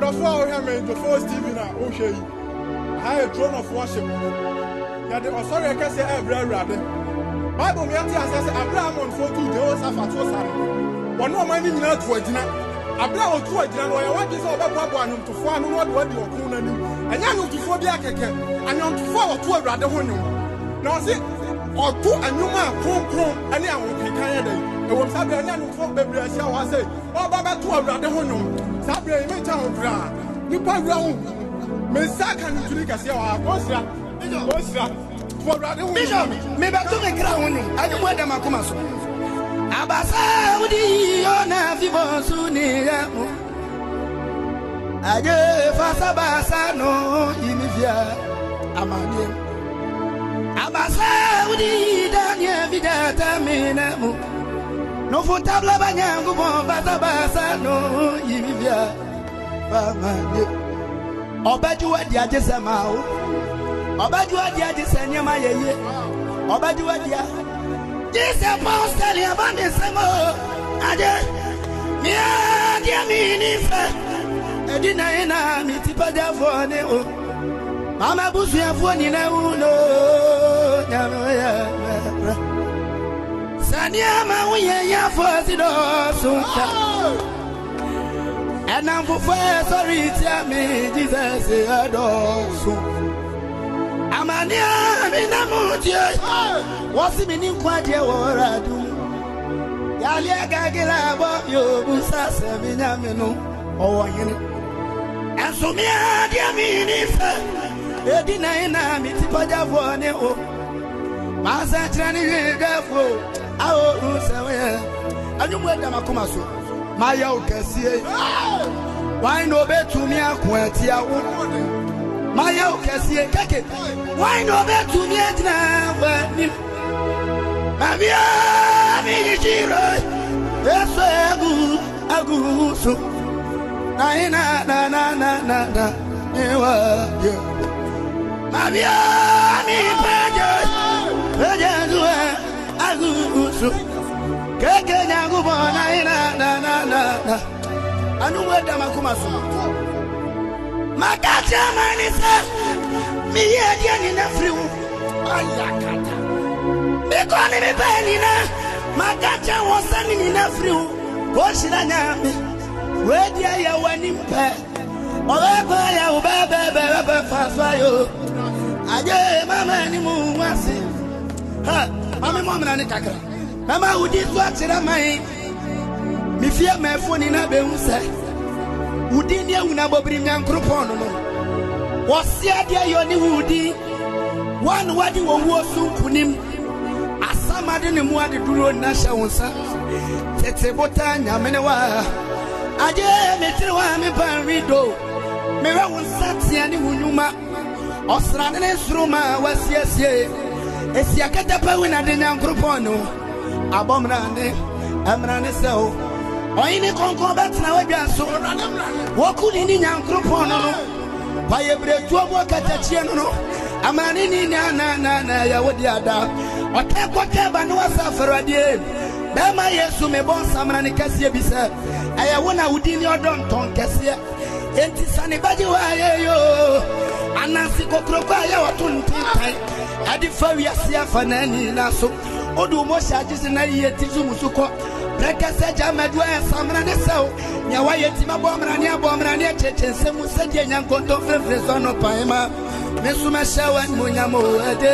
ɔdɔfo a wohwɛ me first tv na wohwɛ yi. Aha yɛ throne of worship. Yɛde ɔsɔre kɛseɛ ɛbrɛ awurade. Bible mi ate asɛ sɛ abere a amonfoɔ tu jehoshaphat so sare wɔne ɔman no nyinaa tu agyina. Abere a wɔtu agyina no ɔyɛ wadwe sɛ ɔbɛboaboa anwomtofoɔ ano na ɔde wadi ɔko no anim ɛnyɛ anwomtofoɔ bi akɛkɛ. Anwomtofoɔ a wɔto awurade ho nnwom na ɔse ɔto anwom a kronkron ne ahokenkan yɛ dɛ ɛwɔ saa berɛ ne anwomfoɔ bebree ahyia wɔ ha sɛ ɔba bɛto awurade ho nnwom saa berɛ yi menkyɛ ho koraa nipa wura ho mensa ka no turi kɛseɛ wɔ ha kɔsira kɔsira to awurade ho bishop nnwom mebɛto me kra ho nwom adwom ada makoma so abasa wode ɔna fibɔ so ne yɛ mo agye fasabasa no yimi fia. Amaneɛ abasa wode daniel bidata mena mo nofo tabla banyankopɔn fasabasa no yimi fia famaneɛ ɔbɛgye wadi agye sɛ ma wo ɔbɛgye wadi agye sɛ nneɛma yɛ yie ɔbɛgye wadi a Jesus postali abande semo. Ade mi ade mi ni fe. Edi na ina mi ti pada fo ni o mama busu ya fo ni na uno nya me ya sani ama uye ya fo si do sunta. Ẹnam fofo ẹ sọrọ ìtì àmì jesus ẹdọ sùn amani ami na mu tie wɔsi mi ni nkwa deɛ wɔra dum yali agagila abɔ mi o busa sɛmi nyami no ɔwɔ hene ɛnso mi adeɛ mi ni fɛ edi na yi na mi ti pɔgya fo ne o. Maa sɛ kyerɛ ne hwee dɛfo awo nsɛm yɛ anyumu edama koma so maa yɛ o kɛseɛ wɔn na obetumi ako ɛtia wo mayɛ wo kɛseɛ kɛke wan na ɔbɛtumi agyina w'anim mabia meyikyiro ɛsɔ agu agu so naenanananana ewa yɛ mabia mepagye pagye aguɛ agu so keke nyankopɔn naenananana anomu adamakoma so makati amani sɛ meyɛ adeɛ nyina firi wo ayakata mekɔ ne mebɛɛ nyina makata wɔ sɛ ne nyina firi wo kɔhyira nyame weadi ayɛ w'anim pɛ ɔbɛkɔ yɛ wo bɛbɛbɛbɛbɛ fa so ayɛ agye mama anim ho ase ha mame mɔmena ne kakra. Mɛma wodi so akyerɛ man. Mefie maɛfo nyina bɛhu sɛ wudin ni ewu na bobiri nyankoropɔn no no. Wɔsi adeɛ yɛ ɔne wudin wɔn wadi wɔ wuo so nkunim asamade ne mu ade duro na hyɛ wɔn nsa. Tete bota nyamene wa. Agye metiri wa me pan rido mewɛ wɔn nsa tea ne wɔn nnwuma. Ɔsrane ne soro ma wasiesie esi akatapa wi na de nyankoropɔn no abɔmrane ɛmrane sɛ o. Ɔyene kɔnkɔn bɛtena wadwa so. Wɔku ne ni nyankoropɔn no no payɛ berɛtuo mu akatakyie no no amane ni nananana yɛwo de ada. Ɔtɛ kɔtɛ ba ne wasa afɛradeɛ bɛrima yesu mebɔ nsamena ne kɛseɛ bi sɛ ɛyɛ wo na wodi ne ɔdɔ ntɔn kɛseɛ enti sane bagye wɔ ayɛ yo ananse kokuroko a yɛ wɔto ntentan ɛde fa wiase afa n'ani na so wode wo mɔhyɛ agye se na yiyɛ ti so mu so kɔ brɛkɛsɛ gya mmadua ɛ samena ne sɛw nea woayɛ tima bɔ mmrane abɔ mmrane akyerɛkyerɛ nsɛm mu sɛdeɛ nyankɔntɔ firifiri so no pan ma me so mɛhyɛ wo animonyam o ɛde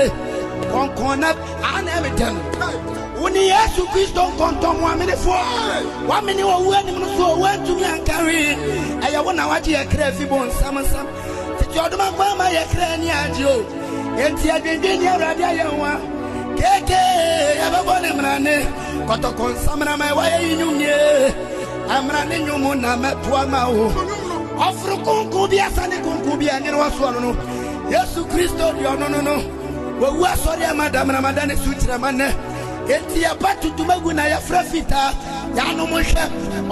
kɔnkɔn na ana ɛmetɛ no wo ne yesu kristo nkɔntɔn mu amenefoɔ woamene wɔwu anim no so woantumi ankare ɛyɛ wo na wagye yɛ kra fi bo nsam nsam tete ɔdoma kwan ma yɛ kra ani agye o. Enti adwendwen ne awurade ayɛ ho keke yɛbɛbɔ ne mmerane. Kɔtɔkɔ nsamena ma wɔyɛ yi nwumnie ɛmmara ne nwom na mɛtoa ma wo. Ɔforo konko bi asa ne konko bi anyene wasoɔ no no yesu kristo deɛ ɔno no no wɔwu asɔre ama damanamada ne so kyerɛma nnɛ enti yɛba tutuma gu na yɛfrɛ fitaa yɛanom hwɛ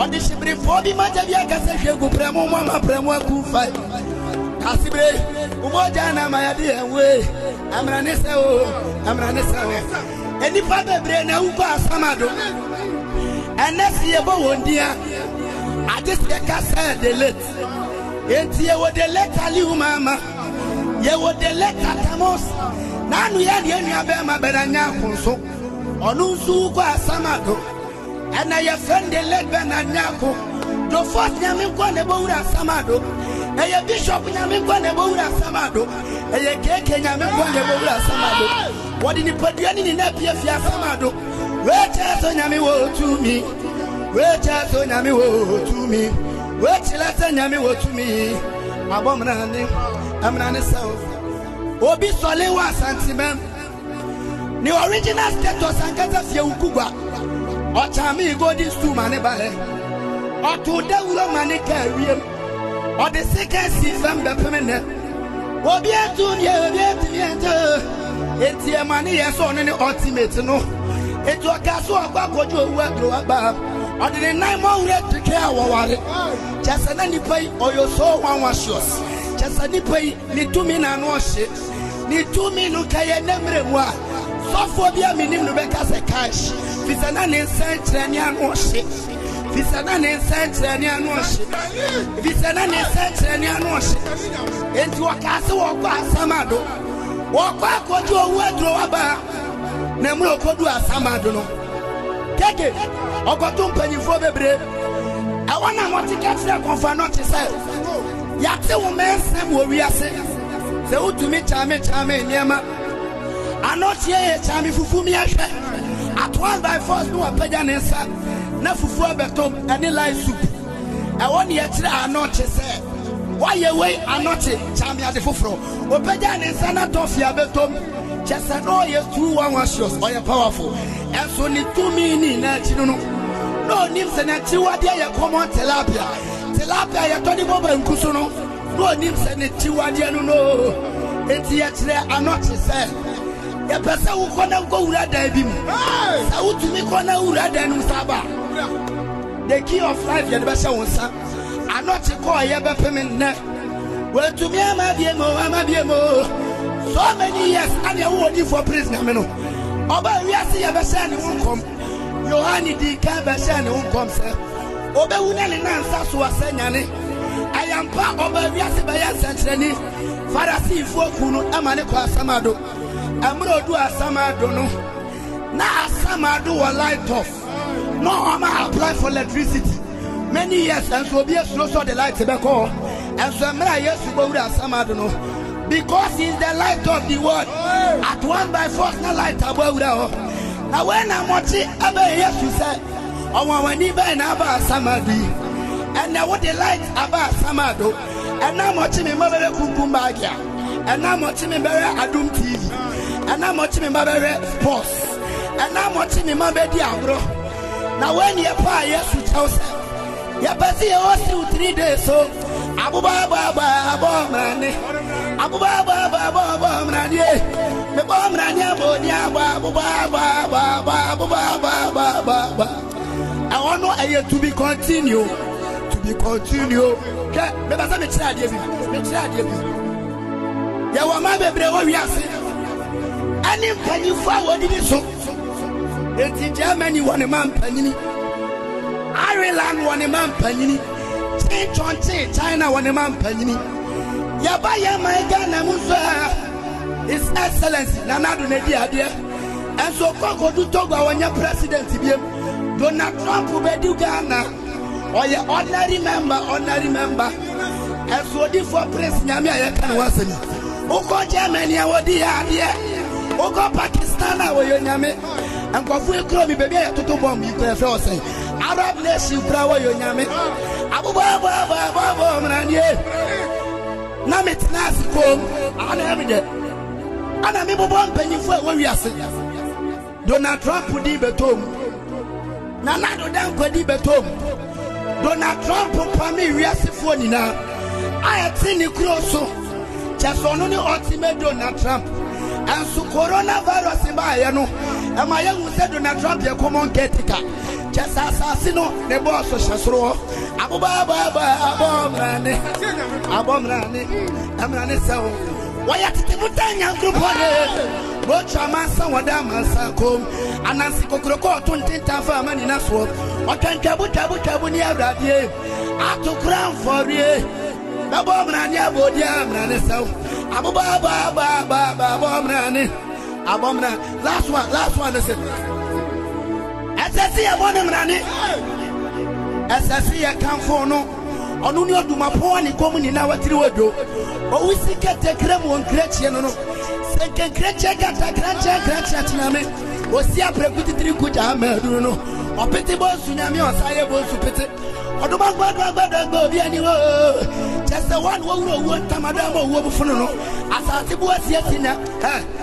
ɔde hyeberefoɔ bi magya bi aka sɛ hwɛ gu prɛmo mu ama prɛmo aku fae kasibire womɔgya na ma yɛn wee ne sɛ o ne sɛ o nnipa bebree na awu kɔ asamado. Ɛnɛ si yɛbɔ wɔn din a agye sɛ yɛka sɛ de late enti yɛwɔ de leta liu mama yɛwɔ de leta tamos n'anu yɛ deɛ nua bɛrima bɛrɛ nya akonso ɔno nso kɔ asamado ɛna yɛfrɛ de late bɛna nyako. Dofos nyame nkɔ ne bɛwura asamado ɛyɛ bishop nyame nkɔ ne bɛwura asamado ɛyɛ keke nyame nkɔ ne bɛwura asamado wɔde nipadua ne nina pie fie asamado wɛkyɛ so nyame wɔ tumi wɛkyɛ so nyame wɔ tumi wɛkyerɛ sɛ nyame wɔ tumi abɔ mmerane mmerane sɛw obi sɔle wɔ asantemɛm ne original status ankasa fie wo kugua ɔkyame golden stool ma ne baɛ ɔto dawuro ma ne ka awiem ɔde sika si fam bɛpem nnɛ obi atu deɛ obi atumi ɛnte enti ɛma ne yɛ sɛ ɔno ne ultimate no. Enti ɔka so ɔkɔ akɔgye owu aduro aba ɔde ne nan ma wura teke a wɔware kyɛ sɛ na nipa yi ɔyɛ so wanwasios kyɛ sɛ nipa yi ne tumi na ano ɔhye ne sɔfoɔ bi a menim no bɛka sɛ cash. Fisɛ na ne nsɛnkyerɛnne ano ɔhye fisɛ na ne nsɛnkyerɛnne ano ɔhye fisɛ na ne nsɛnkyerɛnne ano ɔhye enti wɔkaa sɛ wɔkɔ asamado wɔkɔ akɔgye owu aduro waba. Na mmerɛ ɔkɔdu asamado no. Keke ɔkɔto mpanyimfoɔ bebree ɛwɔ na mɔte ka kyerɛ kɔmfa no te sɛ yɛate wo mɛnsɛm wɔ wiase. Sɛ wotumi kyame kyame nneɛma anɔkyeɛ yɛ kyame fufu mi ahwɛ atoa by force ne wapagya ne nsa. Na fufuo bɛtɔm ɛne live soup. Ɛwɔ ne yɛkyerɛ anɔkye sɛ woayɛ wei anɔkye kyame ade foforɔ. Wɔpagya ne nsa na tɔ fia bɛtɔm kyɛ sɛ na ɔyɛ true one wasios ɔyɛ powerful. Ɛnso ne tumi ne na akyi no no na ɔnim sɛ n'akyiwadeɛ yɛ common tilapia. Tilapia yɛtɔ ne bɔ banku so no na ɔnim sɛ ne kyiwadeɛ no no. Enti yɛkyerɛ anɔkye sɛ yɛpɛ sɛ wokɔ na nkɔ wura dan bi mu. Sɛ wotumi kɔ na wura dan no sa ba. The key of life yɛde bɛhyɛ wo nsa. Anɔkye kɔɔ yɛbɛpem nnɛ. Wɔatumi ama bie mo ama bie mo so many years ane ɛwo wɔdi for praise nyame no. Ɔba wiase yɛbɛhyɛ ne wo nkɔm. Yohane di ka bɛhyɛ ne wo nkɔm sɛ obɛwu ne ne nansa so asɛ nyane. Ayampa ɔba wiase bɛyɛ nsɛnkyerɛni farisifoɔ ku no ama ne kɔ asamado ɛmmerɛ odu asamado no na asamado wɔ light off. Na ɔma apply for electricity. Many years ɛnso obi asuro sɛ ɔde light bɛkɔ hɔ ɛnso mmerɛ a yesu bɛwura asamado no because he is the light of the world. At one by force na light abɔ awura hɔ na wei na mmɔkye ɛbɛyɛ yesu sɛ ɔwɔwani bɛyɛ na aba asamado yi ɛnɛ wode light aba asamado ɛna mmɔkye me mma bɛbɛ kunkum baage a ɛna mmɔkye me bɛhwɛ adom tv ɛna mmɔkye me mma bɛhwɛ sports ɛna mmɔkye me mma bɛdi agorɔ na wei ne yɛpɛ a yesu kyɛw sɛ yɛpɛ sɛ yɛwɔ siw three days so abobaababa abɔ mmerane abobaababa abɔ abɔ mmerane mebɔ mmerane abɔ ni abɔ abobaababa ɛwɔ no ɛyɛ to be continue to be continue hwɛ mebɛ sɛ mekyerɛ adeɛ bi mekyerɛ adeɛ bi yɛwɔ ma bebree wɔ wiase ɛne mpanyimfo a wɔdidi so. Enti germany wɔ ne ma mpanyini. Ireland wɔ ne ma mpanyini. Chonchon china wɔ ne ma mpanyini. Yɛba yɛ ma ghana mu nso a his excellence nanado na di adeɛ. Ɛnso kɔkɔdu togo a wɔnyɛ president biem. Donald trump bɛdi ghana. Ɔyɛ ordinary member ordinary member. Ɛnso odifoɔ prince nyame a yɛka ne wasɛm wokɔ germany a wɔdi yɛ adeɛ wokɔ pakistan a wɔyɛ nyame. Nkɔfo ekuro mi baabi a yɛtoto bɔm yi kura fɛ ɔsɛn. Arab nation kura wɔyɛ nyame. Aboboaboaboaboabo mmeranie na metena ase kom ana ɛmi dɛ ana mebobɔ mpanyimfo a wɔwi ase donald trump di bɛtom nanado danko di bɛtom donald trump mpame wiasefoɔ nyinaa a yɛte ne kuro so kyɛ sɛ ɔno ne ultimate donald trump ɛnso corona virus baayɛ no ɛma yɛhu sɛ donald trump yɛ common caretaker kyɛ sɛ asase no ne bɔɔso hyɛ soro hɔ abobaabaababɔmrane abɔmrane ɛmrane sɛ wo wɔyɛ tete bota nyankoropɔne brotwa mansa wɔde amansa kom. Ananse kokoroko ɔto ntentan fa ama nyina soɔ ɔtwantwabotwabotwabu ne awuradeɛ atokora mfɔreɛ bɛbɔ mmerane abɔdi a mmerane sɛ wo sɛw abobaabaabaabaa abɔ mmerane abɔ mmerane last one last one sɛ ɛsɛ sɛ yɛbɔ ne mmerane ɛsɛ sɛ yɛkamfo no ɔno ne ɔdumapɔn ne kɔm nyinaa watiri wadwo ɔwo si kɛtɛkrɛ mu wɔ nkrakyie no no sɛ nkɛnkrakyie katakrankyɛ nkrakyɛ kyena me ɔsi aprɛku titiri ku gyaa maaduru no ɔpete bɔ nsu nyame ɔsa yɛ bɔ nsu pete ɔdoma gbagbagbadagba obi ani wo kyɛ sɛ woa ne wɔwura owuo ntamada ma owuo bofono no asase bo asiasi na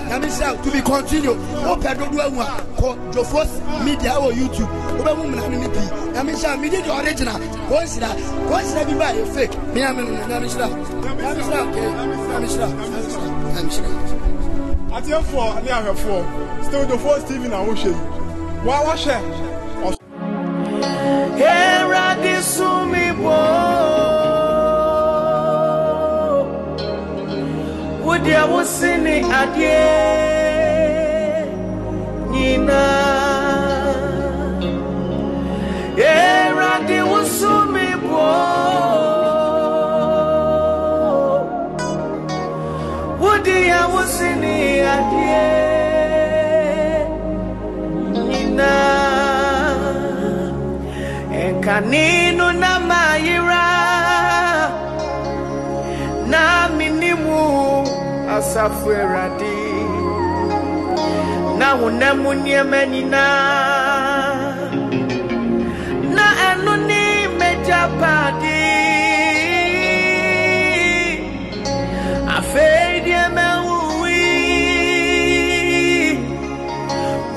nyame hyɛ to be continue. Wopɛ dodo ahu a kɔ jofos media wɔ youtube. Wobɛhu mmara no ne pii nyame hyɛ mede de original. Kɔnhyira kɔnhyira bi ba yɛ fake. Mea me no nyame hyira nyame hyira nyame hyira nyame hyira ateɛfoɔ ne ahwɛfoɔ stewdofoɔ steve na wohwɛ yi wa wahyɛ Eradi sumibo Wudi awusini adie Nina Enkaninu na mayira na minimu asafu eradi. Na hunamu nneɛma nyinaa na ɛno ne mɛgya paade afei deɛ mɛwuwi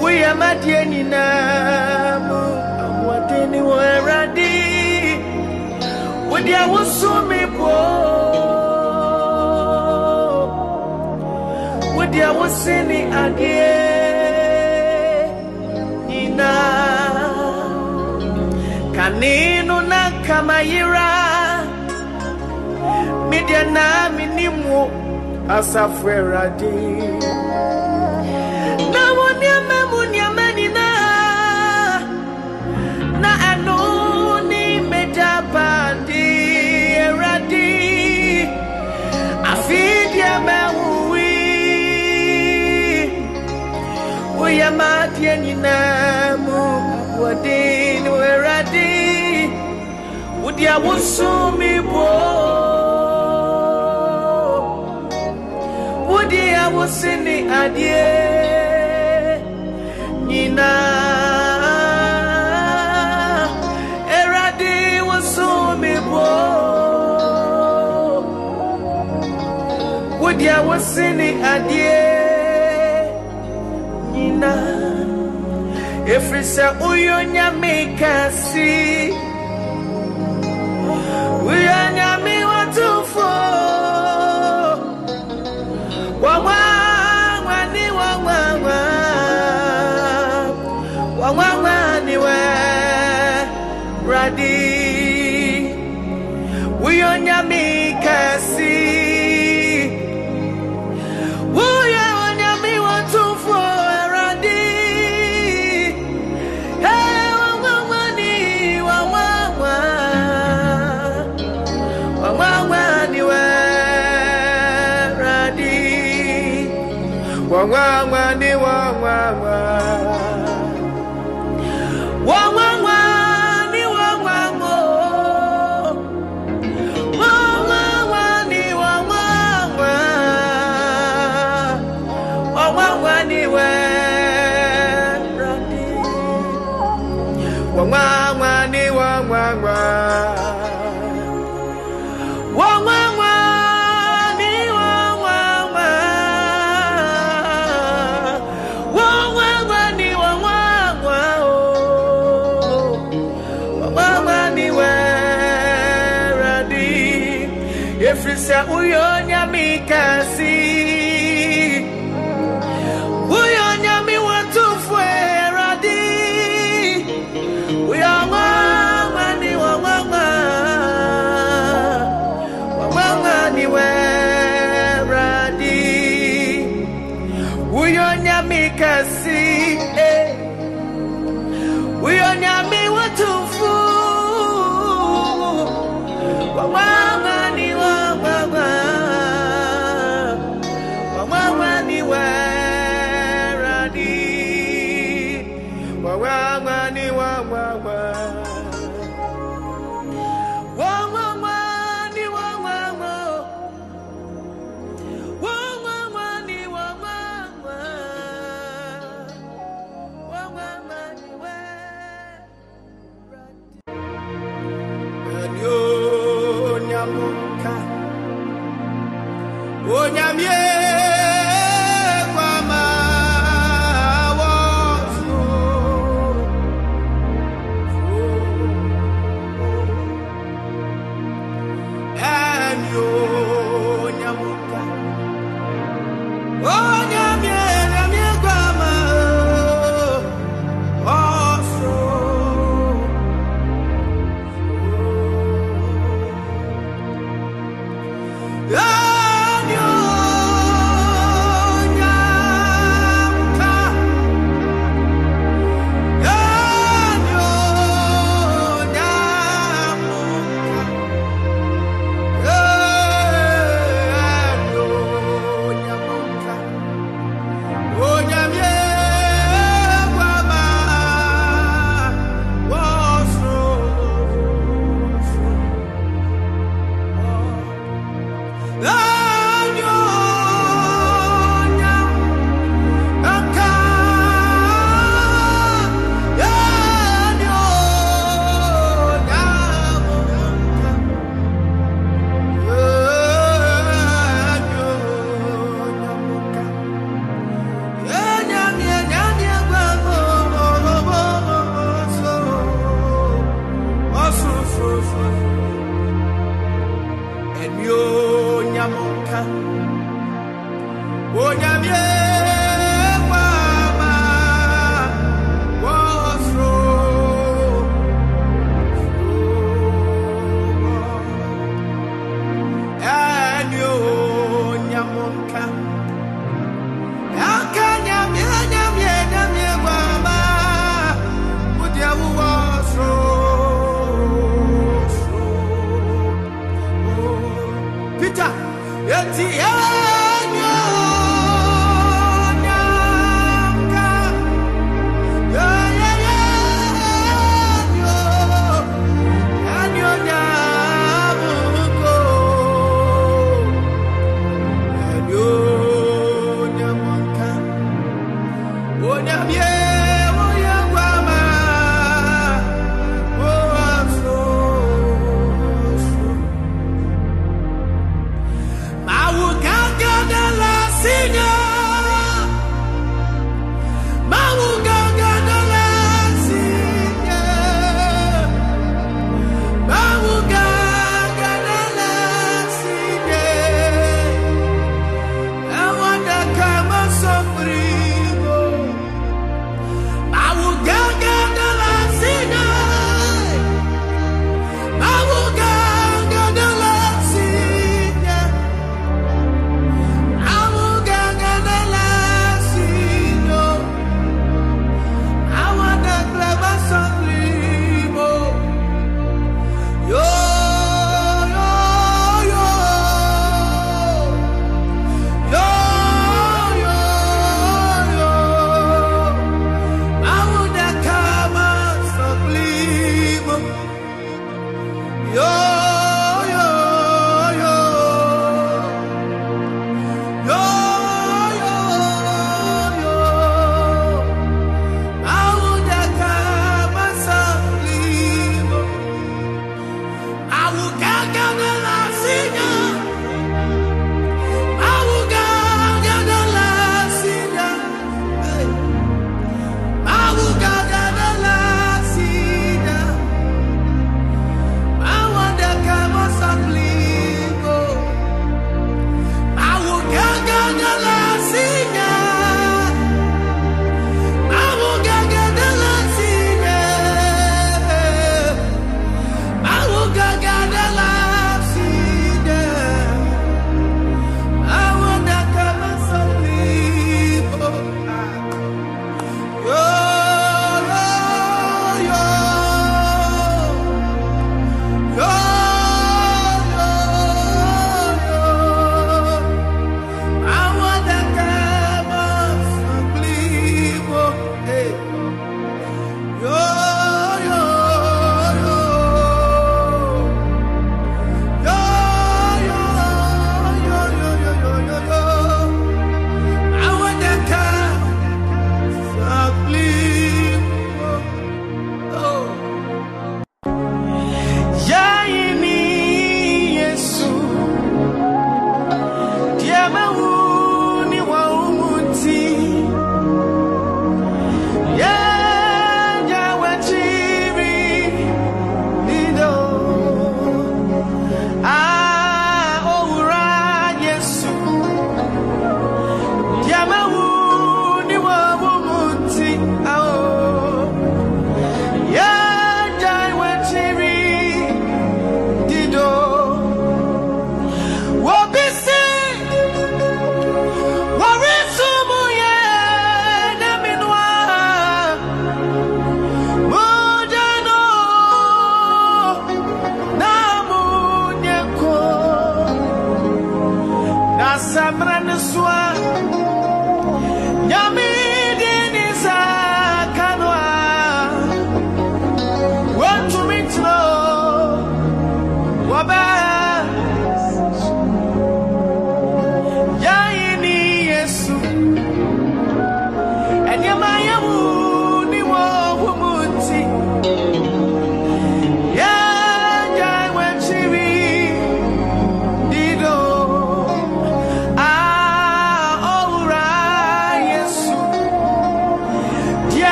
woyɛ madeɛ nyinaa wode awose ne adeɛ nyinaa kane no na kamayera medeɛ naa menim wo asafo maadeɛ nyinaa mu wɔden no awurade wode boo wode awose ne adeɛ nyinaa me bo Wodi awose ne sɛ woyɛ onyame kɛse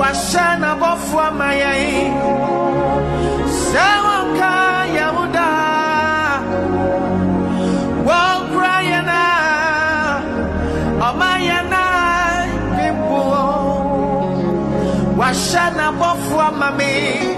Washana bofu amayayi Sawonka yamuda Wokrayana Amayana Pipo Washana bofu amami Sawonshe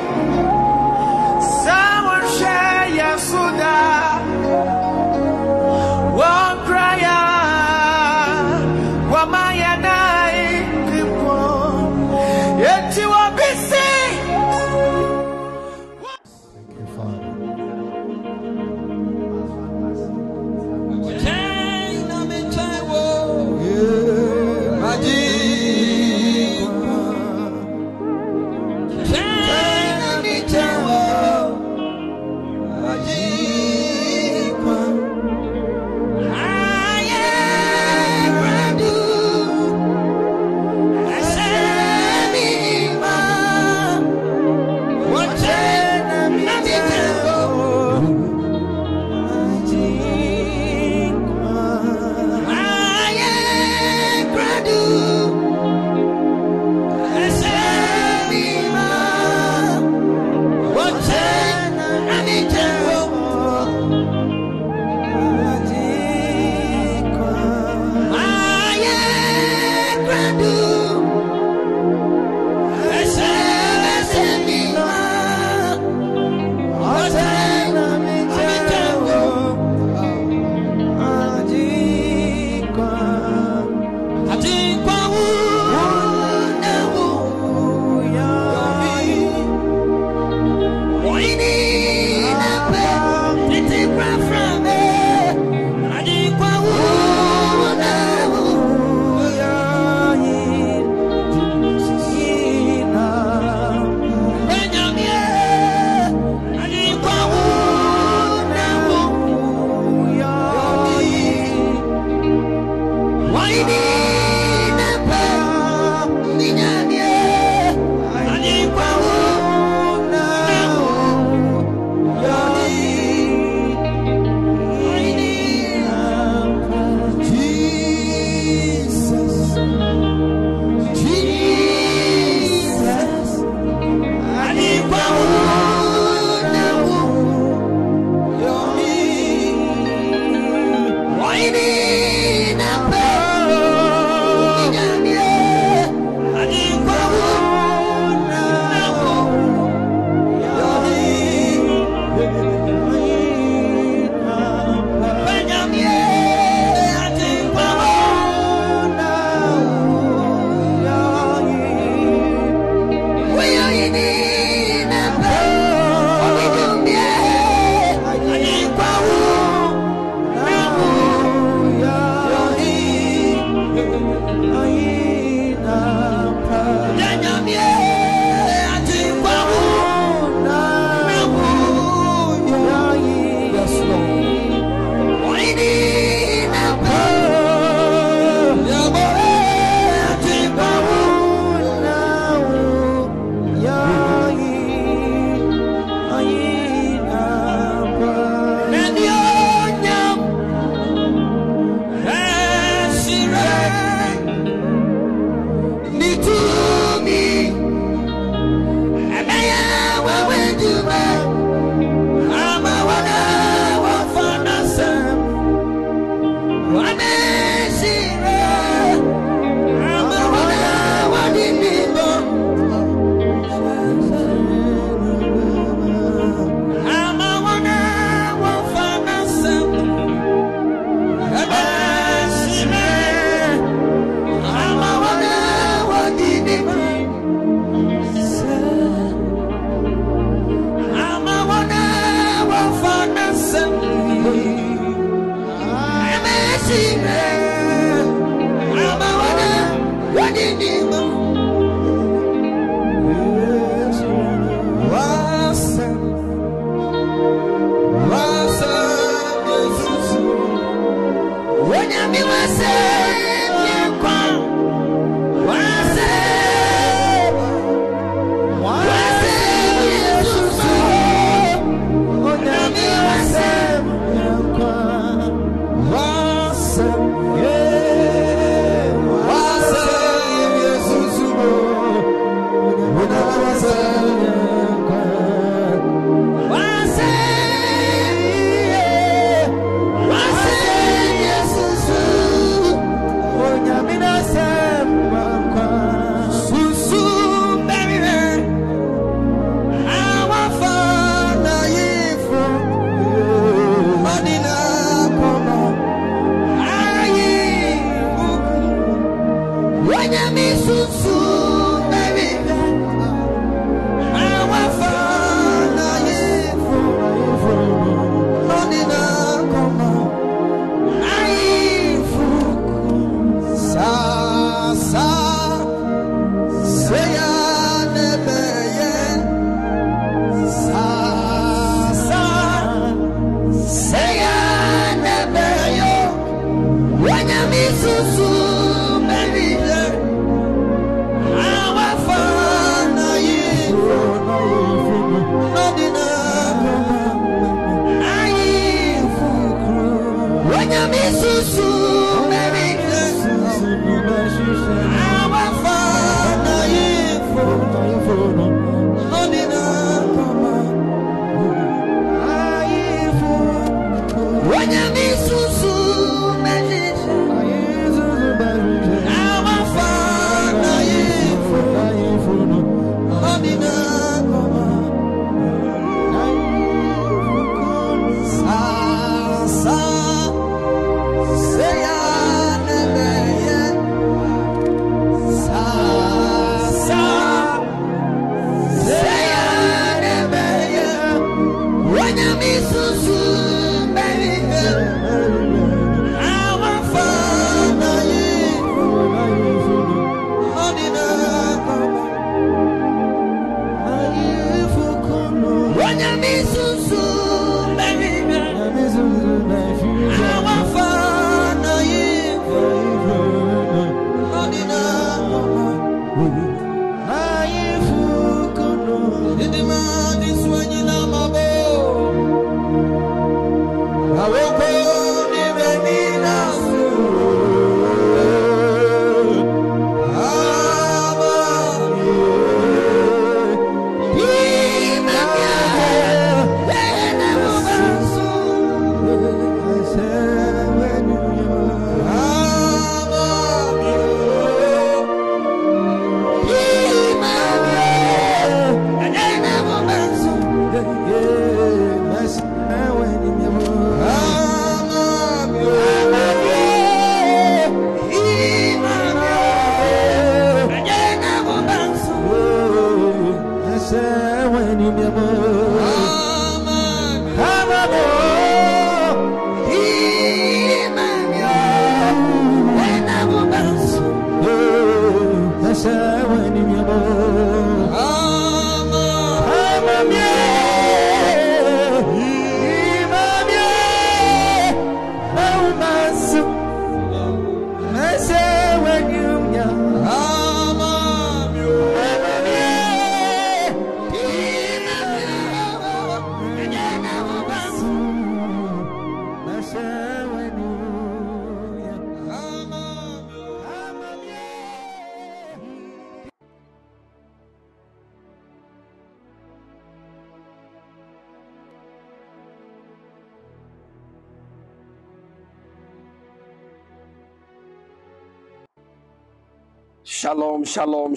me sussurra.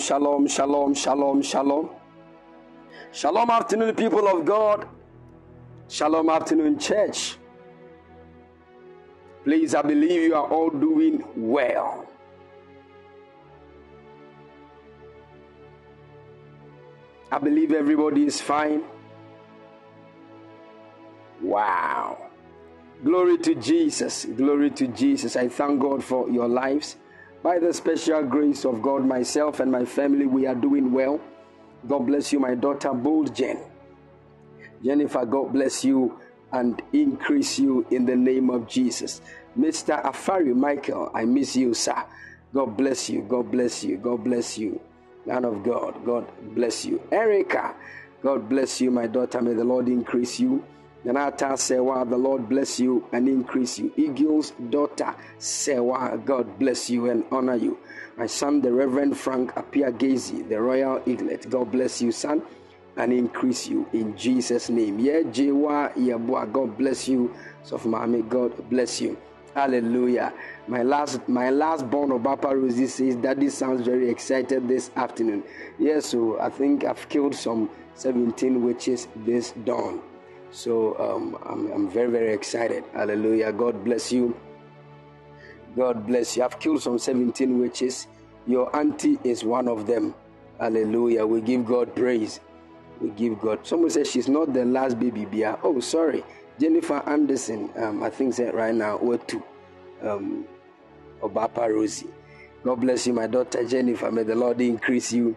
Shalom, shalom, shalom, shalom, shalom. Afternoon, people of God. Shalom, afternoon, church. Please, I believe you are all doing well. I believe everybody is fine. Wow. Glory to Jesus. Glory to Jesus. I thank God for your lives. By the special grace of God, myself and my family, we are doing well. God bless you, my daughter, Bold Jen. Jennifer, God bless you and increase you in the name of Jesus. Mr. Afari Michael, I miss you, sir. God bless you. God bless you. God bless you. Man of God, God bless you. Erica, God bless you, my daughter. May the Lord increase you. Nanata Sewa, the Lord bless you and increase you. Eagle's daughter Sewa, God bless you and honor you. My son, the Reverend Frank Apia Gazy, the Royal Eaglet, God bless you, son, and increase you in Jesus' name. Yeah, Jewa Yabua, God bless you. So, Mommy, God bless you. Hallelujah. My last my last born of Papa Rosie says Daddy sounds very excited this afternoon. Yes, so I think I've killed some 17 witches this dawn. So um, I'm, I'm very, very excited. Hallelujah. God bless you. God bless you. I've killed some 17 witches. Your auntie is one of them. Hallelujah. We give God praise. We give God. Someone says she's not the last baby bear. Oh, sorry. Jennifer Anderson. Um, I think right now we're two. Um, Obapa Rosie. God bless you, my daughter Jennifer. May the Lord increase you.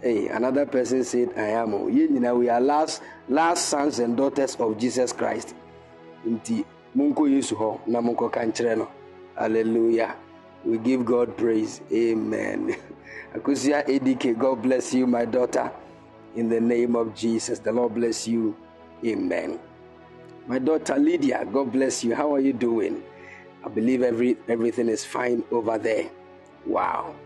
Hey, another person said, I am. Oh, you know, we are last last sons and daughters of Jesus Christ. Nti munko Yesu na munko no. Hallelujah. We give God praise. Amen. Akusia God bless you, my daughter. In the name of Jesus, the Lord bless you. Amen. My daughter Lydia, God bless you. How are you doing? I believe every everything is fine over there. Wow.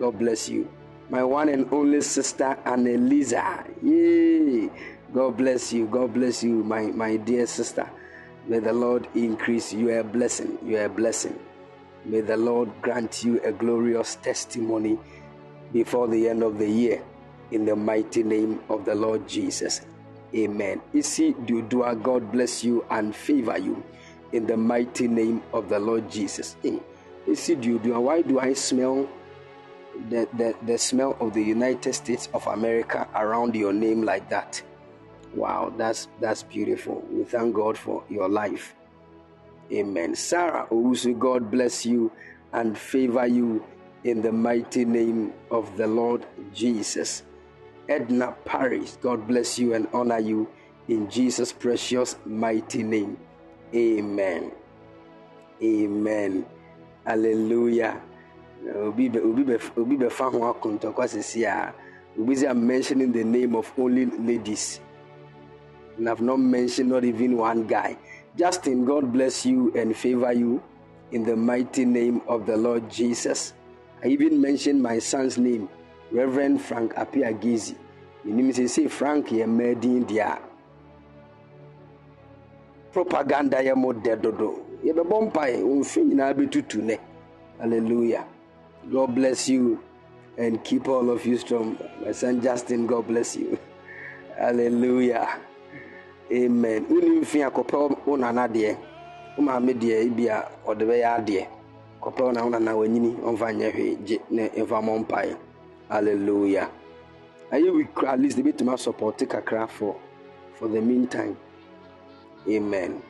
God bless you. My one and only sister Annelisa. Yay. God bless you. God bless you, my, my dear sister. May the Lord increase you. A blessing. You a blessing. May the Lord grant you a glorious testimony before the end of the year. In the mighty name of the Lord Jesus. Amen. Isi Dudua, God bless you and favor you in the mighty name of the Lord Jesus. Hey, Isi Dudua, why do I smell the, the, the smell of the United States of America around your name like that? Wow, that's that's beautiful. We thank God for your life. Amen. Sarah Owusu, God bless you and favor you in the mighty name of the Lord Jesus. Edna Paris, God bless you and honor you in Jesus' precious mighty name. Amen. Amen. Hallelujah. Obi be obi be obi be fa ho akontokwa sisi a obi say I'm mentioning the name of only ladies. And I've not mentioned not even one guy. Justin, God bless you and favor you in the mighty name of the Lord Jesus. I even mentioned my son's name, Reverend Frank Apia Gizi. Menim sɛ say Frank yɛ mmaa din deɛ propaganda yɛ mo dɛ dodo. Yɛbɛbɔ mpae, mfe nyinaa bɛtutu nɛ. Hallelujah. God bless you and keep all of you strong. My son Justin, God bless you. Hallelujah. Amen. Wonim fi akɔpɛ wo nana deɛ. Wo maame deɛ bi a ɔde na wo wanyini ɔmfa nyɛ hwee ne mfa mpae. Hallelujah. Ayɛ kora at least ebɛtumi asɔpɔte kakra for for the meantime. Amen.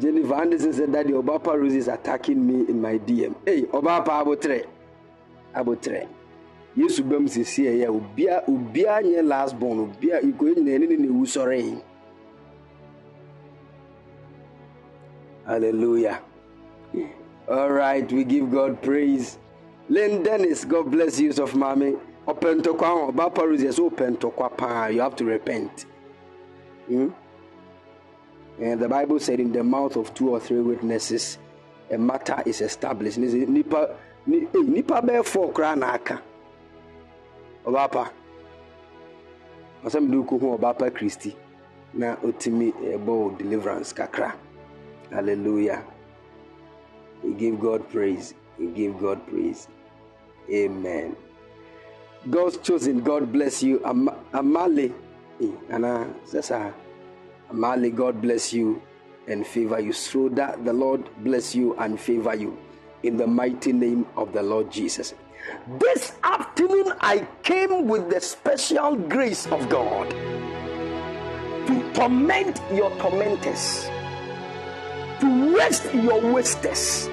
Jennifer Anderson said that the Obapa Rose is attacking me in my DM. Hey, Obapa Abotre. Abotre. Yesu bam sisi ɛyɛ obia obia nyɛ last born ikoye nyina ɛne ne na ewu sɔre. Hallelujah. All right, we give God praise. Lynn Dennis, God bless you, of mommy. Open to kwa Obapa Rose is open to kwa pa. You have to repent. Hmm? And the Bible said, in the mouth of two or three witnesses, a matter is established. Nipa, eh, nipa bɛyɛ four koraa na aka. Ɔbaapa. Kristi na otimi eh, ɛbɔ deliverance kakra. Hallelujah. We give God praise. We give God praise. Amen. God's chosen. God bless you. Am- Amale. Eh, Anna, sasa. Amali, God bless you and favor you. So that the Lord bless you and favor you in the mighty name of the Lord Jesus. This afternoon, I came with the special grace of God to torment your tormentors, to waste your wasters,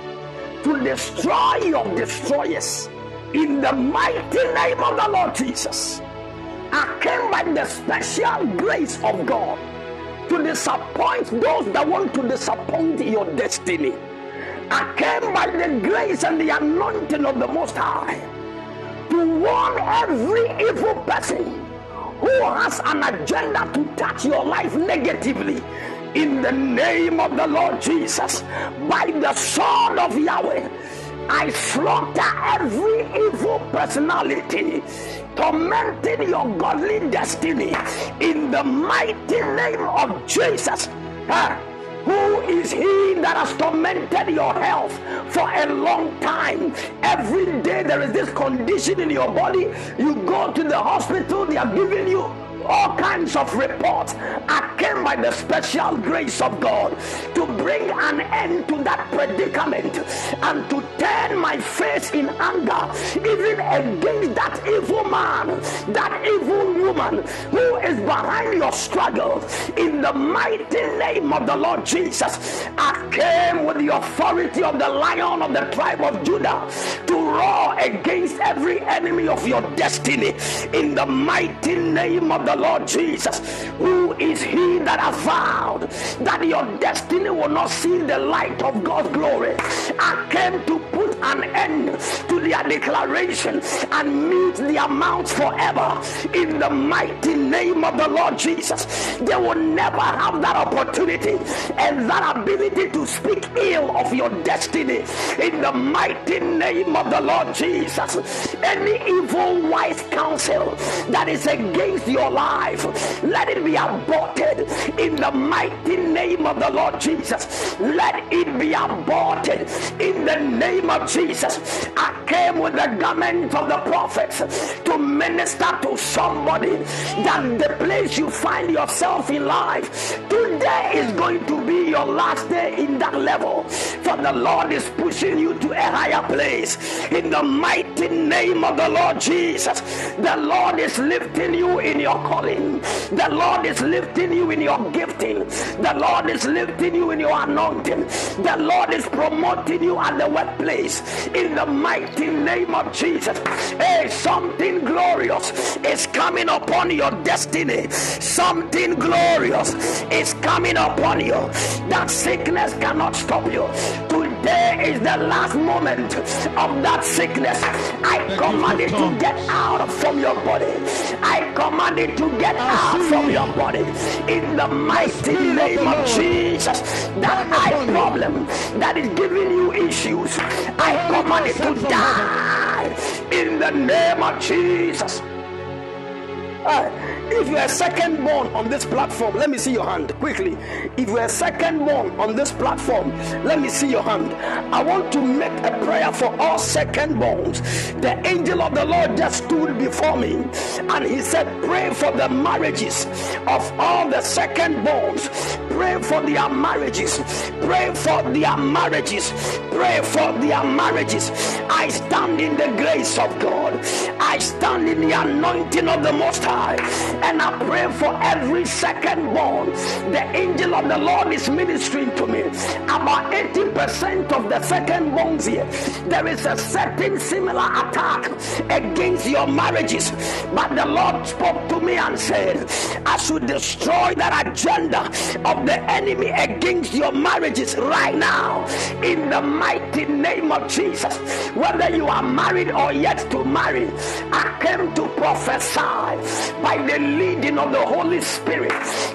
to destroy your destroyers in the mighty name of the Lord Jesus. I came by the special grace of God to disappoint those that want to disappoint your destiny. I came by the grace and the anointing of the Most High to warn every evil person who has an agenda to touch your life negatively in the name of the Lord Jesus by the sword of Yahweh. I slaughter every evil personality tormenting your godly destiny in the mighty name of Jesus. Who is he that has tormented your health for a long time? Every day there is this condition in your body. You go to the hospital, they are giving you all kinds of reports. I came by the special grace of God to bring an end to that predicament and to turn my face in anger even against that evil man, that evil woman who is behind your struggle. In the mighty name of the Lord Jesus, I came with the authority of the lion of the tribe of Judah to roar against every enemy of your destiny. In the mighty name of the Lord Jesus, who is he that has vowed that your destiny will not see the light of God's glory? I came to put an end to their declaration and meet the amounts forever in the mighty name of the Lord Jesus. They will never have that opportunity and that ability to speak ill of your destiny in the mighty name of the Lord Jesus. Any evil wise counsel that is against your life, let it be aborted in the mighty name of the Lord Jesus. Let it be aborted in the name of Jesus. I came with the garment of the prophets to minister to somebody that the place you find yourself in life today is going to be your last day in that level. For the Lord is pushing you to a higher place in the mighty name of the Lord Jesus. The Lord is lifting you in your calling. The Lord is lifting you in your gifting. The Lord is lifting you in your anointing. The Lord is promoting you at the workplace in the mighty name of Jesus. Hey, something glorious is coming upon your destiny. Something glorious is coming upon you. That sickness cannot stop you. Today is the last moment of that sickness. I command it to get out from your body. I command it to get out from your body. In the mighty name of Jesus. That eye problem that is giving you issues. I command it to die. In the name of Jesus. Uh, if you're a second born on this platform, let me see your hand quickly. If you're a second born on this platform, let me see your hand. I want to make a prayer for all second borns. The angel of the Lord just stood before me and he said, Pray for the marriages of all the second borns. Pray for their marriages. Pray for their marriages. Pray for their marriages. I stand in the grace of God. I stand in the anointing of the Most High. And I pray for every second born. The angel of the Lord is ministering to me. About 80% of the second borns here, there is a certain similar attack against your marriages. But the Lord spoke to me and said, I should destroy that agenda of the enemy against your marriages right now. In the mighty name of Jesus. Whether you are married or yet to marry, I came to prophesy by the leading of the Holy Spirit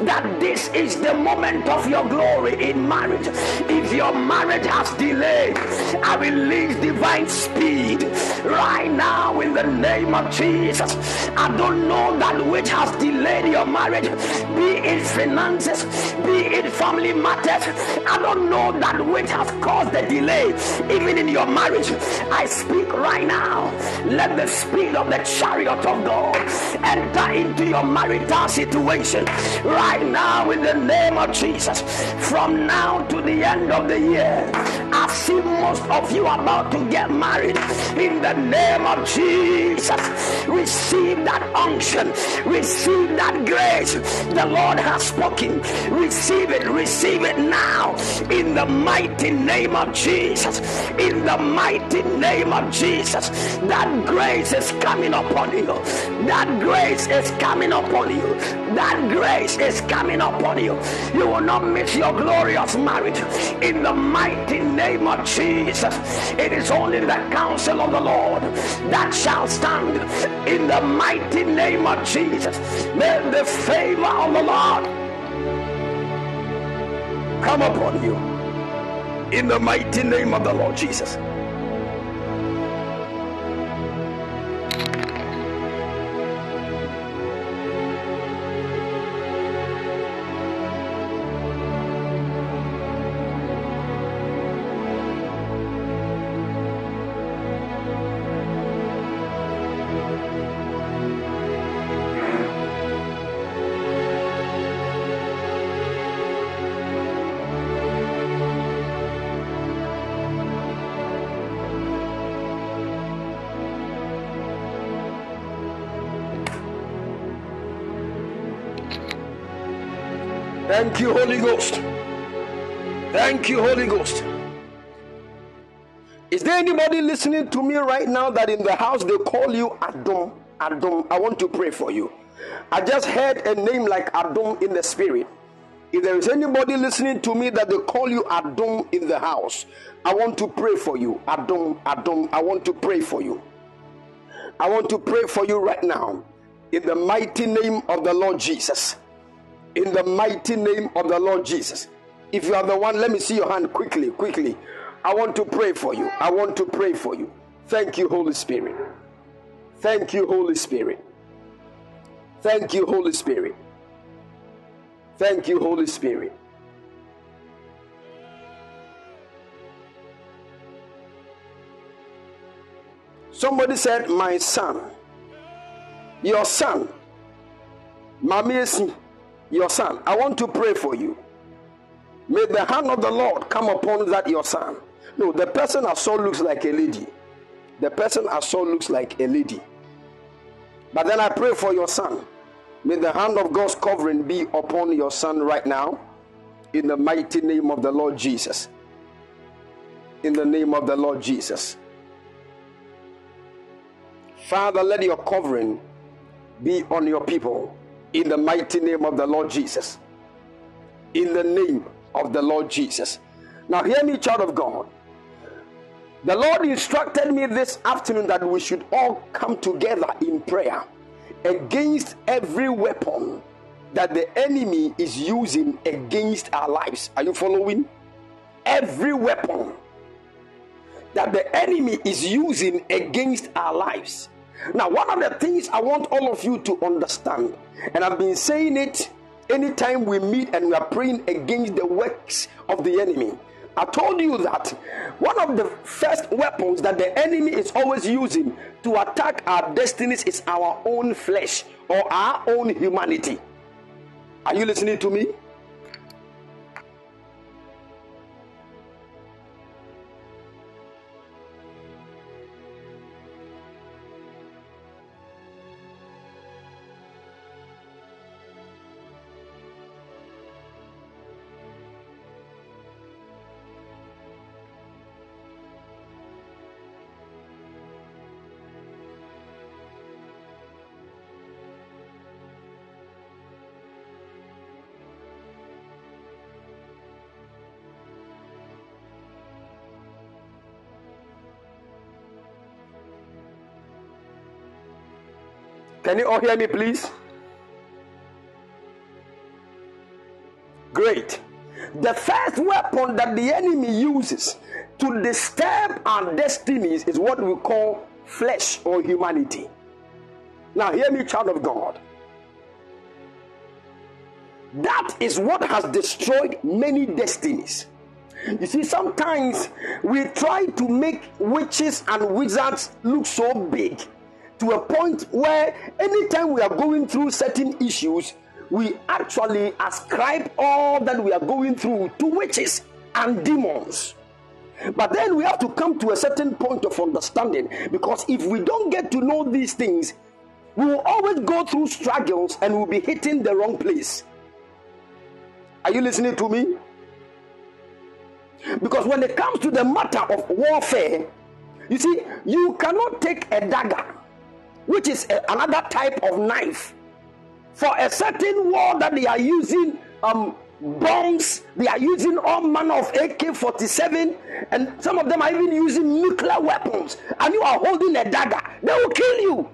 that this is the moment of your glory in marriage. If your marriage has delayed, I release divine speed right now in the name of Jesus. I don't know that which has delayed your marriage, be it finances, be it family matters. I don't know that which has caused the delay, even in your marriage. I speak right now. Let the speed of the chariot of God enter into your marital situation right now in the name of Jesus. From now to the end of the year, I see most of you about to get married in the name of Jesus. Receive that unction, receive that grace. The Lord has spoken. Receive it, receive it now in the mighty name of Jesus. In the mighty name of Jesus, that grace is coming upon you. That grace is coming upon you. That grace is coming upon you. You will not miss your glorious marriage in the mighty name of Jesus. It is only the counsel of the Lord that shall stand in the mighty name of Jesus. May the favor of the Lord come upon you in the mighty name of the Lord Jesus. Thank you, Holy Ghost. Thank you, Holy Ghost. Is there anybody listening to me right now that in the house they call you Adam? Adam, I want to pray for you. I just heard a name like Adam in the spirit. If there is anybody listening to me that they call you Adam in the house, I want to pray for you. Adam, Adam, I want to pray for you. I want to pray for you right now in the mighty name of the Lord Jesus in the mighty name of the Lord Jesus. If you are the one, let me see your hand quickly, quickly. I want to pray for you. I want to pray for you. Thank you, Holy Spirit. Thank you, Holy Spirit. Thank you, Holy Spirit. Thank you, Holy Spirit. Somebody said, My son, your son, Mamiesi your son. I want to pray for you. May the hand of the Lord come upon that your son. No, the person I saw looks like a lady. The person I saw looks like a lady. But then I pray for your son. May the hand of God's covering be upon your son right now. In the mighty name of the Lord Jesus. In the name of the Lord Jesus. Father, let your covering be on your people in the mighty name of the Lord Jesus. In the name of the Lord Jesus. Now, hear me, child of God. The Lord instructed me this afternoon that we should all come together in prayer against every weapon that the enemy is using against our lives. Are you following? Every weapon that the enemy is using against our lives. Now, one of the things I want all of you to understand, and I've been saying it anytime we meet and we are praying against the works of the enemy. I told you that one of the first weapons that the enemy is always using to attack our destinies is our own flesh or our own humanity. Are you listening to me? Can you all hear me, please? Great. The first weapon that the enemy uses to disturb our destinies is what we call flesh or humanity. Now, hear me, child of God. That is what has destroyed many destinies. You see, sometimes we try to make witches and wizards look so big to a point where anytime we are going through certain issues, we actually ascribe all that we are going through to witches and demons. But then we have to come to a certain point of understanding because if we don't get to know these things, we will always go through struggles and we'll be hitting the wrong place. Are you listening to me? Because when it comes to the matter of warfare, you see, you cannot take a dagger which is a, another type of knife. For a certain war that they are using um, bombs, they are using all manner of AK 47, and some of them are even using nuclear weapons, and you are holding a dagger, they will kill you.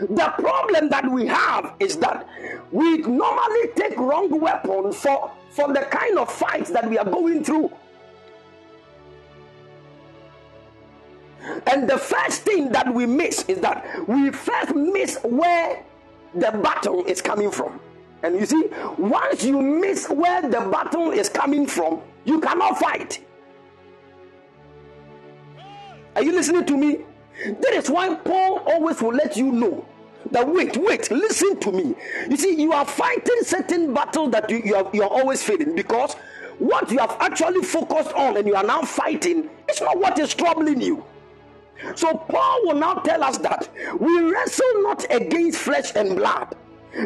The problem that we have is that we normally take wrong weapons for, for the kind of fights that we are going through. And the first thing that we miss is that we first miss where the battle is coming from. And you see, once you miss where the battle is coming from, you cannot fight. Are you listening to me? That is why Paul always will let you know that wait, wait, listen to me. You see, you are fighting certain battle that you, you, are, you are always failing because what you have actually focused on and you are now fighting is not what is troubling you. So Paul will now tell us that we wrestle not against flesh and blood.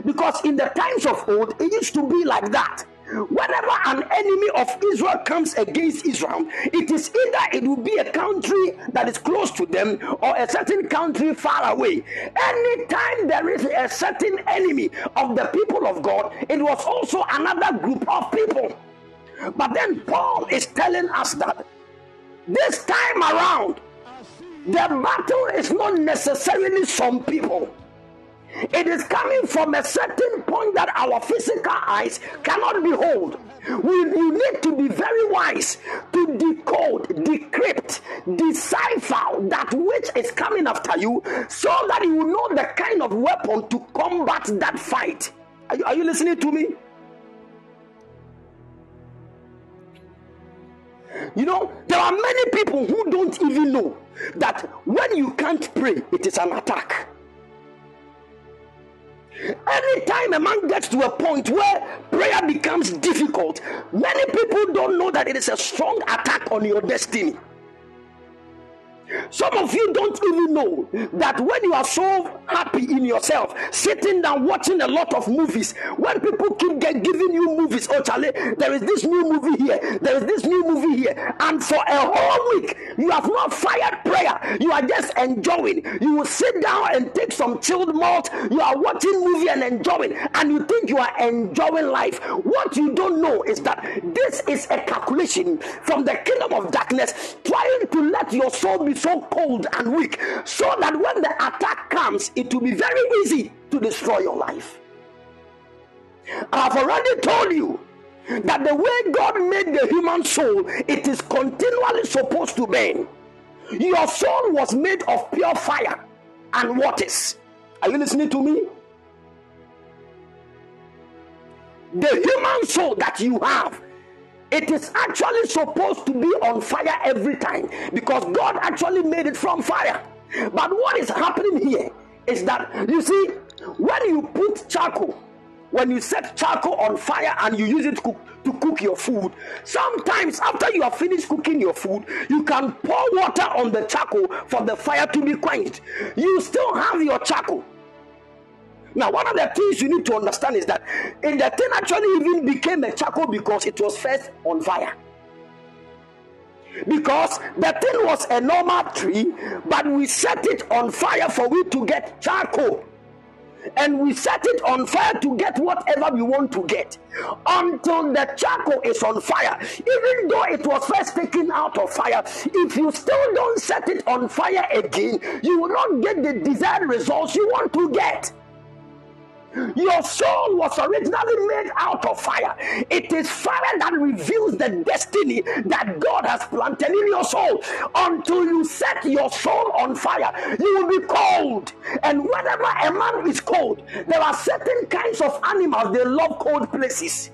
Because in the times of old, it used to be like that. Whenever an enemy of Israel comes against Israel, it is either it will be a country that is close to them or a certain country far away. Anytime there is a certain enemy of the people of God, it was also another group of people. But then Paul is telling us that this time around, the battle is not necessarily some people. It is coming from a certain point that our physical eyes cannot behold. We, you need to be very wise to decode, decrypt, decipher that which is coming after you so that you know the kind of weapon to combat that fight. Are you, are you listening to me? You know, there are many people who don't even know that when you can't pray, it is an attack. Anytime a man gets to a point where prayer becomes difficult, many people don't know that it is a strong attack on your destiny. Some of you don't even know that when you are so happy in yourself, sitting down watching a lot of movies, when people keep get, giving you movies, oh Charlie, there is this new movie here, there is this new movie here, and for a whole week you have not fired prayer, you are just enjoying. You will sit down and take some chilled malt, you are watching movie and enjoying, and you think you are enjoying life. What you don't know is that this is a calculation from the kingdom of darkness trying to let your soul be so cold and weak so that when the attack comes, it will be very easy to destroy your life. I've already told you that the way God made the human soul, it is continually supposed to burn. Your soul was made of pure fire and waters. Are you listening to me? The human soul that you have it is actually supposed to be on fire every time because God actually made it from fire. But what is happening here is that you see, when you put charcoal, when you set charcoal on fire and you use it to cook, to cook your food, sometimes after you have finished cooking your food, you can pour water on the charcoal for the fire to be quenched. You still have your charcoal now, one of the things you need to understand is that in the thing actually even became a charcoal because it was first on fire. Because the thing was a normal tree, but we set it on fire for it to get charcoal. And we set it on fire to get whatever we want to get until the charcoal is on fire. Even though it was first taken out of fire, if you still don't set it on fire again, you will not get the desired results you want to get. Your soul was originally made out of fire. It is fire that reveals the destiny that God has planted in your soul. Until you set your soul on fire, you will be cold. And whenever a man is cold, there are certain kinds of animals they love cold places.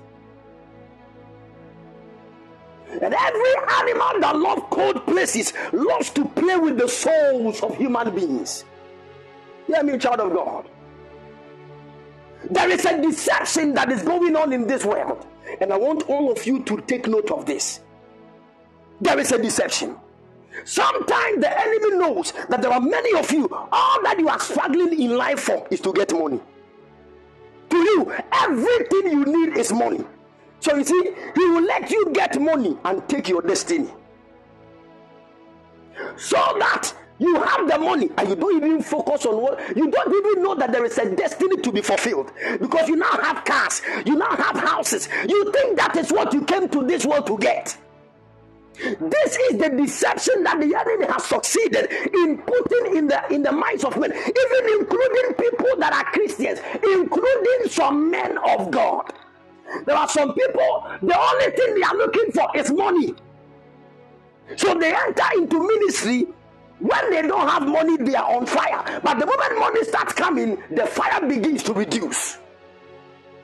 And every animal that loves cold places loves to play with the souls of human beings. Hear me, child of God. There is a deception that is going on in this world. And I want all of you to take note of this. There is a deception. Sometimes the enemy knows that there are many of you, all that you are struggling in life for is to get money. To you, everything you need is money. So you see, he will let you get money and take your destiny. So that you have the money and you don't even focus on what you don't even know that there is a destiny to be fulfilled because you now have cars, you now have houses. You think that is what you came to this world to get. This is the deception that the enemy has succeeded in putting in the in the minds of men, even including people that are Christians, including some men of God. There are some people, the only thing they are looking for is money. So they enter into ministry when they don't have money, they are on fire. But the moment money starts coming, the fire begins to reduce.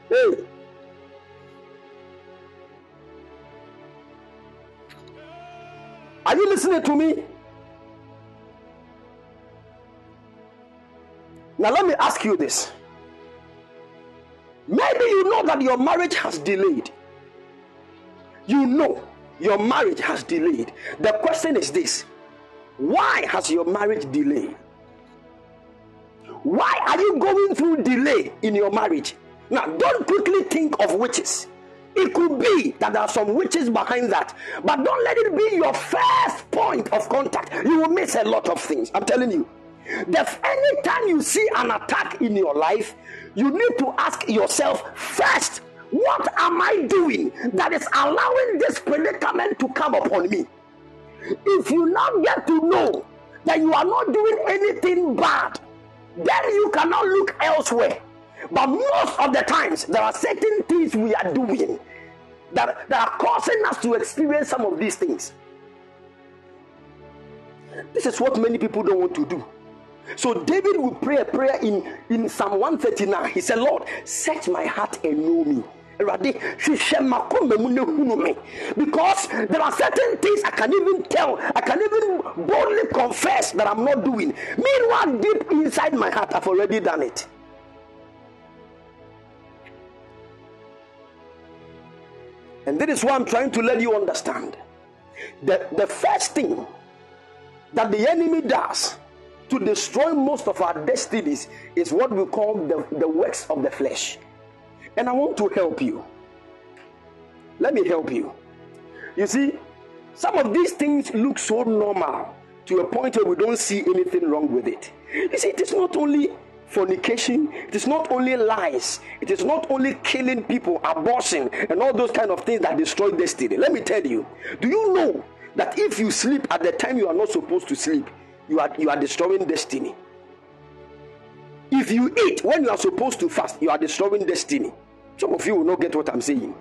Hey. Are you listening to me? Now, let me ask you this. Maybe you know that your marriage has delayed. You know your marriage has delayed. The question is this why has your marriage delayed? Why are you going through delay in your marriage? Now, don't quickly think of witches. It could be that there are some witches behind that, but don't let it be your first point of contact. You will miss a lot of things. I'm telling you. The anytime you see an attack in your life, you need to ask yourself first, what am I doing that is allowing this predicament to come upon me? If you now get to know that you are not doing anything bad, then you cannot look elsewhere. But most of the times, there are certain things we are doing that, that are causing us to experience some of these things. This is what many people don't want to do. So David will pray a prayer in, in Psalm 139. He said, Lord, search my heart and know me Awurade hwehwɛ m'akoma mu me. Because there are certain things I can even tell I can even boldly confess that I'm not doing. Meanwhile deep inside my heart I've already done it. And that is why I'm trying to let you understand that the first thing that the enemy does to destroy most of our destinies is what we call the, the works of the flesh. And I want to help you. Let me help you. You see, some of these things look so normal to a point where we don't see anything wrong with it. You see, it is not only fornication, it is not only lies, it is not only killing people, abortion, and all those kind of things that destroy destiny. Let me tell you, do you know that if you sleep at the time you are not supposed to sleep, you are you are destroying destiny. If you eat when you are supposed to fast, you are destroying destiny. Some of you will not get what I'm saying.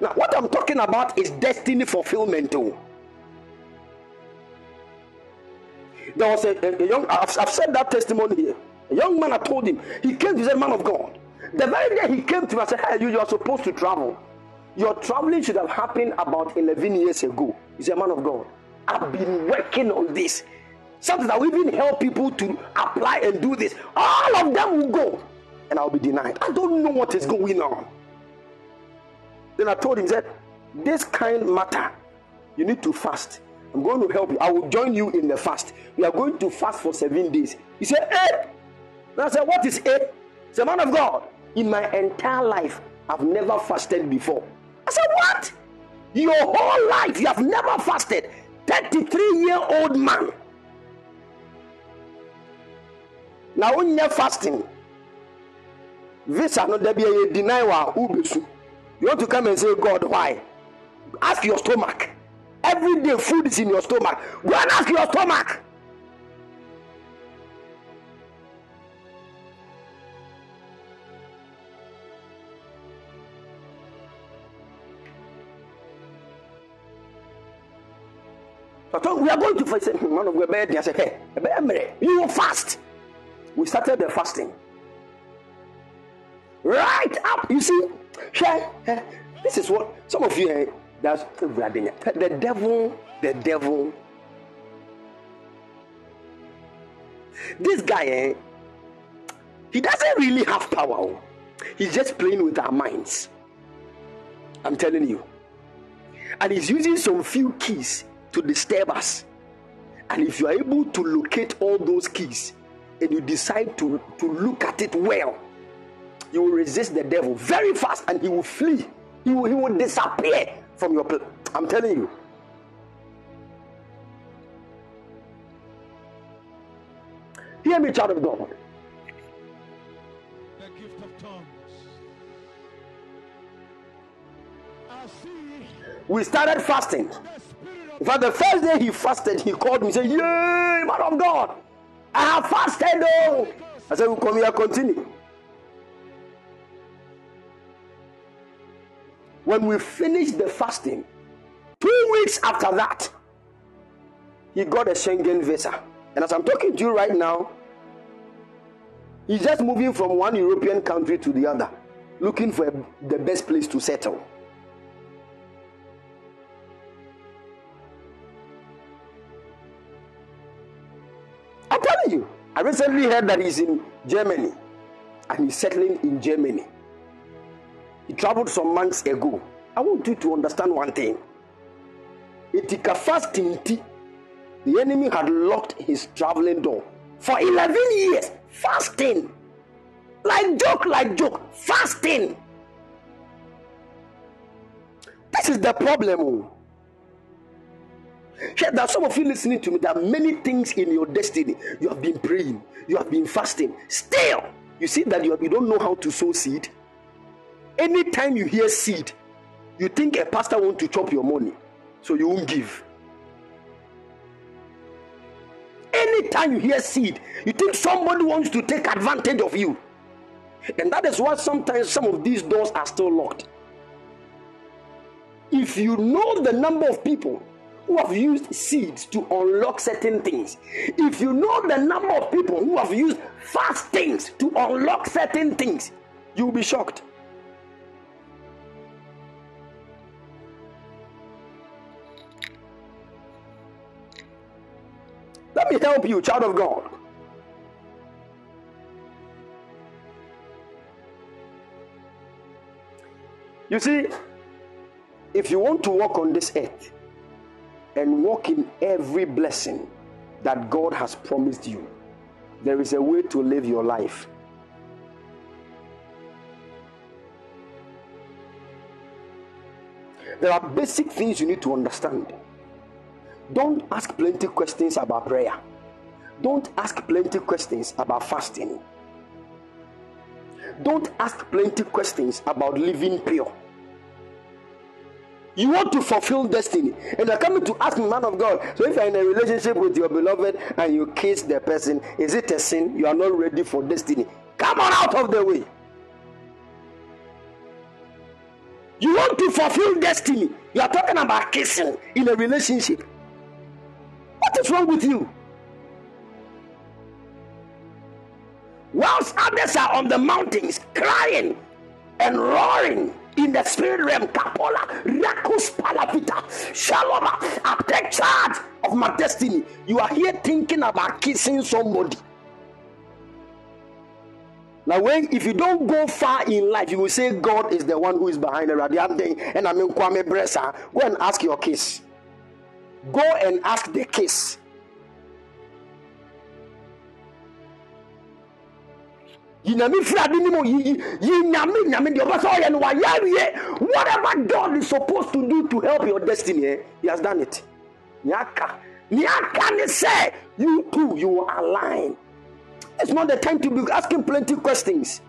Now, what I'm talking about is destiny fulfillment. Too. There was a, a, a young, I've, I've, said that testimony here. A young man, I told him, he came to say, Man of God. The very day he came to me, I said, Hey, you, you are supposed to travel. Your traveling should have happened about 11 years ago. He said, Man of God, I've been working on this. Something that we even help people to apply and do this. All of them will go, and I'll be denied. I don't know what is going on. Then I told him, said, This kind matter, you need to fast. I'm going to help you. I will join you in the fast. We are going to fast for seven days. He said, Eight. And I said, What is eight? He said, Man of God, in my entire life, I've never fasted before. I said, What? Your whole life, you have never fasted. 33 year old man. Now, when you're fasting, visa no be a deny wa ubesu. You want to come and say, God, why? Ask your stomach. Every day, food is in your stomach. Go and ask your stomach. So we are going to of the bed, I said, Hey, you fast. We started the fasting. Right up, you see, this is what some of you that's the devil, the devil. This guy, eh, he doesn't really have power. He's just playing with our minds. I'm telling you. And he's using some few keys to disturb us. And if you are able to locate all those keys and you decide to, to look at it well, you will resist the devil very fast and he will flee. He will, he will disappear from your place. I'm telling you. Hear me, child of God. The gift of tongues. I see We started fasting. In fact, the first day he fasted, he called me and said, Yay, man of God, I have fasted. Oh. I said, well, Come here, continue. When we finished the fasting, two weeks after that, he got a Schengen visa. And as I'm talking to you right now, he's just moving from one European country to the other, looking for the best place to settle. I'm telling you, I recently heard that he's in Germany and he's settling in Germany. He traveled some months ago. I want you to understand one thing. Etika fasting, the enemy had locked his traveling door for 11 years. Fasting. Like joke, like joke. Fasting. This is the problem. Here, there are some of you listening to me. There are many things in your destiny. You have been praying, you have been fasting. Still, you see that you, you don't know how to sow seed. Anytime you hear seed, you think a pastor want to chop your money, so you won't give. Anytime you hear seed, you think somebody wants to take advantage of you. And that is why sometimes some of these doors are still locked. If you know the number of people who have used seeds to unlock certain things, if you know the number of people who have used fast things to unlock certain things, you'll be shocked. Let me help you, child of God. You see, if you want to walk on this earth and walk in every blessing, that God has promised you. There is a way to live your life. There are basic things you need to understand. Don't ask plenty questions about prayer. Don't ask plenty questions about fasting. Don't ask plenty questions about living pure. You want to fulfill destiny, and you're coming to ask man of God. So, if you're in a relationship with your beloved and you kiss the person, is it a sin? You are not ready for destiny. Come on out of the way. You want to fulfill destiny. You are talking about kissing in a relationship. What is wrong with you? Whilst others are on the mountains crying and roaring in the spirit realm, Kapola, Rakus Palavita, Shaloma, I take charge of my destiny. You are here thinking about kissing somebody. Now, when if you don't go far in life, you will say God is the one who is behind the radiant. And I mean, Kwame Bressa, go and ask your kiss. Go and ask the kiss. Yinyame firi ade nim o yi yi yi nyame ɔbɛ sɛ ɔyɛ no wayɛ awie whatever God is supposed to do to help your destiny eh, he has done it. Nyaka nyaka ne sɛ you too you will align. It's not the time to be asking plenty questions.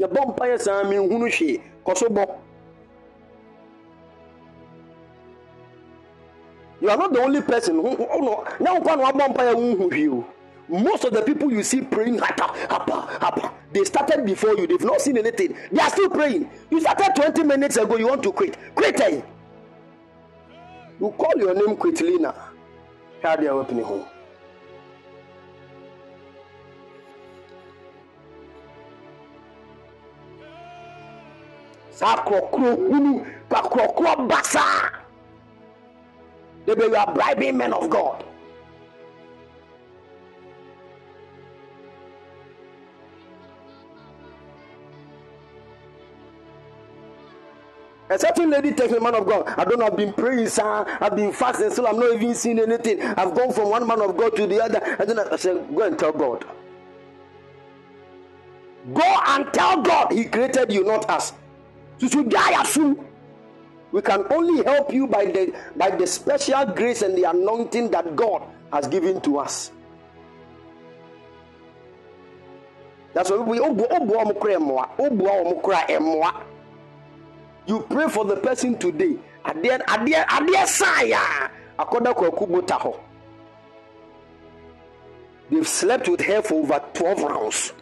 Yɛbɔ mpaeɛ saa mi nhunu hwee kɔ so bɔ you are not the only person who no nyɛ nkwa na wabɔ mpaeɛ nhunu hwee o. Most of the people you see praying, they started before you. They've not seen anything. They are still praying. You started 20 minutes ago. You want to quit. Quit. Eh? You call your name Quitlina. How they are opening home. saa korɔkorɔ hunu they be you are bribing men of god A certain lady takes me, man of God, I don't know, I've been praying, sir. I've been fasting, still I'm not even seeing anything. I've gone from one man of God to the other. I, don't know. I said, go and tell God. Go and tell God He created you, not us. So to die as soon. We can only help you by the by the special grace and the anointing that God has given to us. That's why we. You pray for the person today. Adeɛ adeɛ adeɛ san ya akɔda kwaku bota hɔ. They've slept with her for over twelve rounds.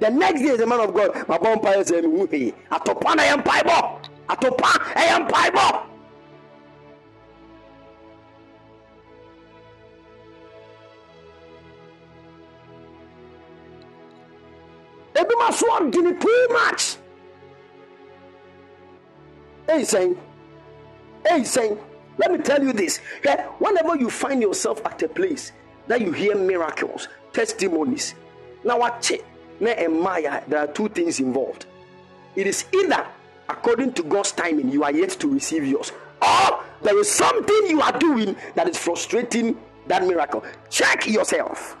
The next day, the man of God, my said, Atopa na yam paibo. Atopa na yam paibo. Ebi ma so ɔdini too much. Hey, saying, hey, saying, let me tell you this. Yeah, whenever you find yourself at a place that you hear miracles, testimonies, now watch it. Now, and Maya, there are two things involved. It is either according to God's timing, you are yet to receive yours, or there is something you are doing that is frustrating that miracle. Check yourself.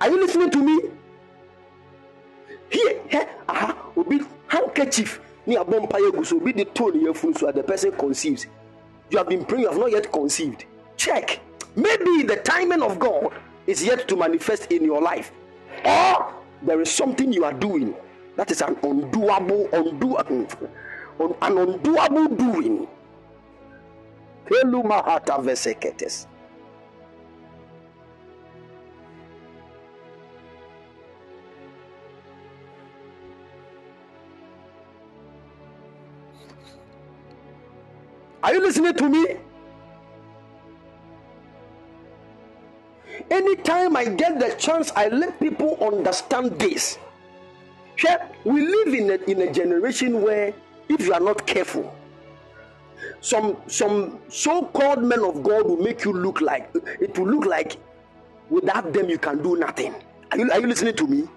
Are you listening to me? Here, here, aha, obi handkerchief ni abɔ mpaeɛ gu so obi de toe ne yɛfunu so the person conceives. You have been praying, you have not yet conceived. Check. Maybe the timing of God is yet to manifest in your life, or there is something you are doing that is an undoable, undo, an undoable doing. Kelumahata veseketes. Are you listening to me? Anytime I get the chance, I let people understand this. We live in a, in a generation where, if you are not careful, some some so-called men of God will make you look like it will look like without them you can do nothing. Are you, are you listening to me?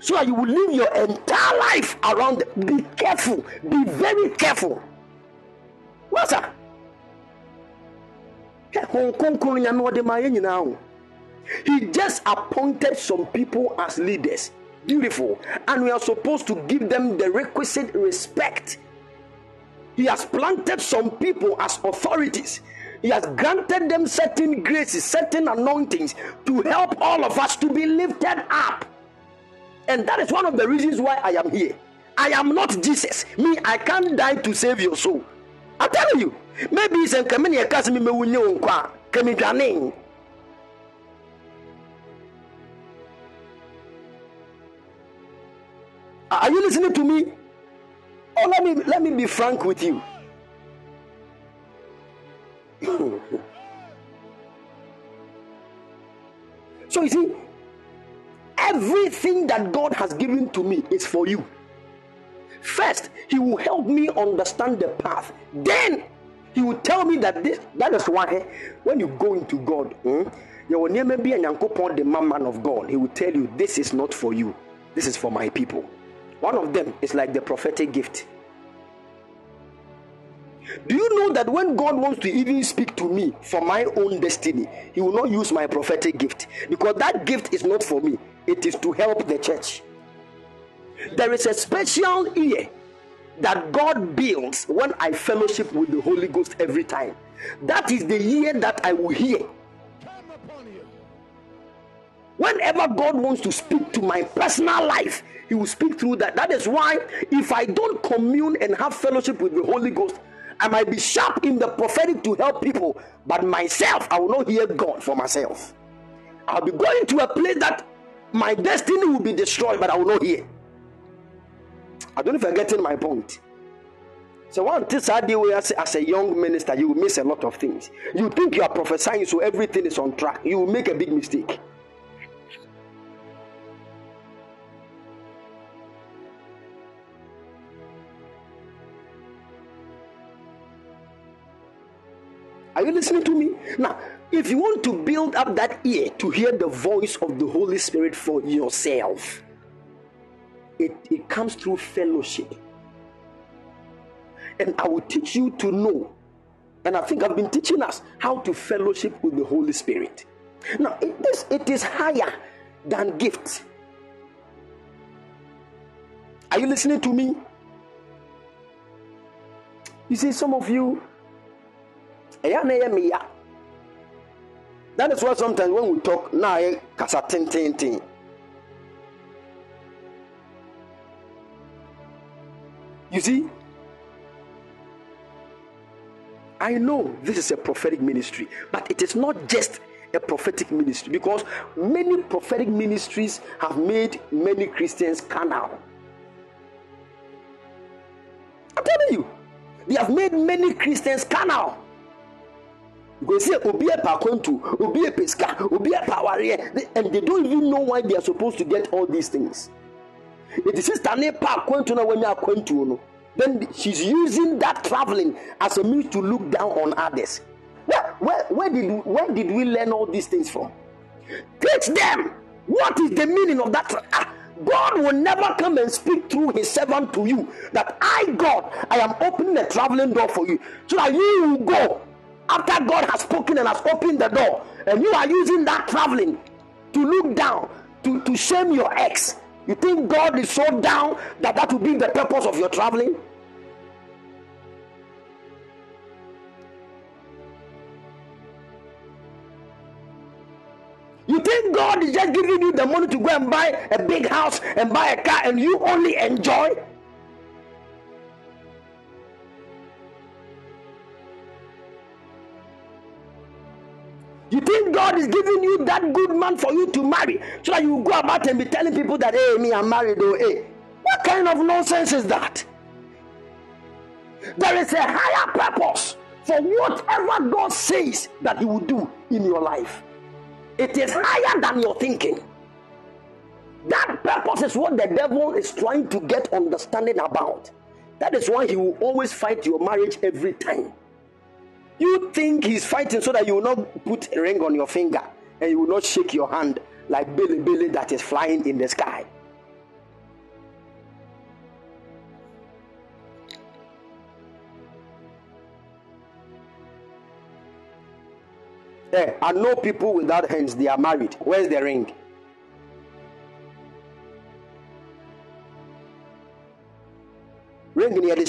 so you will live your entire life around. Be careful. Be very careful. Masa. He just appointed some people as leaders. Beautiful. And we are supposed to give them the requisite respect. He has planted some people as authorities. He has granted them certain graces, certain anointings to help all of us to be lifted up. And that is one of the reasons why I am here. I am not Jesus. Me, I can't die to save your soul. I'm telling you. Maybe it's a coming a cast me me wunye unkwa. Kemi dwane. Are you listening to me? Oh, let me let me be frank with you. so you see, everything that God has given to me is for you. First, He will help me understand the path. Then He will tell me that this that is why eh, when you go into God, hmm, you will never be a nyankopon, the man man of God. He will tell you this is not for you. This is for my people. One of them is like the prophetic gift. Do you know that when God wants to even speak to me for my own destiny, He will not use my prophetic gift because that gift is not for me, it is to help the church. There is a special ear that God builds when I fellowship with the Holy Ghost every time. That is the ear that I will hear. Whenever God wants to speak to my personal life, He will speak through that. That is why, if I don't commune and have fellowship with the Holy Ghost, I might be sharp in the prophetic to help people, but myself, I will not hear God for myself. I'll be going to a place that my destiny will be destroyed, but I will not hear. I don't know if you're getting my point. So one this idea as, as a young minister, you will miss a lot of things. You think you are prophesying, so everything is on track. You will make a big mistake. Are you listening to me? Now, if you want to build up that ear to hear the voice of the Holy Spirit for yourself, it, it comes through fellowship. And I will teach you to know. And I think I've been teaching us how to fellowship with the Holy Spirit. Now, it is, it is higher than gifts. Are you listening to me? You see, some of you. That is why sometimes when we talk, ayɛ kasa tententen. You see, I know this is a prophetic ministry, but it is not just a prophetic ministry because many prophetic ministries have made many Christians carnal. I'm telling you, they have made many Christians carnal. Because obi pakontu, obi a pesca, obi power, and they don't even know why they are supposed to get all these things. It is sister ne pa akwantu na no. Then she's using that traveling as a means to look down on others. Where, where, where did where did we learn all these things from? Teach them what is the meaning of that. Ah, God will never come and speak through his servant to you that I, God, I am opening a traveling door for you so that you will go after God has spoken and has opened the door, and you are using that traveling to look down, to, to shame your ex. You think God is so down that that will be the purpose of your traveling? You think God is just giving you the money to go and buy a big house and buy a car and you only enjoy? You think God is giving you that good man for you to marry so that you go about and be telling people that, hey, me, I'm married, oh, hey. What kind of nonsense is that? There is a higher purpose for whatever God says that He will do in your life. It is higher than your thinking. That purpose is what the devil is trying to get understanding about. That is why he will always fight your marriage every time. You think he's fighting so that you will not put a ring on your finger and you will not shake your hand like Billy Billy that is flying in the sky. Hey, I know people without hands, they are married. Where's the ring? Ring near the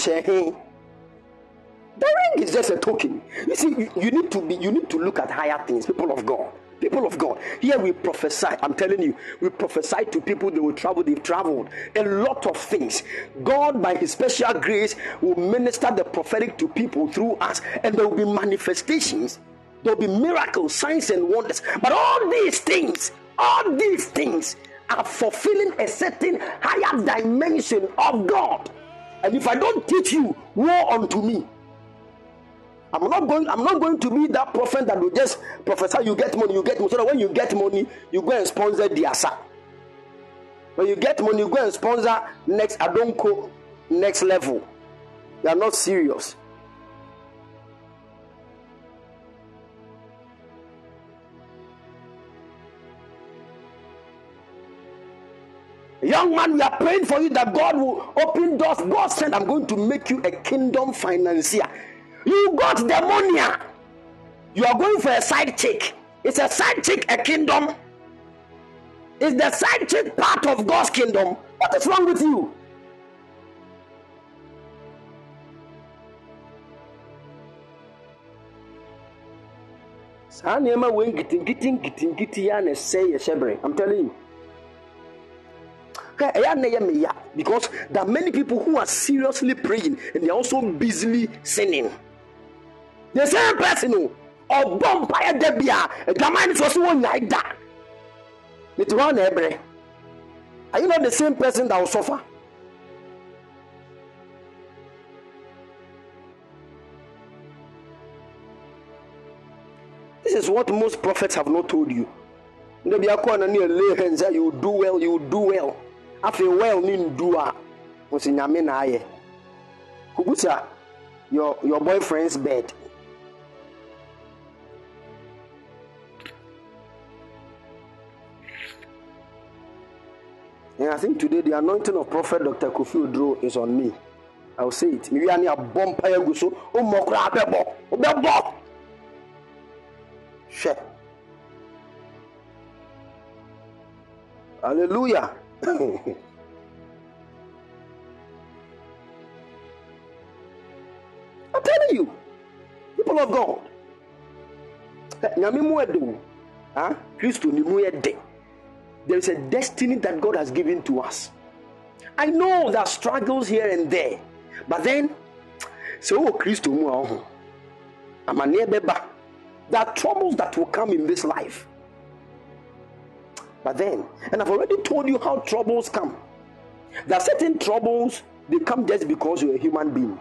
the ring is just a token. You see, you, you need to be you need to look at higher things, people of God. People of God, here we prophesy. I'm telling you, we prophesy to people they will travel, they've traveled. A lot of things. God, by His special grace, will minister the prophetic to people through us, and there will be manifestations, there will be miracles, signs, and wonders. But all these things, all these things are fulfilling a certain higher dimension of God. And if I don't teach you, woe unto me. I'm not going. I'm not going to be that prophet that will just prophesy. You get money. You get money. So that when you get money, you go and sponsor the asa. When you get money, you go and sponsor next Adonko, next level. You are not serious. Young man, we are praying for you that God will open doors. God said, I'm going to make you a kingdom financier. You got the money. You are going for a side chick. It's a side chick, a kingdom. Is the side chick part of God's kingdom? What is wrong with you? i'm telling you because there are many people who are seriously praying and they are also busily sinning the same person o ɔbɔ mpaeɛ da bi a adwaman no so so wɔnyae da mete hɔ na ɛbrɛ are you not the same person that will suffer? This is what most prophets have not told you. Bi akɔ na ne lay hands a you do well you do well. Afei well ne ndu a your your boyfriend's bed And I think today the anointing of Prophet Dr. Kofi Oduro is on me. I will say it. Maybe I need a bomb fire go so. Oh, mo kra bebo. Bebo. Share. Hallelujah. I'm telling you, people of God. Nyame mu edo. Ah, Kristo ni ede there is a destiny that God has given to us. I know there are struggles here and there, but then, so oh, Christo mu oh, beba. There are troubles that will come in this life. But then, and I've already told you how troubles come. There are certain troubles, they come just because you're a human being.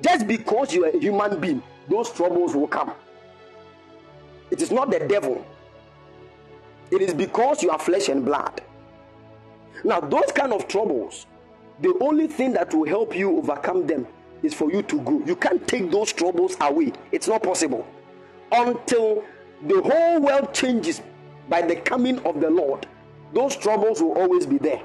Just because you're a human being, those troubles will come. It is not the devil, it is because you are flesh and blood. Now, those kind of troubles, the only thing that will help you overcome them is for you to go. You can't take those troubles away. It's not possible until the whole world changes by the coming of the Lord. Those troubles will always be there.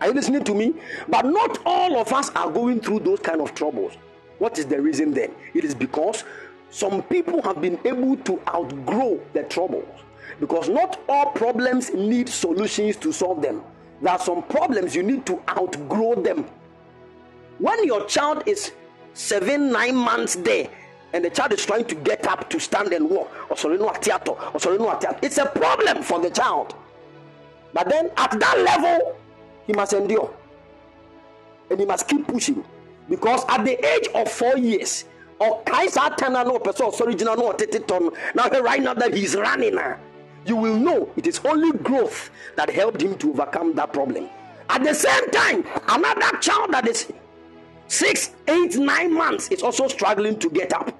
Are you listening to me? But not all of us are going through those kind of troubles. What is the reason then? It is because some people have been able to outgrow the troubles because not all problems need solutions to solve them. There are some problems you need to outgrow them. When your child is seven, nine months there, and the child is trying to get up to stand and walk, or theater, or it's a problem for the child. But then at that level, he must endure and he must keep pushing because at the age of four years, ɔkae saa time na na ɔpɛ sɛ ɔsɔre gyina na ɔtete tɔ no now right now that he's running now you will know it is only growth that helped him to overcome that problem. At the same time another child that is six eight nine months is also struggling to get up.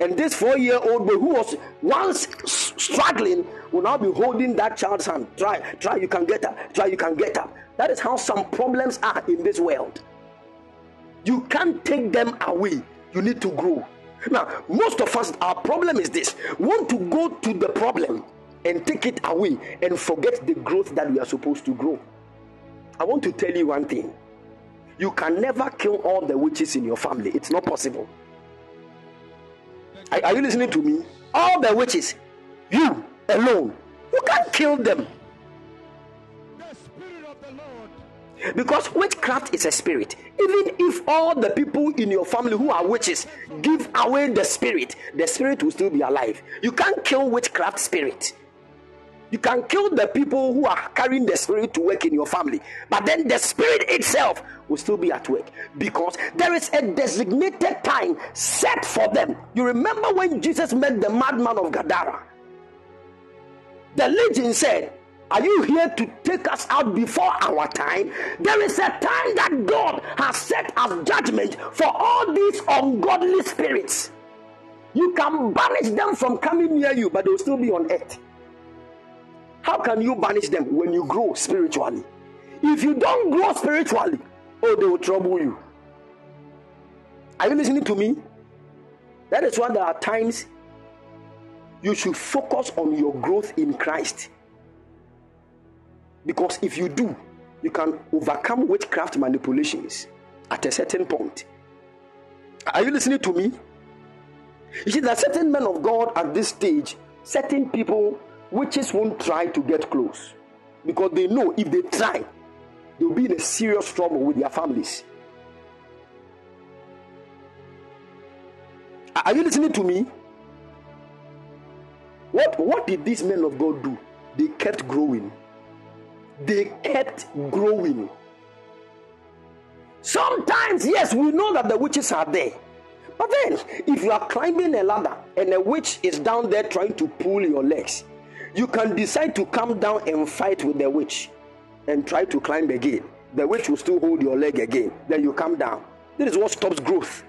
And this four-year-old boy who was once struggling will now be holding that child's hand. Try try you can get up. Try you can get up. That is how some problems are in this world. You can't take them away you need to grow. Now, most of us, our problem is this want to go to the problem and take it away and forget the growth that we are supposed to grow. I want to tell you one thing you can never kill all the witches in your family, it's not possible. Are, are you listening to me? All the witches, you alone, you can't kill them because witchcraft is a spirit. Even if all the people in your family who are witches give away the spirit, the spirit will still be alive. You can't kill witchcraft spirit. You can kill the people who are carrying the spirit to work in your family, but then the spirit itself will still be at work because there is a designated time set for them. You remember when Jesus met the madman of Gadara? The legion said, Are you here to take us out before our time? There is a time that God has set as judgment for all these ungodly spirits. You can banish them from coming near you, but they will still be on earth. How can you banish them when you grow spiritually? If you don't grow spiritually, oh, they will trouble you. Are you listening to me? That is why there are times you should focus on your growth in Christ. Because if you do, you can overcome witchcraft manipulations at a certain point. Are you listening to me? You see, there are certain men of God at this stage, certain people, witches won't try to get close because they know if they try, they'll be in a serious trouble with their families. Are you listening to me? What, what did these men of God do? They kept growing. They kept growing. Sometimes, yes, we know that the witches are there. But then, if you are climbing a ladder and a witch is down there trying to pull your legs, you can decide to come down and fight with the witch and try to climb again. The witch will still hold your leg again. Then you come down. This is what stops growth.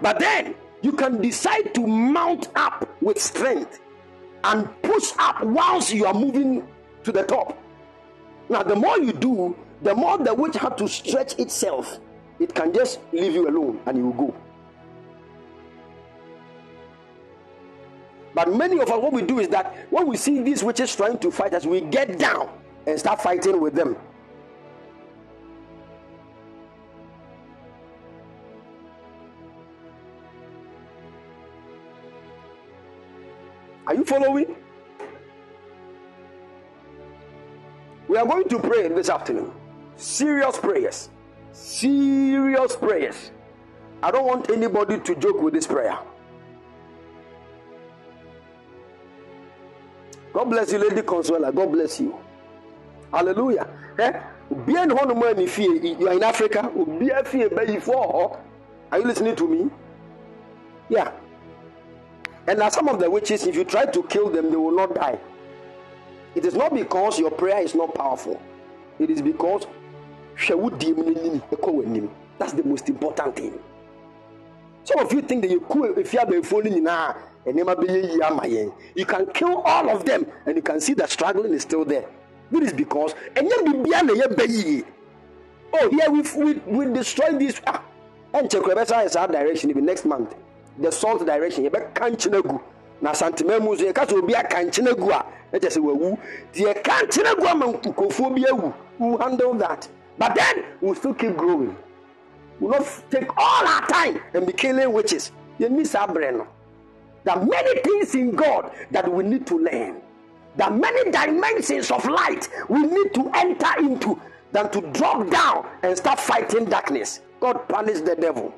But then, you can decide to mount up with strength and push up whilst you are moving to the top. Now, the more you do, the more the witch has to stretch itself. It can just leave you alone and you will go. But many of us, what we do is that when we see these witches trying to fight us, we get down and start fighting with them. Are you following? We are going to pray this afternoon. Serious prayers. Serious prayers. I don't want anybody to joke with this prayer. God bless you, Lady Consuela. God bless you. Hallelujah. Eh? You are in Africa. Are you listening to me? Yeah. And now some of the witches, if you try to kill them, they will not die. It is not because your prayer is not powerful. It is because. That's the most important thing. Some of you think that you if you have a phone in nneɛma bɛyɛ yie ama yɛn. You can kill all of them and you can see that struggling is still there. This is because bɛ yie. Oh, here we we we destroy this. Ah, kura bɛsa yɛ saa direction bi next month. The salt direction yɛbɛka nkyɛn gu na asantema mu nso yɛka sɛ obi aka nkyɛn gu a ɛkyɛ sɛ wawu. Ti yɛka nkyɛn gu ama nkurɔfoɔ bi awu. We handle that. But then we still keep growing. We not take all our time and be killing witches. You miss our brain. There are many things in God that we need to learn. There are many dimensions of light we need to enter into than to drop down and start fighting darkness. God punish the devil.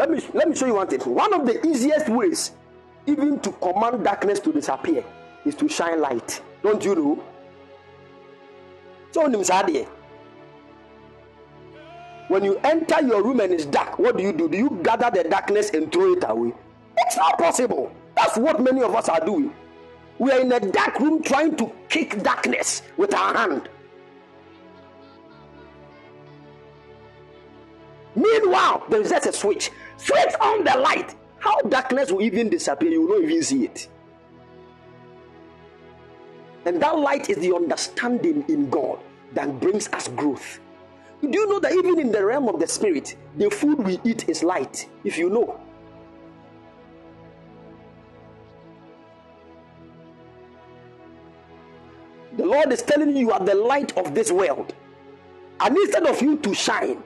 Let me let me show you one thing. One of the easiest ways, even to command darkness to disappear, is to shine light. Don't you know? So. When you enter your room and it's dark, what do you do? Do you gather the darkness and throw it away? It's not possible. That's what many of us are doing. We are in a dark room trying to kick darkness with our hand. Meanwhile, there is just a switch. Switch on the light. How darkness will even disappear, you will not even see it. And that light is the understanding in God that brings us growth. Do you know that even in the realm of the spirit, the food we eat is light? If you know. The Lord is telling you you are the light of this world. And instead of you to shine,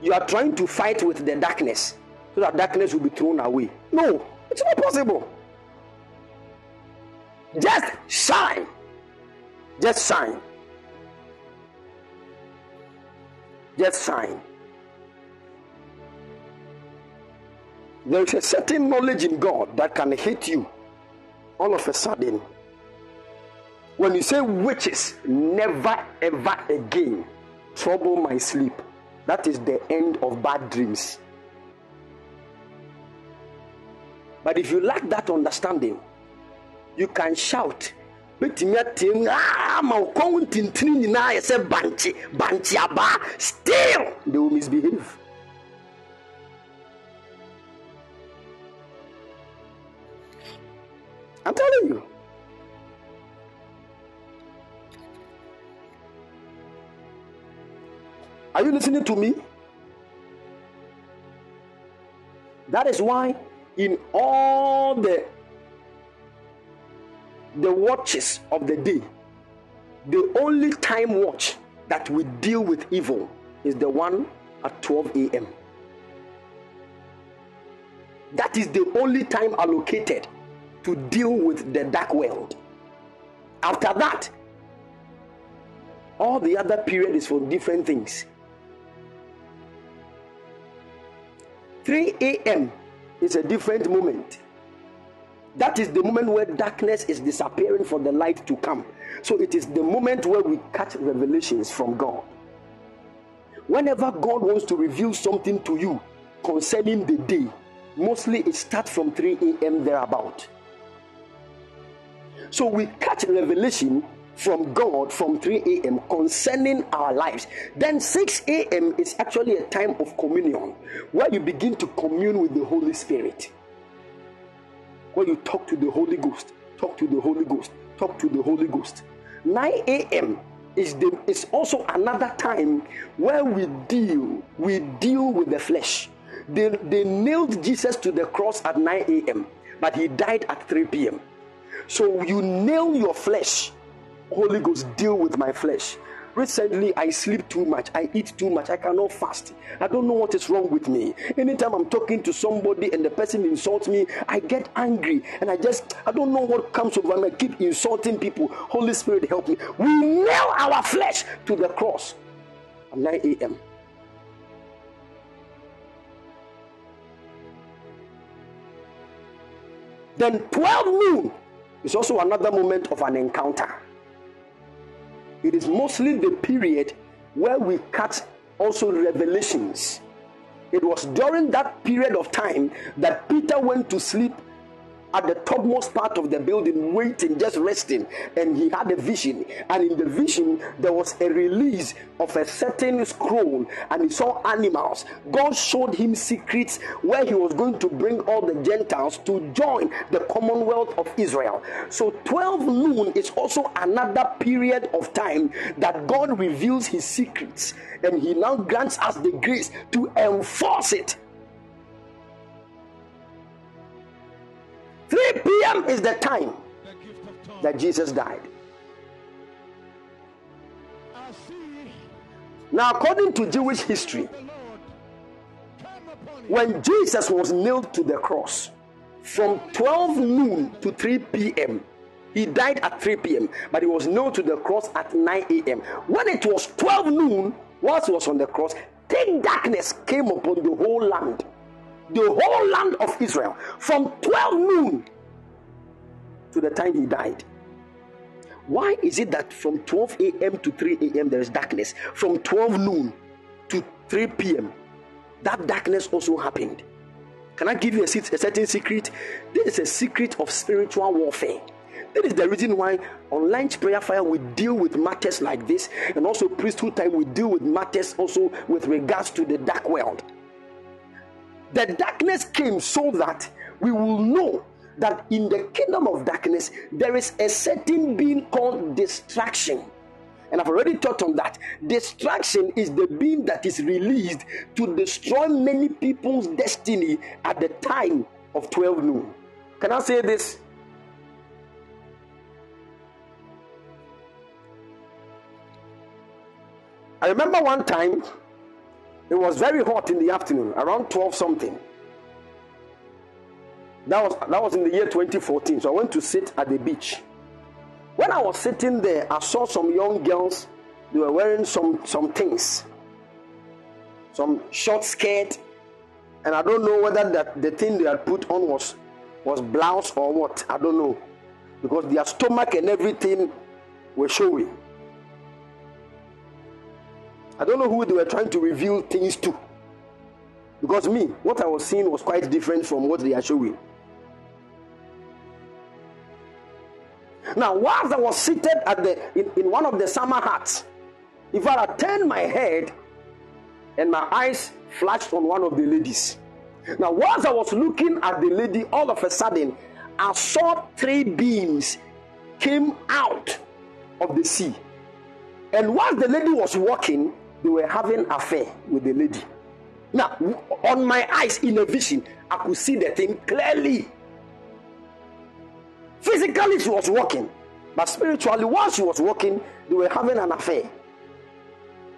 you are trying to fight with the darkness so that darkness will be thrown away. No, it's not possible. Just shine. Just shine. Just shine. There is a certain knowledge in God that can hit you all of a sudden. When you say witches, never ever again trouble my sleep. That is the end of bad dreams. But if you lack that understanding, you can shout. bɛtumi atem ah, ama abaa still they will misbehave i'm telling you are you listening to me that is why in all the the watches of the day, the only time watch that we deal with evil is the one at 12 a.m. That is the only time allocated to deal with the dark world. After that, all the other period is for different things. 3 a.m. is a different moment. That is the moment where darkness is disappearing for the light to come. So it is the moment where we catch revelations from God. Whenever God wants to reveal something to you concerning the day, mostly it starts from 3 a.m. thereabout. So we catch revelation from God from 3 a.m. concerning our lives. Then 6 a.m. is actually a time of communion where you begin to commune with the Holy Spirit where you talk to the Holy Ghost, talk to the Holy Ghost, talk to the Holy Ghost. 9 a.m. is the is also another time where we deal we deal with the flesh. They, they nailed Jesus to the cross at 9 a.m., but he died at 3 p.m. So you nail your flesh. Holy Ghost, deal with my flesh. Recently, I sleep too much. I eat too much. I cannot fast. I don't know what is wrong with me. Anytime I'm talking to somebody and the person insults me, I get angry and I just, I don't know what comes over me. I keep insulting people. Holy Spirit, help me. We nail our flesh to the cross at 9 a.m. Then 12 noon is also another moment of an encounter. It is mostly the period where we cut also revelations. It was during that period of time that Peter went to sleep at the topmost part of the building, waiting, just resting. And he had a vision. And in the vision, there was a release of a certain scroll, and he saw animals. God showed him secrets where he was going to bring all the Gentiles to join the commonwealth of Israel. So 12 noon is also another period of time that God reveals his secrets, and he now grants us the grace to enforce it 3 p.m. is the time that Jesus died. Now, according to Jewish history, when Jesus was nailed to the cross from 12 noon to 3 p.m., he died at 3 p.m., but he was nailed to the cross at 9 a.m. When it was 12 noon, whilst he was on the cross, thick darkness came upon the whole land the whole land of Israel from 12 noon to the time he died. Why is it that from 12 a.m. to 3 a.m. there is darkness? From 12 noon to 3 p.m., that darkness also happened. Can I give you a, a certain secret? This is a secret of spiritual warfare. That is the reason why on Prayer Fire we deal with matters like this, and also priesthood time we deal with matters also with regards to the dark world. The darkness came so that we will know that in the kingdom of darkness there is a certain being called distraction. And I've already taught on that. Distraction is the being that is released to destroy many people's destiny at the time of 12 noon. Can I say this? I remember one time it was very hot in the afternoon, around 12 something. That was that was in the year 2014. So I went to sit at the beach. When I was sitting there, I saw some young girls. They were wearing some some things, some short skirt, and I don't know whether that the thing they had put on was was blouse or what. I don't know because their stomach and everything were showing. I don't know who they were trying to reveal things to. Because me, what I was seeing was quite different from what they are showing. Now, whilst I was seated at the in, in one of the summer huts, if I turned my head and my eyes flashed on one of the ladies. Now, whilst I was looking at the lady, all of a sudden, I saw three beams came out of the sea. And whilst the lady was walking, they were having affair with the lady. Now, on my eyes, in a vision, I could see the thing clearly. Physically, she was walking, but spiritually, while she was walking, they were having an affair.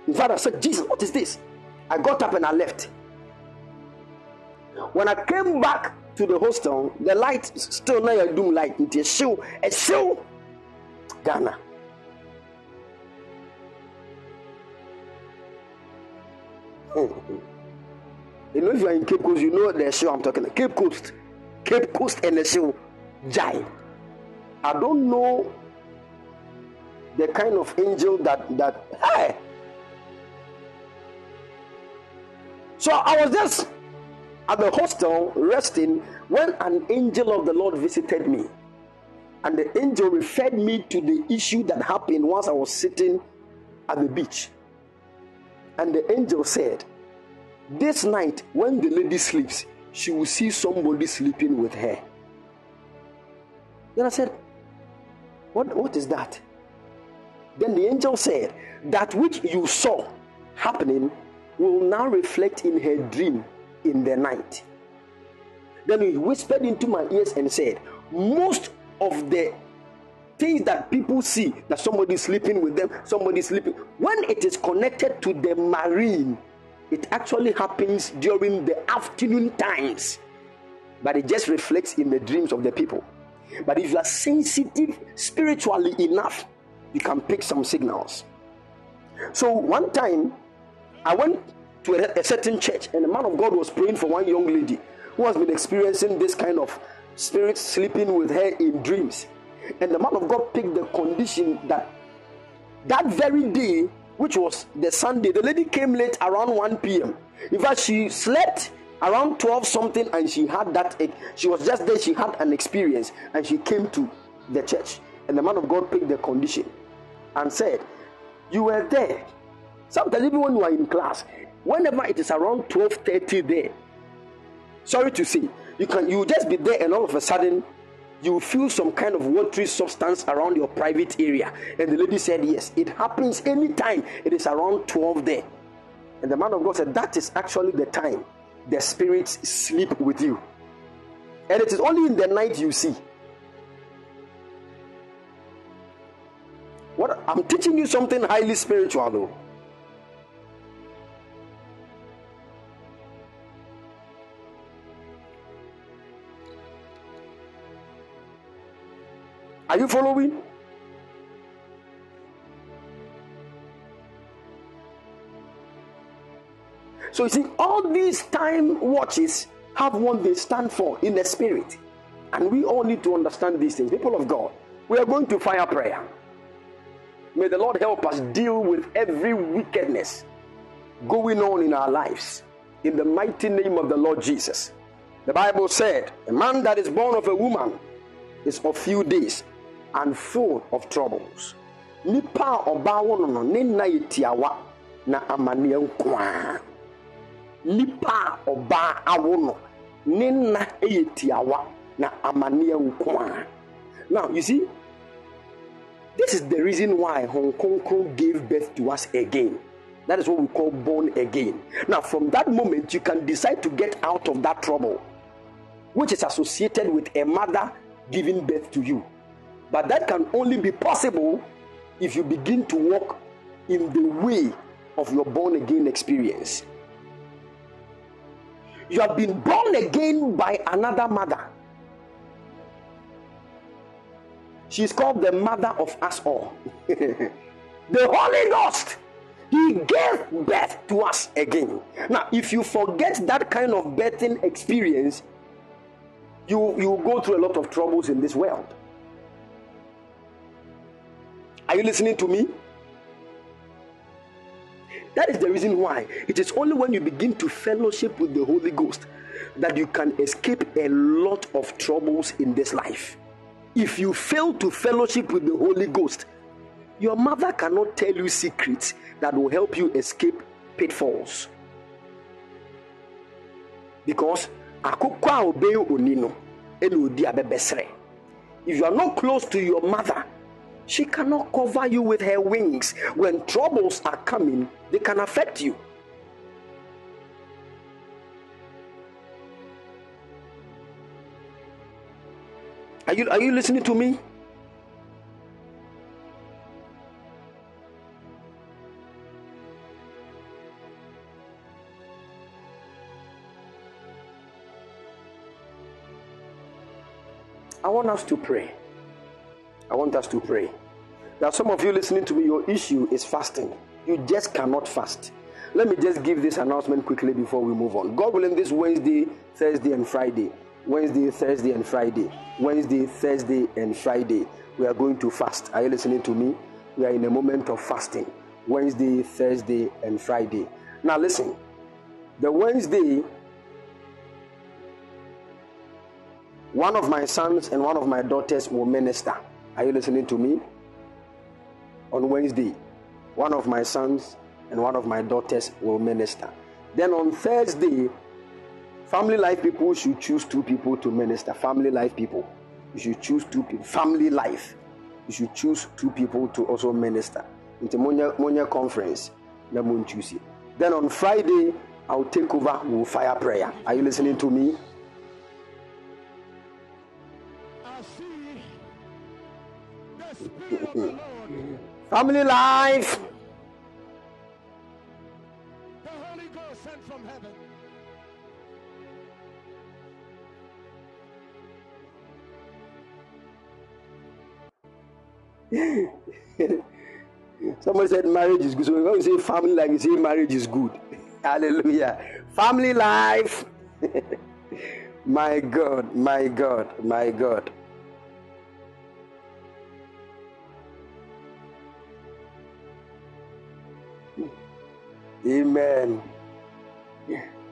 In fact, I said, Jesus, what is this? I got up and I left. When I came back to the hostel, the light still not a doom light. It's a show, a show, Ghana. You know, if you are in Cape Coast, you know the show I'm talking about. Cape Coast, Cape Coast, and the show, Jai. I don't know the kind of angel that that. Hey. So I was just at the hostel resting when an angel of the Lord visited me. And the angel referred me to the issue that happened once I was sitting at the beach. And the angel said, This night, when the lady sleeps, she will see somebody sleeping with her. Then I said, What, what is that? Then the angel said, That which you saw happening will now reflect in her dream in the night. Then he whispered into my ears and said, Most of the things that people see that somebody sleeping with them, somebody sleeping, when it is connected to the marine, it actually happens during the afternoon times, but it just reflects in the dreams of the people. But if you are sensitive spiritually enough, you can pick some signals. So one time, I went to a, a certain church, and a man of God was praying for one young lady who has been experiencing this kind of spirit sleeping with her in dreams. And the man of God picked the condition that that very day, which was the Sunday, the lady came late around 1 p.m. In fact, she slept around 12 something and she had that, she was just there, she had an experience and she came to the church. And the man of God picked the condition and said, You were there. Sometimes, even when you are in class, whenever it is around 12:30 there, sorry to say, you can you just be there and all of a sudden you feel some kind of watery substance around your private area. And the lady said, Yes, it happens anytime it is around 12 there. And the man of God said, That is actually the time the spirits sleep with you. And it is only in the night you see. What I'm teaching you something highly spiritual though. Are you following? So you see, all these time watches have what they stand for in the spirit. And we all need to understand these things. People of God, we are going to fire prayer. May the Lord help us deal with every wickedness going on in our lives. In the mighty name of the Lord Jesus. The Bible said, A man that is born of a woman is of few days and full of troubles. Nipa a ɔbaa wɔ no ne nna yɛ tiawa na amanneɛ nkoaa. Nipa a ɔbaa awo no ne nna yɛ tiawa na amanneɛ nkoaa. Now you see, this is the reason why Hong Kong gave birth to us again. That is what we call born again. Now, from that moment, you can decide to get out of that trouble, which is associated with a mother giving birth to you. But that can only be possible if you begin to walk in the way of your born again experience. You have been born again by another mother. She's called the mother of us all. the Holy Ghost. He gave birth to us again. Now, if you forget that kind of birthing experience, you you go through a lot of troubles in this world. Are you listening to me? That is the reason why it is only when you begin to fellowship with the Holy Ghost that you can escape a lot of troubles in this life. If you fail to fellowship with the Holy Ghost, your mother cannot tell you secrets that will help you escape pitfalls. Because. If you are not close to your mother, she cannot cover you with her wings. When troubles are coming, they can affect you. Are you, are you listening to me? I want us to pray. I want us to pray. Are some of you listening to me, your issue is fasting. You just cannot fast. Let me just give this announcement quickly before we move on. God willing, this Wednesday, Thursday, and Friday. Wednesday, Thursday, and Friday. Wednesday, Thursday, and Friday. We are going to fast. Are you listening to me? We are in a moment of fasting. Wednesday, Thursday, and Friday. Now, listen. The Wednesday, one of my sons and one of my daughters will minister. Are you listening to me? On Wednesday, one of my sons and one of my daughters will minister. Then on Thursday, family life people should choose two people to minister. Family life people, you should choose two people. Family life, you should choose two people to also minister. Into Monya, Monya conference. Then on Friday, I'll take over with fire prayer. Are you listening to me? Family life. the Holy Ghost sent from heaven. Somebody said marriage is good. So when you say family life, you say marriage is good. Hallelujah. Family life. my God, my God, my God. Amen.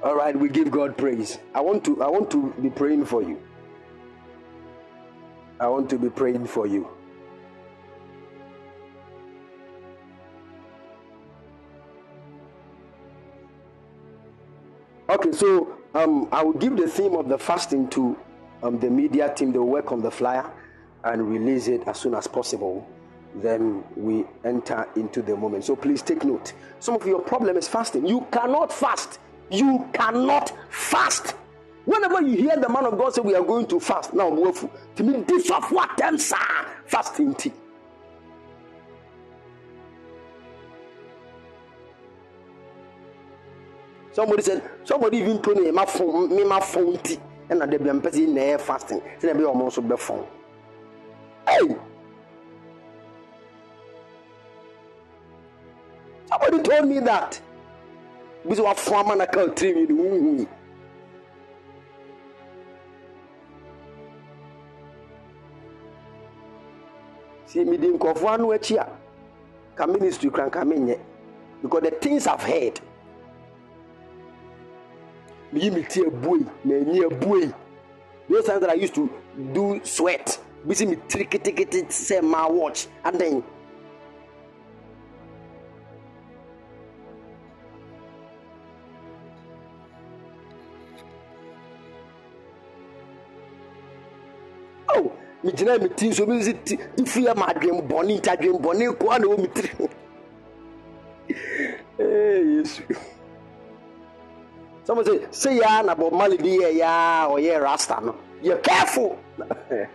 All right, we give God praise. I want to I want to be praying for you. I want to be praying for you. Okay, so um, I will give the theme of the fasting to um, the media team. They'll work on the flyer and release it as soon as possible. Then we enter into the moment. So please take note. Some of your problem is fasting. You cannot fast. You cannot fast. Whenever you hear the man of God say we are going to fast, now woeful. To me, this of what them sir fasting tea. Somebody said, somebody even told me my phone, me my phone tea. And they be in fasting. So they be almost be phone. Hey! Somebody told me that. Because what form and I can't trim you. See, me didn't go for one which year. Come ministry can come in yet. Because the things I've heard. Me me tea boy, me near boy. Those times that I used to do sweat. Busy me tricky ticket say my watch and then Oh, me gyina me ti so me si ti fi ma adwen bɔne nti adwen bɔne koa na wɔ me tiri ee yesu someone say say ya na bob marley bi yɛ ya ɔyɛ rasta no yɛ careful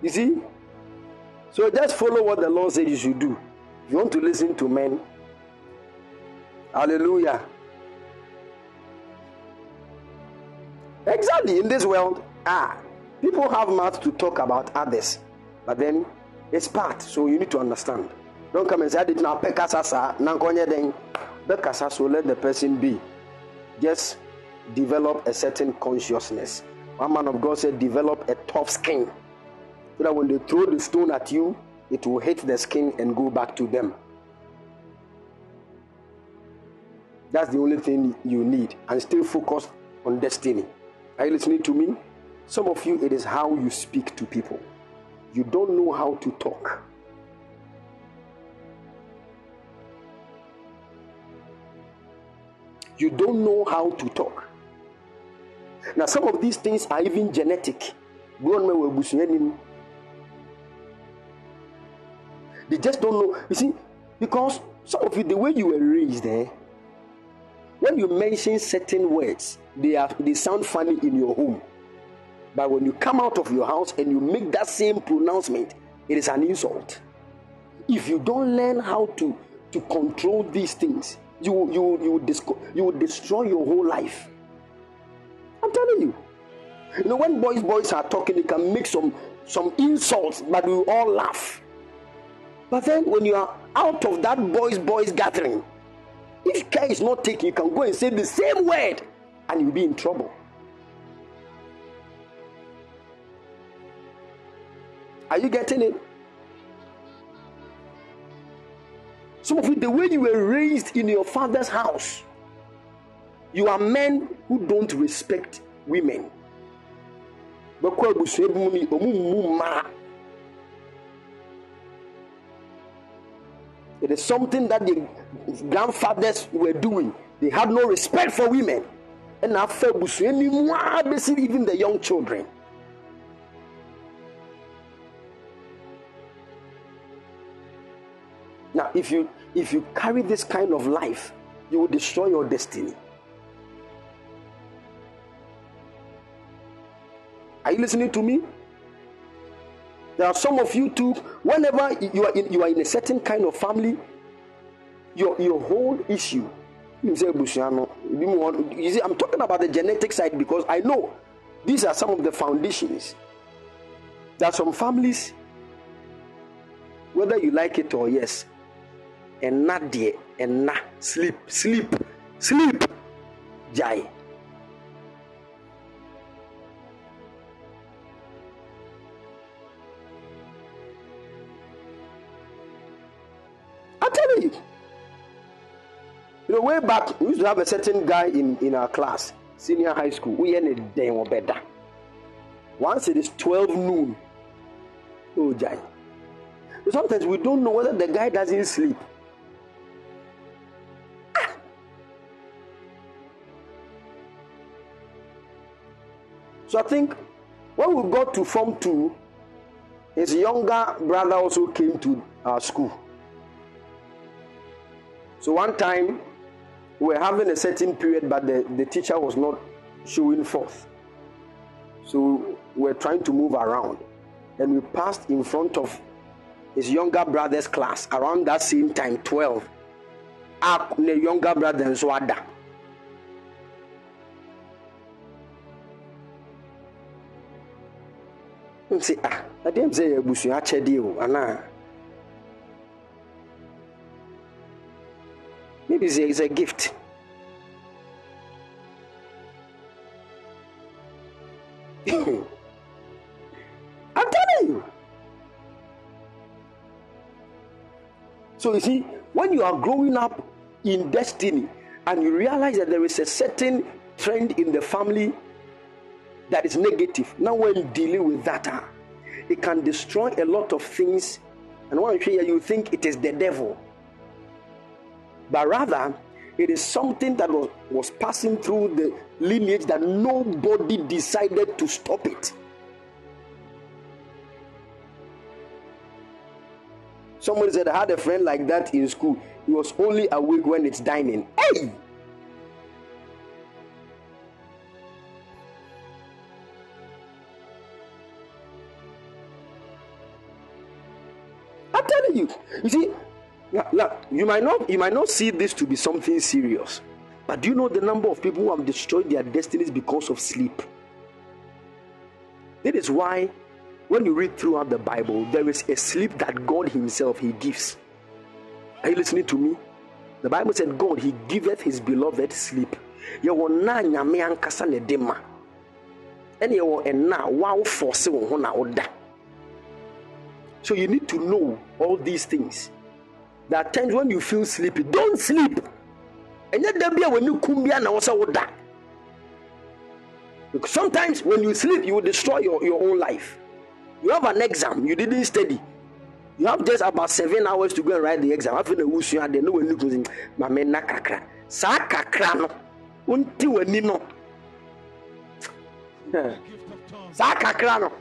You see? So just follow what the Lord said you should do. If you want to listen to men, hallelujah. Exactly in this world, ah, people have mouth to talk about others, but then it's part, so you need to understand. Don't come and say, I did not peck asasa, nankonye den. Bekasa, so let the person be. Just develop a certain consciousness. One man of God said, develop a tough skin. So that when they throw the stone at you, it will hit the skin and go back to them. That's the only thing you need. And still focused on destiny. Are you listening to me? Some of you, it is how you speak to people. You don't know how to talk. You don't know how to talk. Now, some of these things are even genetic. They just don't know. You see, because some of you, the way you were raised, eh, when you mention certain words, they are they sound funny in your home. But when you come out of your house and you make that same pronouncement, it is an insult. If you don't learn how to, to control these things, you you you will, you will destroy your whole life. I'm telling you. You know, when boys boys are talking, they can make some some insults, but we all laugh. But then when you are out of that boys boys gathering, if care is not taken, you can go and say the same word and you'll be in trouble. Are you getting it? Some of you, the way you were raised in your father's house, you are men who don't respect women. It is something that the grandfathers were doing. They had no respect for women. And after even the young children. Now, if you if you carry this kind of life, you will destroy your destiny. Are you listening to me? There are some of you too. Whenever you are in, you are in a certain kind of family, your your whole issue. You see, I'm talking about the genetic side because I know these are some of the foundations. There are some families, whether you like it or yes, and not there, and not sleep, sleep, sleep, jai. Know, way back, we used to have a certain guy in, in our class, senior high school. We had a day or better. Once it is 12 noon, oh, Jai. Sometimes we don't know whether the guy doesn't sleep. Ah. So I think when we got to Form 2, his younger brother also came to our school. So one time we were having a certain period, but the, the teacher was not showing forth. So we were trying to move around. And we passed in front of his younger brother's class around that same time, 12. Up the younger brother and Swada. Say, ah, I didn't say a it's a, it's a gift. I'm telling you. So you see, when you are growing up in destiny and you realize that there is a certain trend in the family that is negative, now when dealing with that, ah, it can destroy a lot of things. And when you you think it is the devil but rather it is something that was, was passing through the lineage that nobody decided to stop it. Somebody said, I had a friend like that in school. He was only awake when it's dining. Hey! I'm telling you. You see, now, now, you might not you might not see this to be something serious, but do you know the number of people who have destroyed their destinies because of sleep? That is why when you read throughout the Bible, there is a sleep that God Himself He gives. Are you listening to me? The Bible said, God He giveth His beloved sleep. Yɛwɔ nna nyame ankasa na ɛde ma yɛwɔ ɛna na woda so you need to know all these things there are times when you feel sleepy. Don't sleep. Ɛnyɛ da bi a w'ani kum bi a na wɔ sɛ woda sometimes when you sleep you destroy your, your own life. You have an exam you didn't study. You have just about seven hours to go and write the exam. Afei na wusua de na w'ani kum sɛ maame nna kakra. Saa kakra no. Wonti w'ani no. Gift of tongues. saa kakra no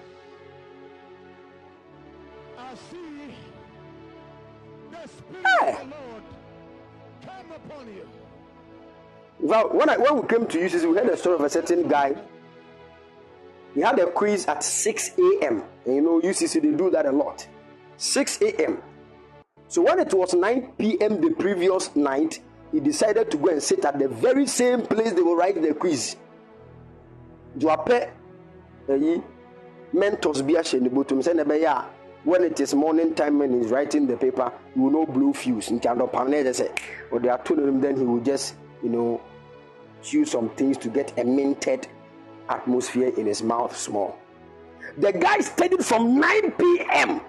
Well, when, I, when we came to UCC, we heard the story of a certain guy. He had a quiz at 6 a.m. And you know, UCC, they do that a lot. 6 a.m. So when it was 9 p.m. the previous night, he decided to go and sit at the very same place they will write the quiz. Eh, Mentors bi ahyɛ ne bɔtɔm sɛ na ɛbɛyɛ a when it is morning time and he's writing the paper you will know blue fuse. Nti adɔpam na yɛ sɛ ɔde ato ne nom then he will just you know chew some things to get a minted atmosphere in his mouth small. The guy studied from 9 p.m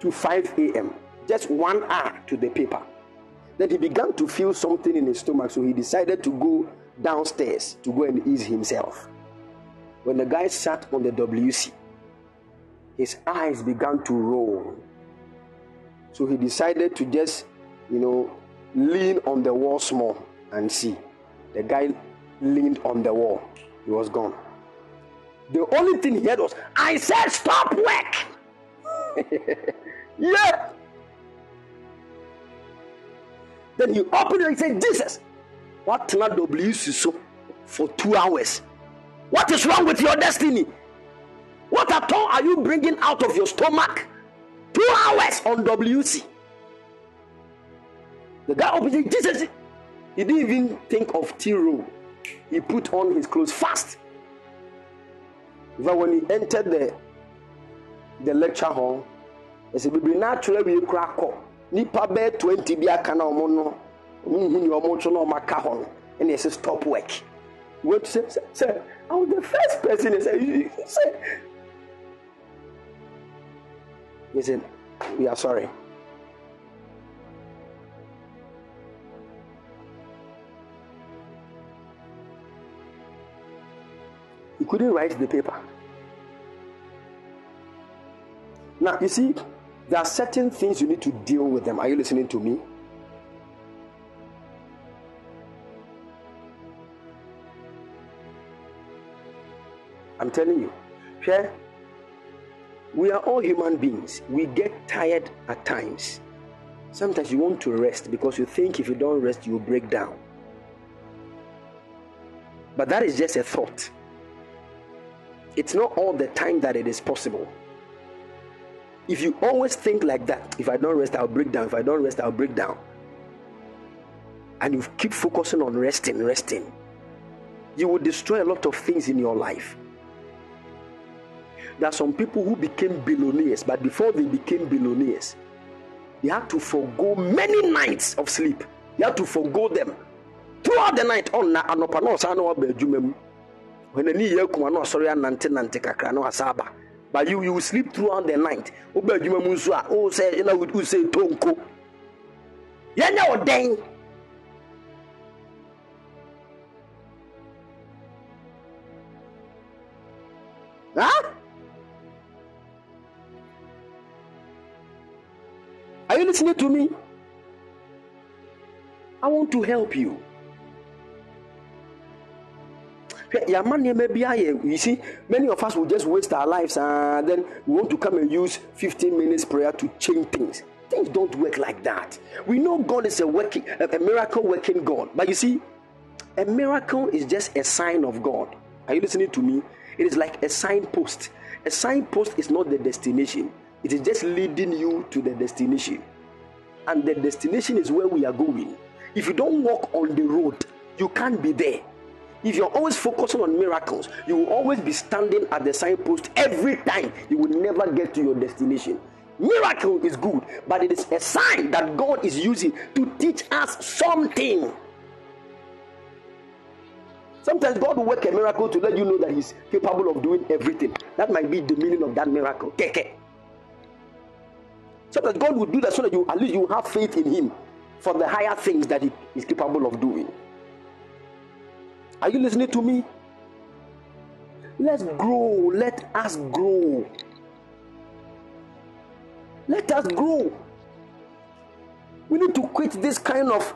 to 5 a.m just one hour to the paper. Then he began to feel something in his stomach so he decided to go downstairs to go and ease himself when the guy sat on the WC, his eyes began to roll. So he decided to just, you know, lean on the wall small and see. The guy leaned on the wall. He was gone. The only thing he heard was, I said, stop work. yeah. Then he opened it and said, Jesus, what not WC so for two hours? What is wrong with your destiny? What at all are you bringing out of your stomach? Two hours on WC. The guy opposite Jesus, he didn't even think of room. He put on his clothes fast. But when he entered the the lecture hall, he said, "Bibi natural we crack up. Nipa bɛɛ twenty bi aka na ɔmo no ɔmo hu ni ɔmo nso na ɔmo aka hɔ no ɛna stop work. Wait, say, say, I was the first person he said, he said, said, we are sorry. He couldn't write the paper. Now, you see, there are certain things you need to deal with them. Are you listening to me? I'm telling you. Share. We are all human beings. We get tired at times. Sometimes you want to rest because you think if you don't rest, you will break down. But that is just a thought. It's not all the time that it is possible. If you always think like that, if I don't rest, I'll break down. If I don't rest, I'll break down. And you keep focusing on resting, resting, you will destroy a lot of things in your life. There are some people who became billionaires, but before they became billionaires, they had to forego many nights of sleep. They had to forego them throughout the night. On na anopa na ọsa na ọba adwuma mu. When ani yɛ kuma na ɔsɔre anante nante kakra na ɔsa aba. But you you sleep throughout the night. Ọba adwuma mu nso a o sɛ na o tonko. Yɛn nyɛ ɔdɛn. Huh? Are you listening to me? I want to help you. You see many of us will just waste our lives and then we want to come and use 15 minutes prayer to change things. Things don't work like that. We know god is a working a miracle working god. But you see a miracle is just a sign of god. Are you listening to me? It is like a signpost. A signpost is not the destination, it is just leading you to the destination. And the destination is where we are going. If you don't walk on the road, you can't be there. If you're always focusing on miracles, you will always be standing at the signpost every time. You will never get to your destination. Miracle is good, but it is a sign that God is using to teach us something. Sometimes God will work a miracle to let you know that He's capable of doing everything. That might be the meaning of that miracle. Keke. Sometimes God will do that so that you at least you have faith in Him for the higher things that He is capable of doing. Are you listening to me? Let's grow. Let us grow. Let us grow. We need to quit this kind of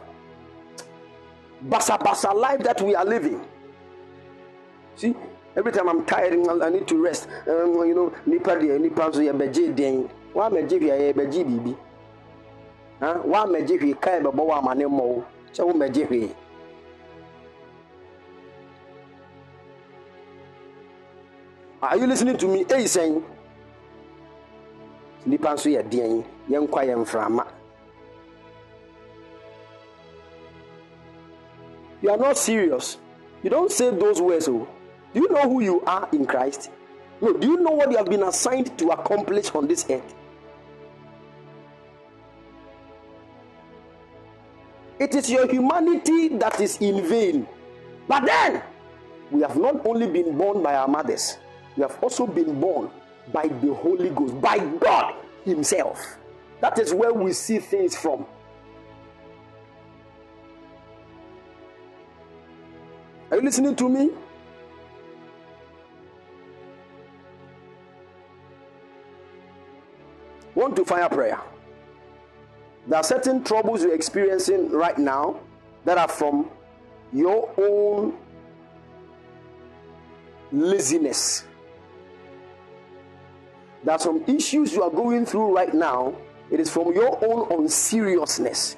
basa basa life that we are living. See, every time I'm tired, I need to rest. Um, you know, nipa deɛ nipa nso yɛ bɛgye mɛgye hwee yɛ bɛgye biribi. Mɛgye hwee kaa yɛ bɛbɔ wa ama ne mmɔ wo. Kyɛ wo mɛgye hwee. Are you listening to me? Eyi sɛn. Nipa nso yɛ den. Yɛn nkwa yɛ mframa. You are not serious. You don't say those words. Oh. Do you know who you are in Christ? No. Do you know what you have been assigned to accomplish on this earth? It is your humanity that is in vain. But then, we have not only been born by our mothers, we have also been born by the Holy Ghost, by God Himself. That is where we see things from. Are you listening to me? Want to fire prayer? There are certain troubles you're experiencing right now that are from your own laziness. There are some issues you are going through right now. It is from your own unseriousness.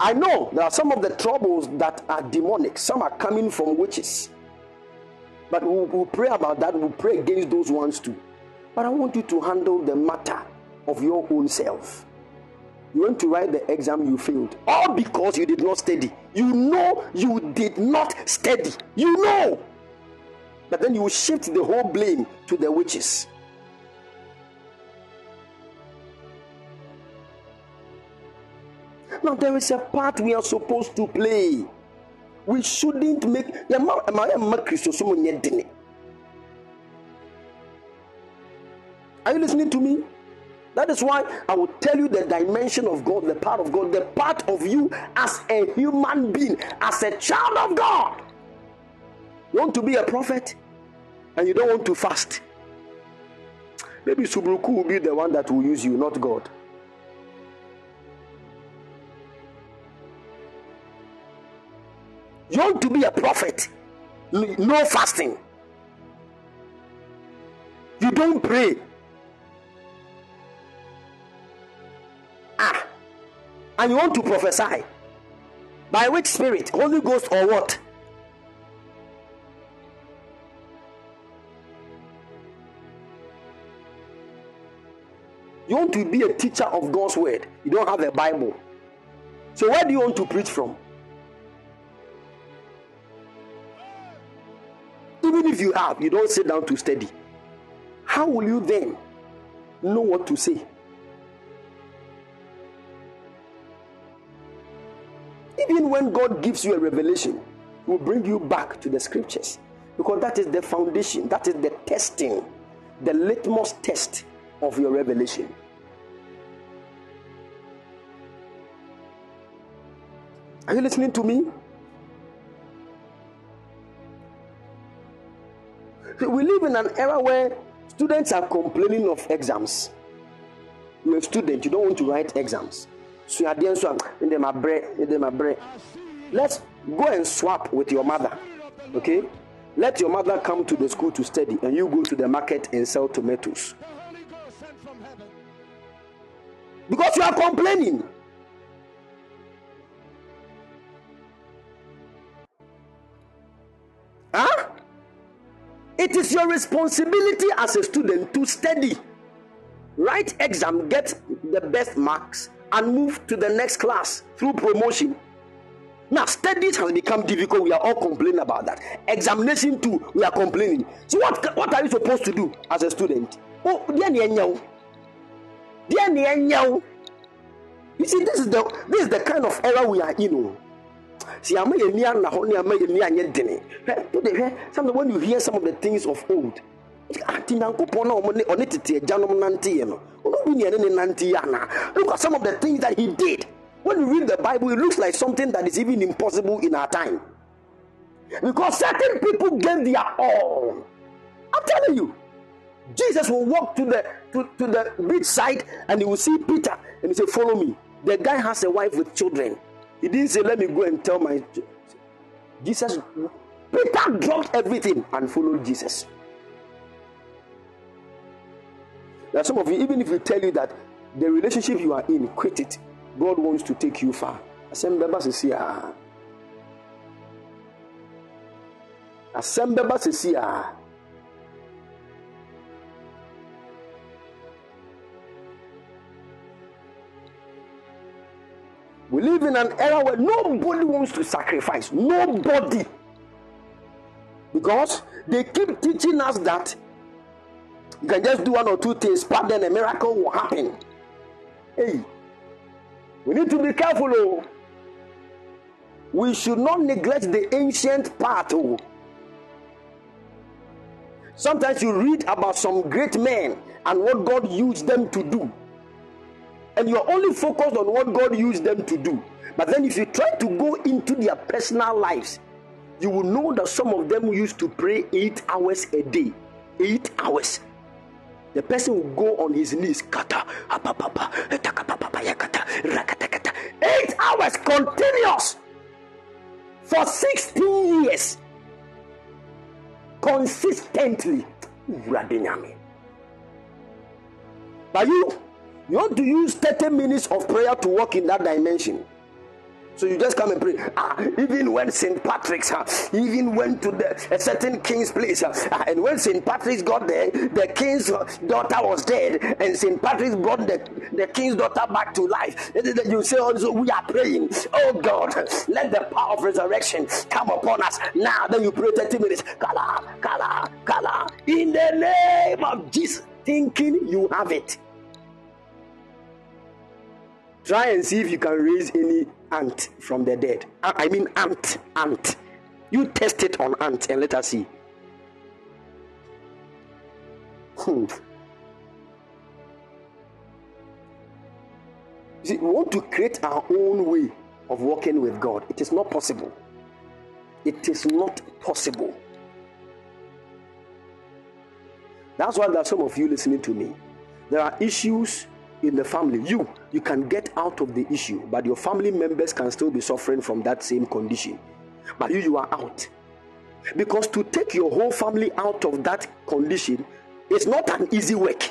I know there are some of the troubles that are demonic, some are coming from witches. But we'll, we'll pray about that, we'll pray against those ones too. But I want you to handle the matter of your own self. You went to write the exam, you failed. All because you did not study. You know you did not study. You know. But then you shift the whole blame to the witches. Now there is a part we are supposed to play. We shouldn't make. Are you listening to me? That is why I will tell you the dimension of God, the part of God, the part of you as a human being, as a child of God. You want to be a prophet and you don't want to fast. Maybe Subruku will be the one that will use you, not God. You want to be a prophet, no fasting. You don't pray. And you want to prophesy. By which spirit? Holy Ghost or what? You want to be a teacher of God's word. You don't have a Bible. So, where do you want to preach from? Even if you have, you don't sit down to study. How will you then know what to say? Even when God gives you a revelation, He will bring you back to the scriptures because that is the foundation, that is the testing, the litmus test of your revelation. Are you listening to me? We live in an era where students are complaining of exams. You're a student, you don't want to write exams. Let's go and swap with your mother. Okay? Let your mother come to the school to study and you go to the market and sell tomatoes. Because you are complaining. Huh? It is your responsibility as a student to study, write exam, get the best marks, and move to the next class through promotion. Now, studies has become difficult. We are all complaining about that. Examination too, we are complaining. So, what what are you supposed to do as a student? Oh. You see, this is the this is the kind of era we are in. oh. See, ama yɛ ni ana hɔ ne ama yɛ ni anyɛ dene. Sometimes when you hear some of the things of old, ati nyankopɔn na ɔmo ne ɔne tete agyanom nante yɛ no, ɔno bi ɛne ne ana. Look at some of the things that he did. When you read the Bible, it looks like something that is even impossible in our time. Because certain people gave their all. I'm telling you. Jesus will walk to the to, to the beach side and he will see Peter and he say, Follow me. The guy has a wife with children. He didn't say, Let me go and tell my Jesus. Peter dropped everything and followed Jesus. Are some of you, even if we tell you that the relationship you are in, quit it. God wants to take you far. Asɛm bɛba sisi a. Asɛm bɛba sisi a. We live in an era where nobody wants to sacrifice. Nobody. Because they keep teaching us that you can just do one or two things, but then a miracle will happen. Hey, we need to be careful. Oh. We should not neglect the ancient part. Oh. Sometimes you read about some great men and what God used them to do and you're only focused on what God used them to do. But then, if you try to go into their personal lives, you will know that some of them used to pray eight hours a day. Eight hours. The person will go on his knees, eight hours continuous for 16 years, consistently. But you, you want to use 30 minutes of prayer to walk in that dimension. So you just come and pray. Ah, even when St. Patrick's ah, even went to the, a certain king's place, ah, and when St. Patrick's got there, the king's daughter was dead, and St. Patrick's brought the, the king's daughter back to life. You say also, we are praying. Oh God, let the power of resurrection come upon us now. Then you pray 30 minutes. Kala, kala, kala. In the name of Jesus, thinking you have it. Try and see if you can raise any ant from the dead. I mean, ant, ant. You test it on ant and let us see. Hmm. See, we want to create our own way of walking with God. It is not possible. It is not possible. That's why there are some of you listening to me. There are issues in the family. You, you can get out of the issue, but your family members can still be suffering from that same condition. But you, you are out. Because to take your whole family out of that condition is not an easy work.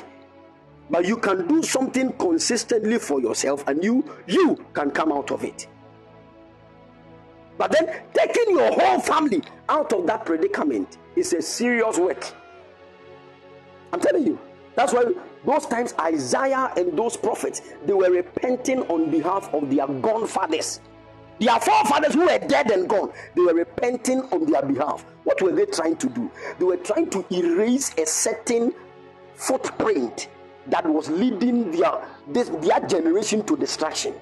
But you can do something consistently for yourself and you you can come out of it. But then taking your whole family out of that predicament is a serious work. I'm telling you. That's why those times Isaiah and those prophets they were repenting on behalf of their gone fathers. Their forefathers who were dead and gone, they were repenting on their behalf. What were they trying to do? They were trying to erase a certain footprint that was leading their, this, their generation to destruction.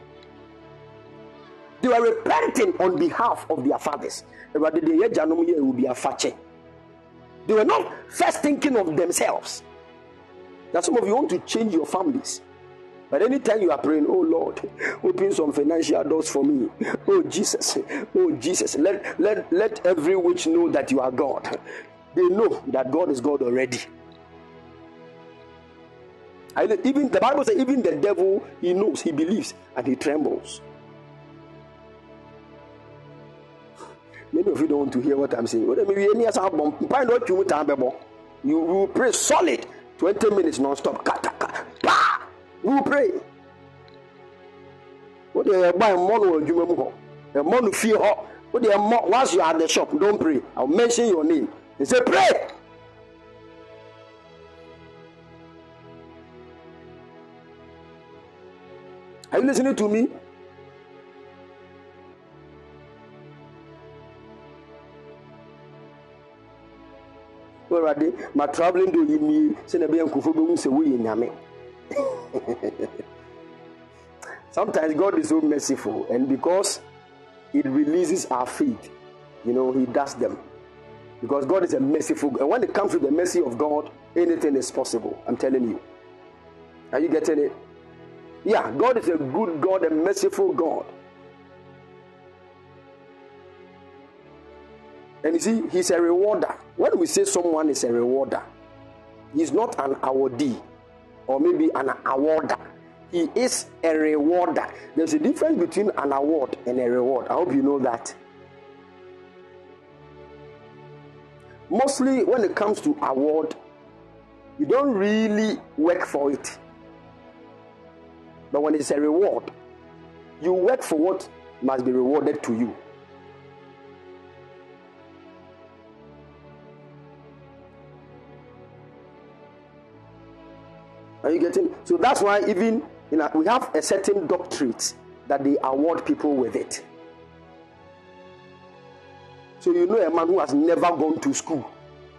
They were repenting on behalf of their fathers. They were not first thinking of themselves. That some of you want to change your families. But anytime you are praying, oh Lord, open some financial doors for me. Oh Jesus, oh Jesus, let let let every witch know that you are God. They know that God is God already. I, even the Bible says, even the devil he knows, he believes, and he trembles. Many of you don't want to hear what I'm saying. You will pray solid 20 minutes non-stop kataka pa! We will pray. Wo deɛ yɛba ɛmmɔ no wɔ adwuma mu hɔ ɛmmɔ no fie hɔ wo deɛ ɛmmɔ once you are at the shop don pray. I will mention your name. He say pray. Are you listening to me. Already, my traveling do you me send a be uncle for being so we in Yame. Sometimes God is so merciful, and because it releases our faith, you know, He does them. Because God is a merciful and when it comes to the mercy of God, anything is possible. I'm telling you. Are you getting it? Yeah, God is a good God, a merciful God. And you see, He's a rewarder. When we say someone is a rewarder, He's not an awardee or maybe an awarder. He is a rewarder. There's a difference between an award and a reward. I hope you know that. Mostly, when it comes to award, you don't really work for it. But when it's a reward, you work for what must be rewarded to you. Are you getting? So that's why even you know, we have a certain doctorate that they award people with it. So you know a man who has never gone to school,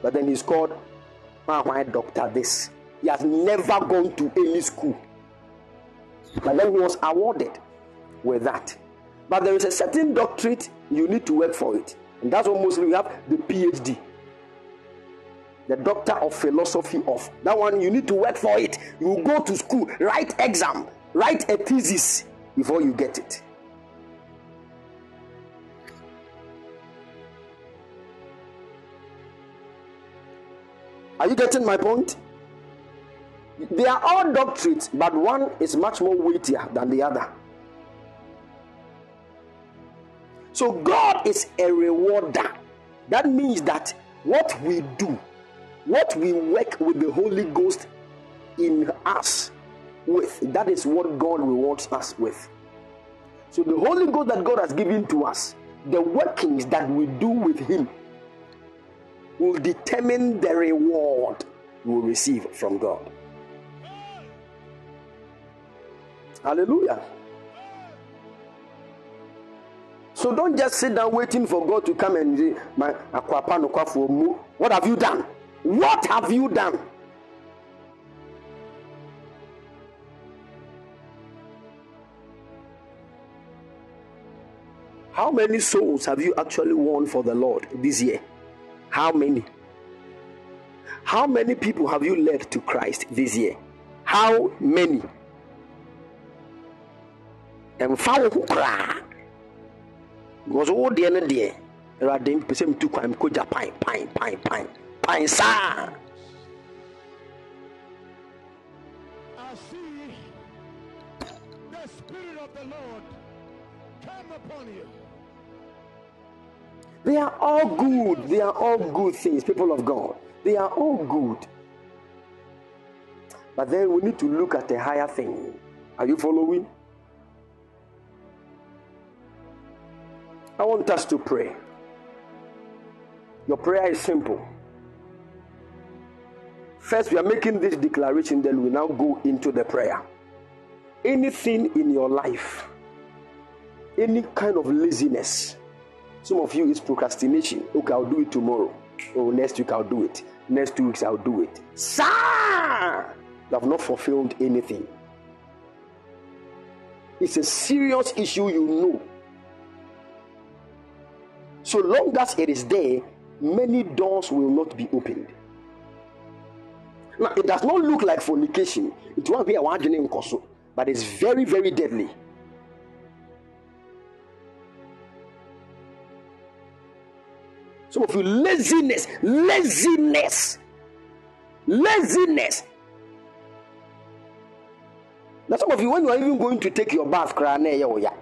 but then he's called why doctor this. He has never gone to any school. But then he was awarded with that. But there is a certain doctorate you need to work for it. And that's what mostly we have the PhD. The doctor of philosophy of that one you need to work for it. You go to school, write exam, write a thesis before you get it. Are you getting my point? They are all doctorates, but one is much more weightier than the other. So God is a rewarder. That means that what we do, what we work with the Holy Ghost in us with, that is what God rewards us with. So the Holy Ghost that God has given to us, the workings that we do with Him, will determine the reward we will receive from God. Hallelujah. So don't just sit down waiting for God to come and say, "My akwapa no kwa mu." What have you done? What have you done? How many souls have you actually won for the Lord this year? How many? How many people have you led to Christ this year? How many? because pan I see the Spirit of the Lord come upon you. they are all good they are all good things people of god they are all good but then we need to look at a higher thing are you following I want us to pray. Your prayer is simple. First, we are making this declaration, then we now go into the prayer. Anything in your life, any kind of laziness, some of you is procrastination. Okay, I'll do it tomorrow. Oh, next week I'll do it. Next two weeks I'll do it. Sir, you have not fulfilled anything. It's a serious issue, you know. So long as it is there, many doors will not be opened. Now, it does not look like fornication. It won't be a one koso, but it's very, very deadly. Some of you laziness, laziness, laziness. Now, some of you, when you are even going to take your bath, cry, yeah,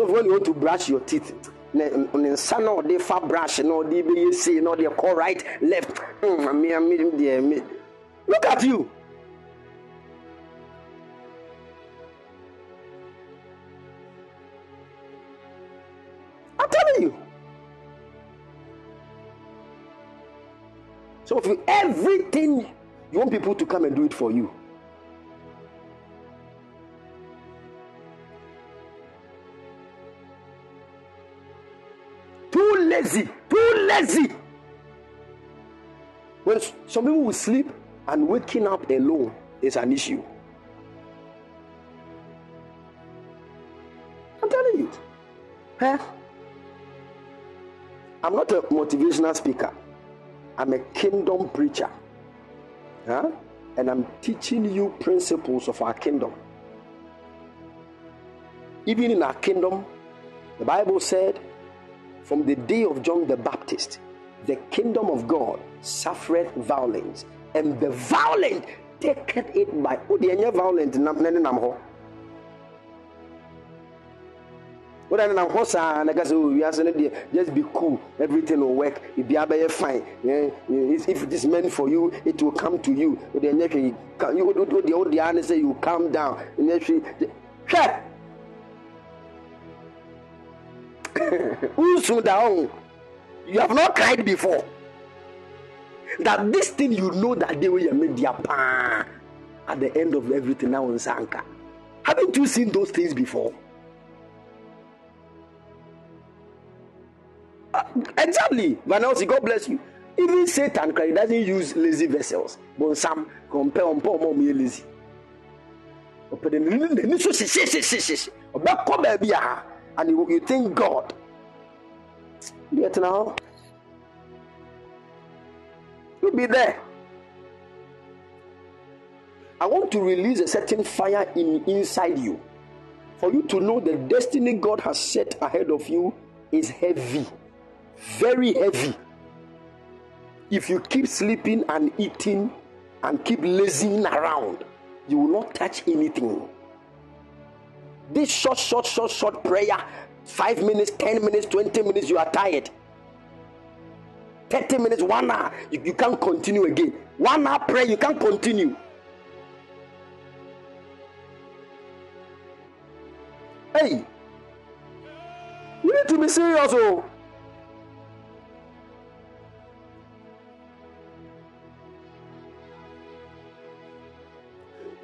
So when you want to brush your teeth, ne nsa na ɔde fa brush na ɔde bɛyɛ sei na ɔde kɔ right left mm, me deɛ me look at you. I'm telling you. Some of you, everything you want people to come and do it for you. Lazy. When some people will sleep and waking up alone is an issue. I'm telling you. Huh? I'm not a motivational speaker. I'm a kingdom preacher. Huh? And I'm teaching you principles of our kingdom. Even in our kingdom, the Bible said, from the day of John the Baptist, the kingdom of God suffereth violence, and the violent taketh it by. Oh, the violent nam nam oh, nam. What oh, we are saying just be cool everything will work it be abeye fine if it is meant for you it will come to you oh, the you the old say you calm down You have not cried before. That this thing you know that they will make their pan at the end of everything now on Sanka. Haven't you seen those things before? Uh, exactly. See, God bless you. Even Satan Christ doesn't use lazy vessels. But some compare on poor mom lazy. But then, baby, and you, you think God. Yet now, you'll be there. I want to release a certain fire in inside you for you to know the destiny God has set ahead of you is heavy, very heavy. If you keep sleeping and eating and keep lazying around, you will not touch anything. This short, short, short, short prayer, five minutes, 10 minutes, 20 minutes, you are tired. 30 minutes, one hour, you, you can't continue again. One hour prayer, you can't continue. Hey, you need to be serious, oh.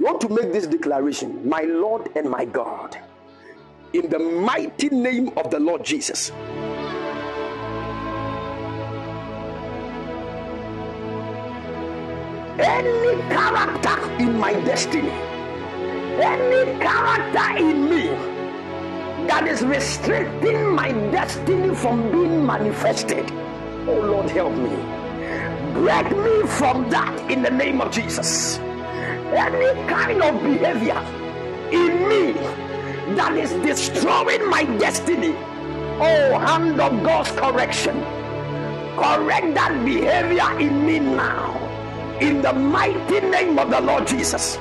Want to make this declaration, my Lord and my God, in the mighty name of the Lord Jesus. Any character in my destiny, any character in me that is restricting my destiny from being manifested, oh Lord, help me. Break me from that in the name of Jesus any kind of behavior in me that is destroying my destiny. Oh, hand of God's correction. Correct that behavior in me now. In the mighty name of the Lord Jesus.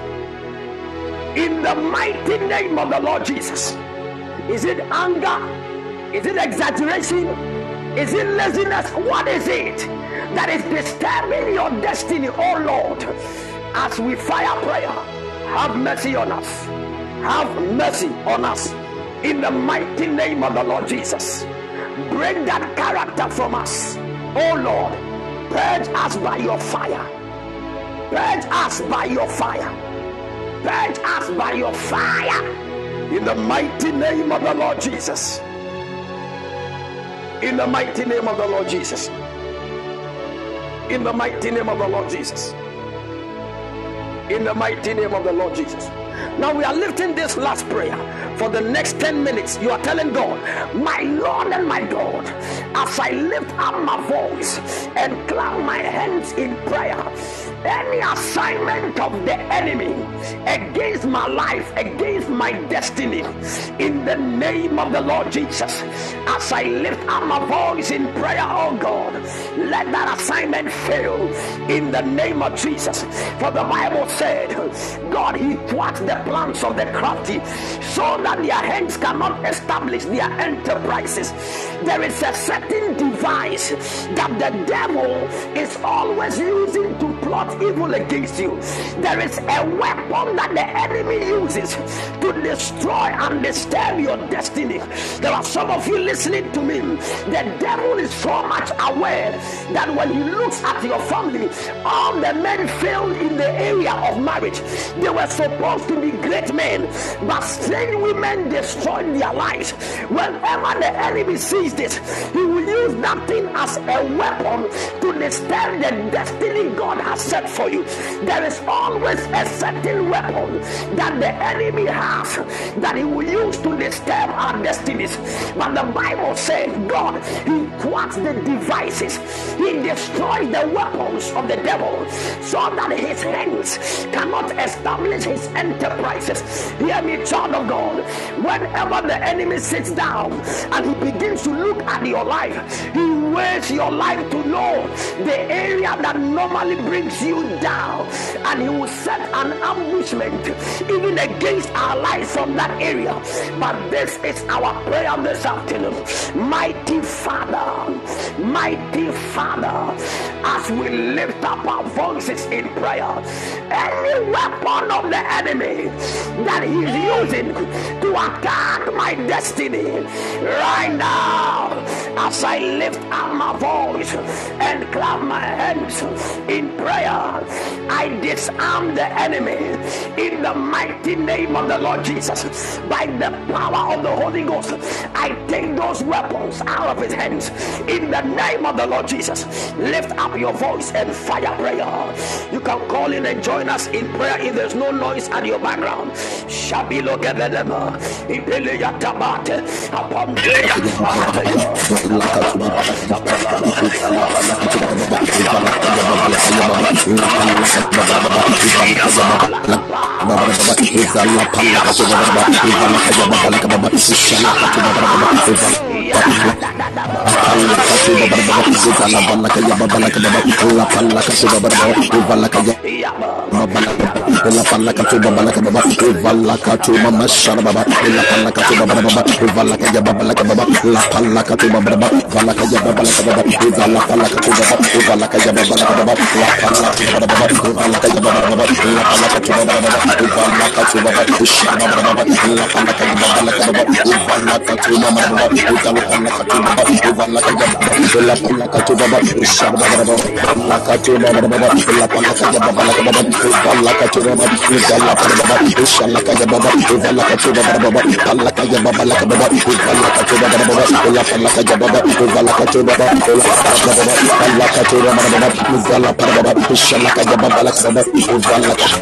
In the mighty name of the Lord Jesus. Is it anger? Is it exaggeration? Is it laziness? What is it that is disturbing your destiny, oh Lord? As we fire prayer, have mercy on us. Have mercy on us. In the mighty name of the Lord Jesus. Break that character from us. Oh Lord, purge us by your fire. Purge us by your fire. Purge us by your fire. In the mighty name of the Lord Jesus. In the mighty name of the Lord Jesus. In the mighty name of the Lord Jesus in the mighty name of the Lord Jesus. Now we are lifting this last prayer for the next 10 minutes. You are telling God, My Lord and my God, as I lift up my voice and clap my hands in prayer, any assignment of the enemy against my life, against my destiny, in the name of the Lord Jesus, as I lift up my voice in prayer, oh God, let that assignment fail in the name of Jesus. For the Bible said, God, He thwarts the plans of the crafty so that their hands cannot establish their enterprises. There is a certain device that the devil is always using to plot evil against you. There is a weapon that the enemy uses to destroy and disturb your destiny. There are some of you listening to me. The devil is so much aware that when he looks at your family, all the men failed in the area of marriage. They were supposed to be great men, but strange women destroyed their lives. Whenever the enemy sees this, he will use that thing as a weapon to disturb the destiny God has set for you. There is always a certain weapon that the enemy has that he will use to disturb our destinies. But the Bible says God, He thwarts the devices, He destroys the weapons of the devil so that his hands cannot establish his enterprises. Hear me, child of God. Whenever the enemy sits down and he begins to look at your life, he weighs your life to know the area that normally brings you down, and he will set an ambushment even against our lives from that area. But this is our prayer this afternoon. Mighty Father, mighty Father, as we lift up our voices in prayer, any weapon of the enemy that he's using to attack my destiny right now, as I lift up my voice and clap my hands in prayer, I disarm the enemy in the mighty name of the Lord Jesus. By the power of the Holy Ghost, I take those weapons out of his hands in the name of the Lord Jesus. Lift up your voice and fire prayer. You can call in and join us in prayer if there's no noise at your Kabara, Shabilo Gabelema, Ipelia Tabate, upon ela palla kato baba la baba vala kato mama shara baba ela palla kato baba baba vala kaja baba la baba la palla kato baba baba vala kaja baba la baba vala palla kato baba vala kaja baba la baba la palla kato baba baba vala kaja baba baba la palla kato baba baba vala kato baba shara baba baba la palla kaja baba la baba vala kato mama baba vala palla kato baba vala kaja baba la palla kato baba shara baba baba la kato baba baba la palla kaja baba la baba vala kato baba uvala kaya baba ushala kaya baba uvala kaya baba baba pala kaya baba la kaya baba uvala kaya baba baba ola pala kaya baba uvala kaya baba ola pala baba pala kaya baba baba uvala para baba ushala kaya baba la kaya baba uvala kaya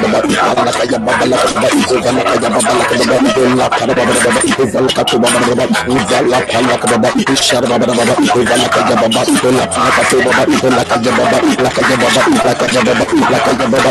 baba pala kaya baba la kaya baba uvala kaya baba la kaya baba ola para baba baba uvala kaya baba baba uvala pala kaya baba ushala baba baba uvala kaya baba ola pala kaya baba ola kaya baba la kaya baba la kaya baba la kaya baba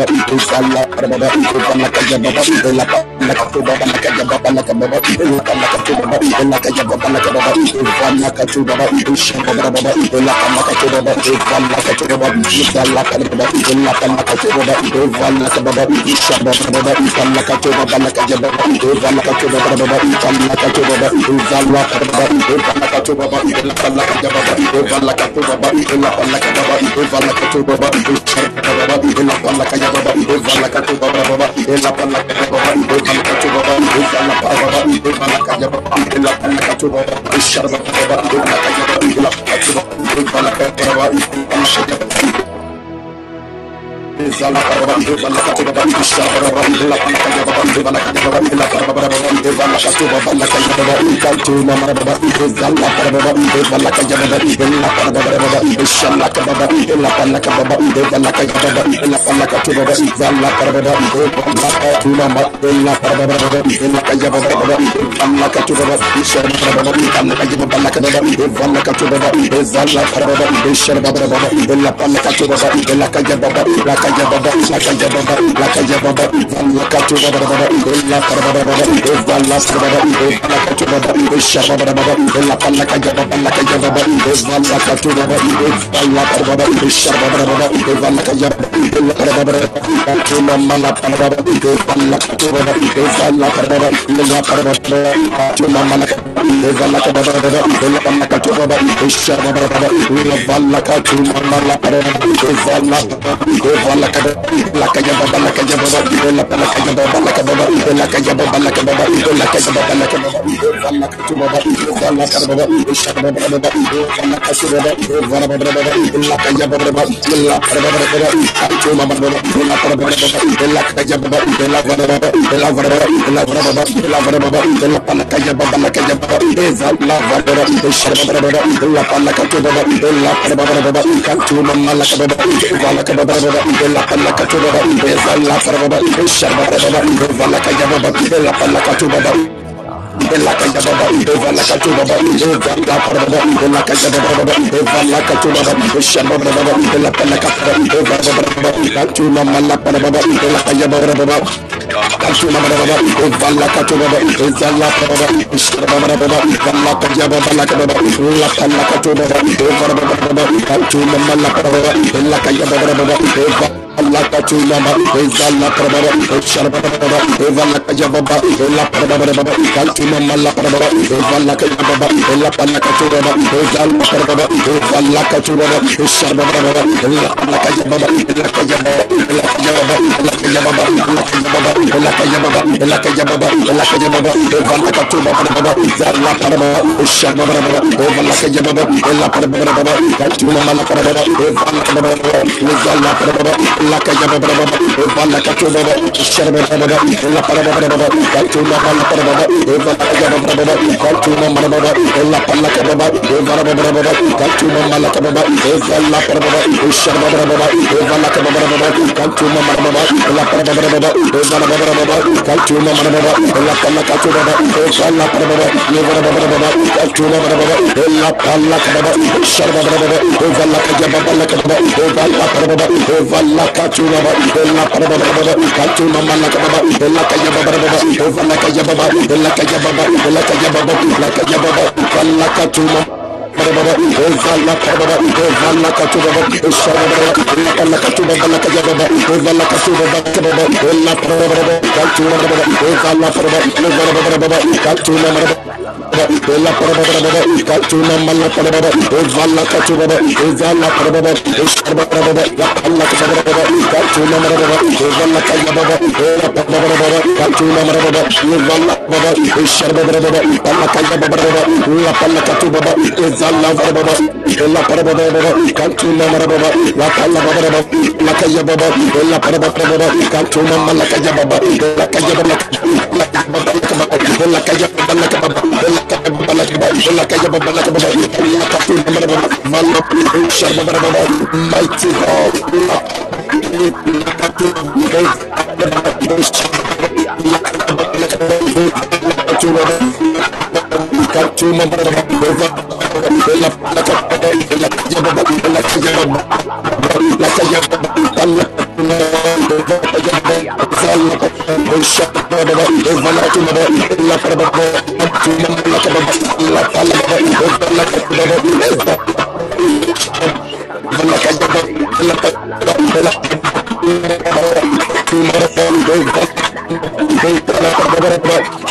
baba itu baba, eva la kato baba baba, ela pa la kato baba, eva la kato baba, eva la pa baba, eva la kaya baba, ela pa la kato baba, ishara baba baba, eva la kaya baba, ela pa kato baba, eva la kato baba, ishara baba. Zalla Kayaba, La Paraba, Evala Katuba, La Kayaba, Katuna Maraba, Ezala Paraba, Evala Kayaba, La Paraba, Ishala Kababa, La Panakaba, Evala Kayaba, La Panakatuba, Zala Paraba, Evala Katuna Maraba, La Paraba, La Kayaba, Evala Katuba, Ishababa, La Kayaba, La Kayaba, Evala Katuba, Ezala Paraba, Ishababa, La Panakatuba, La Kayaba, La Kayaba, La Kayaba, La Kayaba, Zala Katuba, La Paraba, Ezala Paraba, La Katuba, Ishababa, La Panakayaba, La Kayaba, Ezala Katuba, Ezala Paraba, Ishababa, Evala Kayaba, La Paraba, Katuna Mala Paraba, Evala Katuba, Ezala Paraba, La Paraba, Katuna Mala Evala Katuba, La Panakatuba, Ishababa, Evala Katuna Mala Paraba, Ezala, Evala Kayaba, La Kayaba, La Kayaba, La Panakayaba, La Kayaba, La Kayaba, La Kayaba, La Kayaba, La Kayaba, Evala Katuba, Ezala Paraba, Ishababa, Evala Katuba, Evala Paraba, La Kayaba, La Paraba, Katuna Mala La Paraba, La Kayaba, La Paraba, La Paraba, La Paraba, La Paraba, La Panakayaba, La Kayaba, Ezala Paraba, Ishababa, La Panakatuba, La Paraba, Katuna Mala Kayaba, Evala Kayaba, La Panakatuba, Ezala Paraba, Ishababa, Evala Kayaba, La Panakatuba, Ela kaya baba, eva la katu baba, eva la paraba, ela kaya baba, eva la katu baba, shaba baba, ela pala katu baba, eva baba, katu mama la paraba, ela kaya baba baba, katu mama baba, eva la katu baba, eva la paraba, shaba baba, eva la kaya baba la baba, eva Allah katuna ma ezalla prabara sharba prabara evalla kajababa ella prabara baba kaltuna malla prabara evalla kajababa ella panna katura baba ezalla prabara evalla katura baba sharba prabara ella panna kajababa ella kajababa ella kajababa ella kajababa ella kajababa ella kajababa ella kajababa ella kajababa evalla katura baba ezalla prabara sharba prabara evalla kajababa ella prabara baba kaltuna malla prabara evalla prabara ezalla prabara la kaya baba katuna ba ella para ba ba katuna mala ka ba ella ka ya ba ba ba ella ka ya ba Baba, Evala Kababa, Evala Katuba, Shababa, Ella Katuba, Bala Kajaba, Evala Katuba, Bakaba, Ella Prababa, Katuna Baba, Evala Prababa, Evala Baba, Katuna Baba, Ella Prababa, Katuna Mala Prababa, Evala Katuba, Evala Prababa, Shababa, Ella Katuba, Katuna Baba, Evala Kajaba, Ella Prababa, Katuna Baba, Evala Baba, Shababa, Ella Kajaba, Ella Pala Katuba, Ezalla Baba, Ella Parababa, Kantuna Marababa, La Baba, La Baba, Ella Parababa, Kantuna Malakaya Baba, La Kaya Baba, La Kaya Baba, katuma bara bova la la ka la ya baba la ka ya baba la ka ya baba la na bova ya baba sal la sha baba bova la tuma baba la ka baba tuma la ka baba la ka la bova la ka baba la ka ya baba la ka la tuma baba bova la ka baba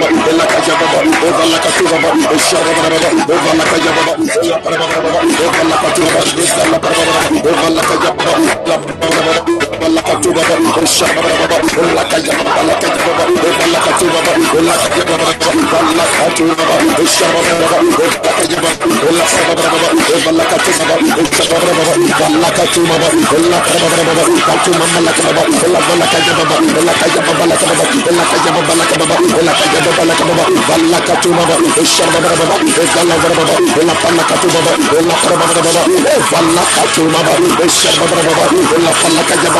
over Velaka Yababa, Ovalaka Tubaba, Osharababa, Ovalaka Yababa, Ovalaka over Ovalaka Yababa, Ovalaka Yababa, Ovalaka Yababa, kaya baba evala katu baba ela kaya baba evala katu baba shara baba baba ela kaya baba ela baba baba evala katu baba shara baba baba ela katu baba ela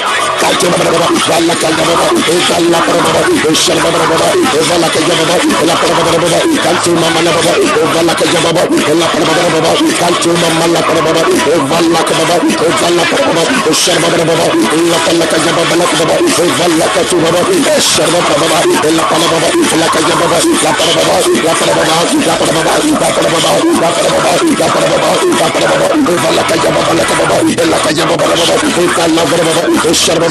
katu mama baba ela baba baba vala kaya baba baba katu mama baba ela kaya baba baba vala katu baba baba shara baba baba ela vala kaya baba vala katu baba ela pala baba ela pala baba ela pala baba ela pala baba vala kaya baba ela kaya baba baba vala baba baba katu baba baba vala kaya baba ela pala baba shara baba baba vala kaya baba ela pala baba baba katu mama la baba vala kaya baba ela pala baba baba katu mama la pala baba vala kaya baba vala pala baba shara baba baba ela pala kaya baba la baba vala katu baba shara baba baba ela pala baba ela kaya baba la pala baba la pala baba la pala baba la pala baba la pala baba la pala baba la pala baba vala kaya baba la baba ela kaya baba la baba vala baba baba shara baba baba ela pala kaya baba baba vala katu baba vala pala baba shalla kaya baba vala katu baba ela pala baba baba katu mama la pala baba vala pala baba baba vala kaya baba baba katu mama baba ela pala kaya baba vala katu baba baba vala pala baba shalla baba baba vala kaya baba ela pala baba baba katu mama la kaya baba vala kaya baba baba vala pala baba ela kaya baba baba ela katu baba baba vala kaya baba baba ela pala baba baba shalla kaya baba vala pala baba vala kaya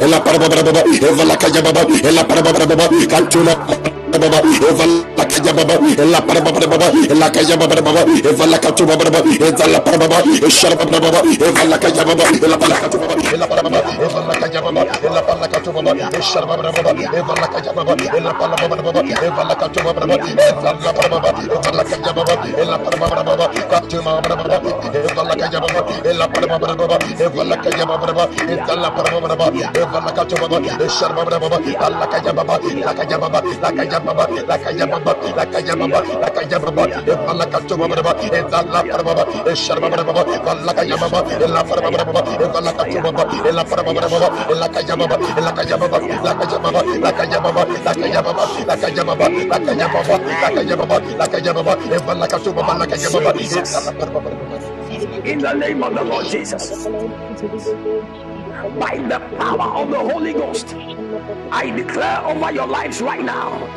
ela para baba, ela para baba, ela para baba, over kaya baba ella para baba baba ella kaya baba baba eva la katu baba baba eva la para baba eshara baba baba eva la kaya baba ella para katu baba ella para baba eva la kaya baba ella para katu baba eshara baba baba eva la kaya baba ella para baba baba eva la katu baba baba eva la para baba eva la kaya baba ella para baba baba katu baba baba eva la kaya baba ella para baba baba eva la kaya baba baba eva la para baba baba eva la katu baba eshara baba baba ella kaya baba la kaya baba la kaya baba la kaya baba in the name of the Lord Jesus. By the power of the Holy Ghost, I declare over your lives right now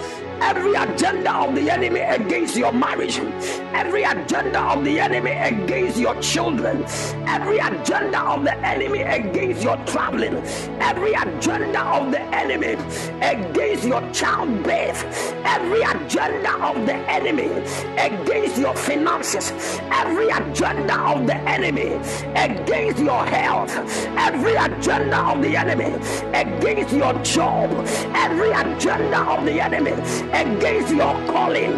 every agenda of the enemy against your marriage, every agenda of the enemy against your children, every agenda of the enemy against your traveling, every agenda of the enemy against your childbirth, every agenda of the enemy against your finances, every agenda of the enemy against your health, every agenda of the enemy against your job, every agenda of the enemy against your calling,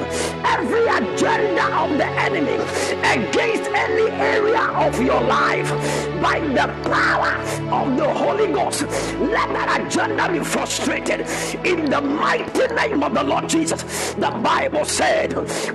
every agenda of the enemy against any area of your life by the power of the Holy Ghost. Let that agenda be frustrated in the mighty name of the Lord Jesus. The Bible said,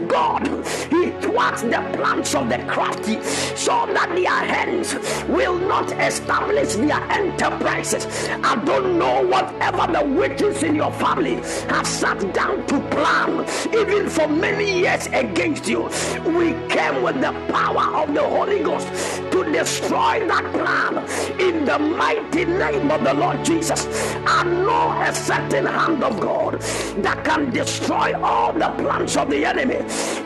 God, He thwarts the plans of the crafty so that their hands will not establish their enterprises. I don't know whatever the witches in your family have sat down to plan, even for many years against you, we came with the power of the Holy Ghost to destroy that plan in the mighty name of the Lord Jesus. I know a certain hand of God that can destroy all the plans of the enemy.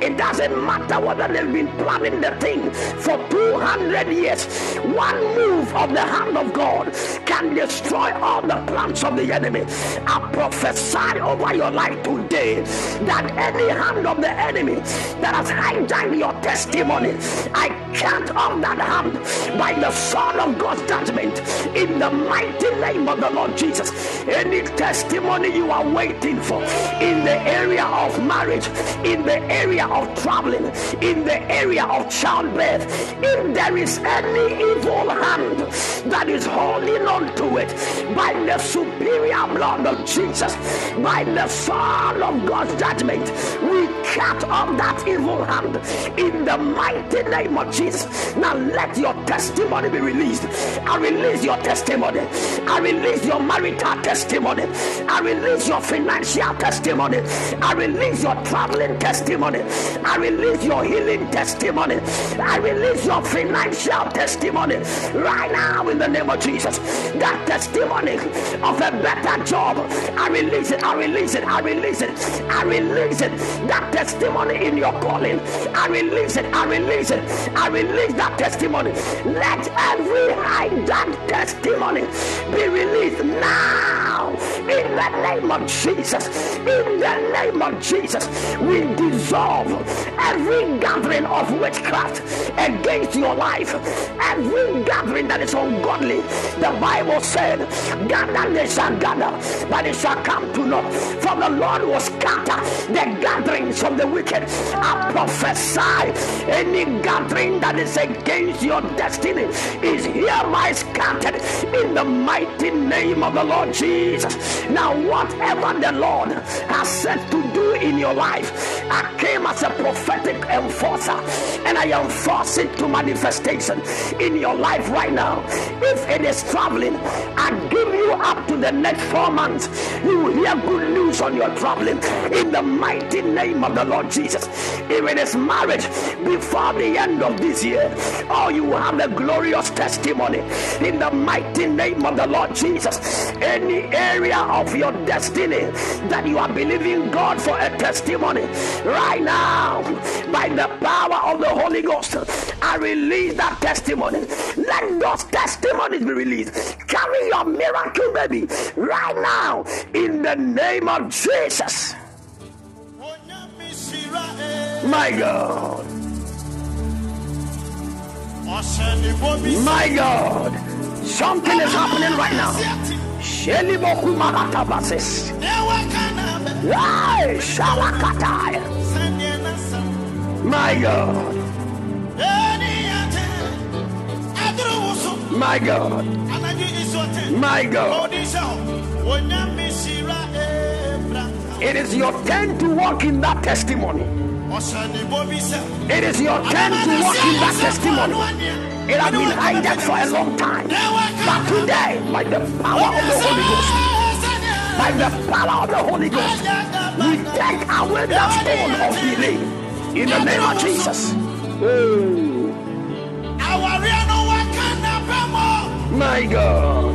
It doesn't matter whether they've been planning the thing for 200 years. One move of the hand of God can destroy all the plans of the enemy. I prophesy over your life today that any hand of the enemy that has hijacked your testimony, I can't on that hand by the sword of God's judgment in the mighty name of the Lord Jesus. Any testimony you are waiting for in the area of marriage, in the area of traveling, in the area of childbirth, if there is any evil hand that is holding on to it by the superior blood of Jesus, by the of God's judgment, we cut off that evil hand in the mighty name of Jesus. Now let your testimony be released. I release your testimony. I release your marital testimony. I release your financial testimony. I release your traveling testimony. I release your healing testimony. I release your financial testimony right now in the name of Jesus. That testimony of a better job. I release it. I release it. I release it. I release it. That testimony in your calling. I release it. I release it. I release that testimony. Let every hijacked testimony be released now in the name of Jesus. In the name of Jesus, we dissolve every gathering of witchcraft against your life, every gathering that is ungodly. The Bible said, Gather they shall gather, but it shall come to naught. For the Lord will scatter the gatherings of the wicked. I prophesy any gathering that is against your destiny is hereby scattered in the mighty name of the Lord Jesus. Now, whatever the Lord has said to do in your life, I came as a prophetic enforcer and I enforce it to manifestation in your life right now. If it is traveling, I give you up to the next four months. You will hear good news on your traveling in the mighty name of the Lord Jesus. If it is marriage, before the end of this year, oh, you have a glorious testimony in the mighty name of the Lord Jesus. Any area of your destiny that you are believing God for a testimony right now, by the power of the Holy Ghost, I release that testimony. Let those testimonies be released. Carry your miracle, baby, right now in the name of Jesus. My God. My God. Something is happening right now. My God. My God. My God. It is your turn to walk in that testimony. It is your turn to walk in that testimony. It has been hijacked for a long time. But today, by the power of the Holy Ghost, by the power of the Holy Ghost, we take away that stone of delay in the name of Jesus. Oh, my God.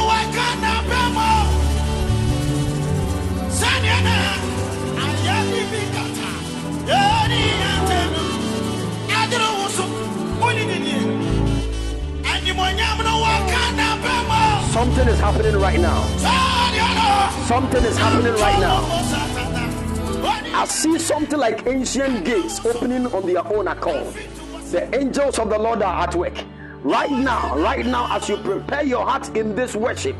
Something is happening right now. Something is happening right now. I see something like ancient gates opening on their own accord. The angels of the Lord are at work. Right now, right now, as you prepare your heart in this worship,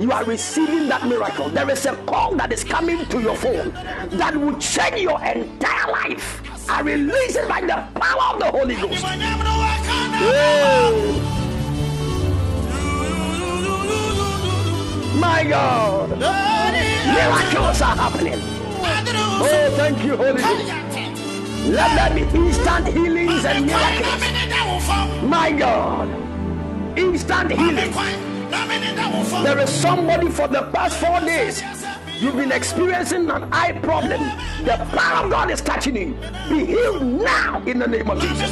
you are receiving that miracle. There is a call that is coming to your phone that will change your entire life. I release it by the power of the Holy Ghost. monyam no waka na Hey. My God. Miracles are happening. Oh, thank you, Holy Spirit. Let there be instant healings and miracles. My God. Instant healing. There is somebody for the past four days. You've been experiencing an eye problem. The power of God is touching you. Be healed now in the name of Jesus.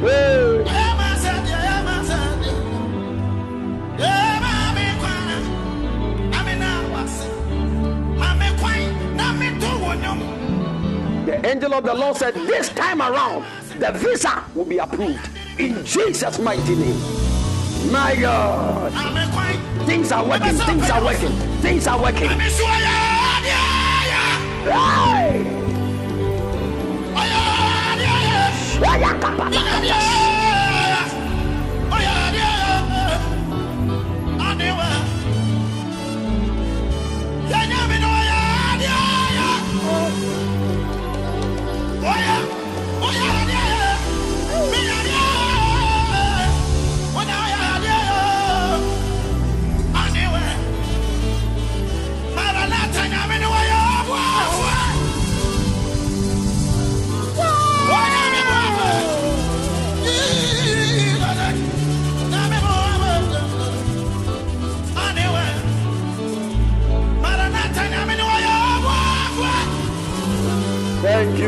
Hey. The angel of the Lord said, This time around, the visa will be approved in Jesus' mighty name. My God. Things are working, things are working, things are working. Hey! Thank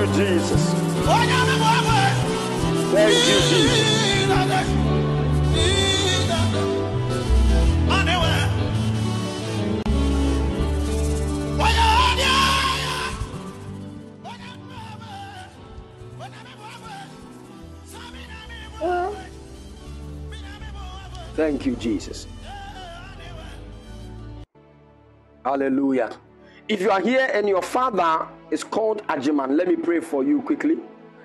you, Jesus. Thank you, Jesus. Thank you, Jesus. Hallelujah. If you are here and your father is called Ajiman, let me pray for you quickly.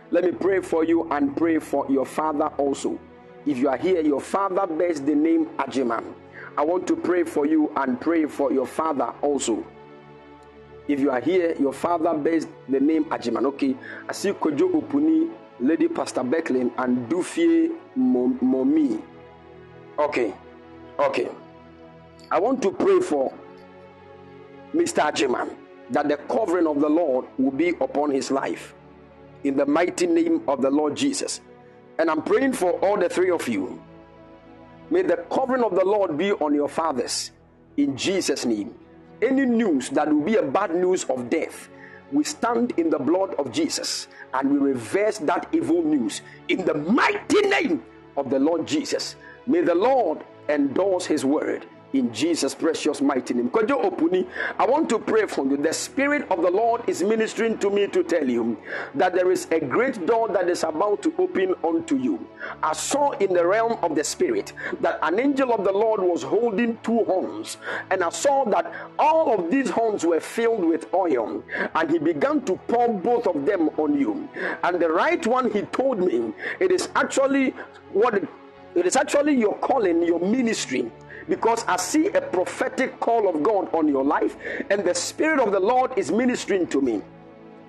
Let me pray for you and pray for your father also. If you are here, your father bears the name Ajiman. I want to pray for you and pray for your father also. If you are here, your father bears the name Ajiman. Okay, I see Kojo Opuni, Lady Pastor Becklin, and Dufie Momi. Okay, okay. I want to pray for Mr. Ajiman that the covering of the Lord will be upon his life in the mighty name of the Lord Jesus. And I'm praying for all the three of you. May the covering of the Lord be on your fathers in Jesus' name. Any news that will be a bad news of death, we stand in the blood of Jesus and we reverse that evil news in the mighty name of the Lord Jesus. May the Lord endorse his word in Jesus' precious mighty name. Kojo Opuni, I want to pray for you. The Spirit of the Lord is ministering to me to tell you that there is a great door that is about to open unto you. I saw in the realm of the Spirit that an angel of the Lord was holding two horns, and I saw that all of these horns were filled with oil, and he began to pour both of them on you. And the right one, he told me, it is actually what it is actually your calling, your ministry because I see a prophetic call of God on your life, and the Spirit of the Lord is ministering to me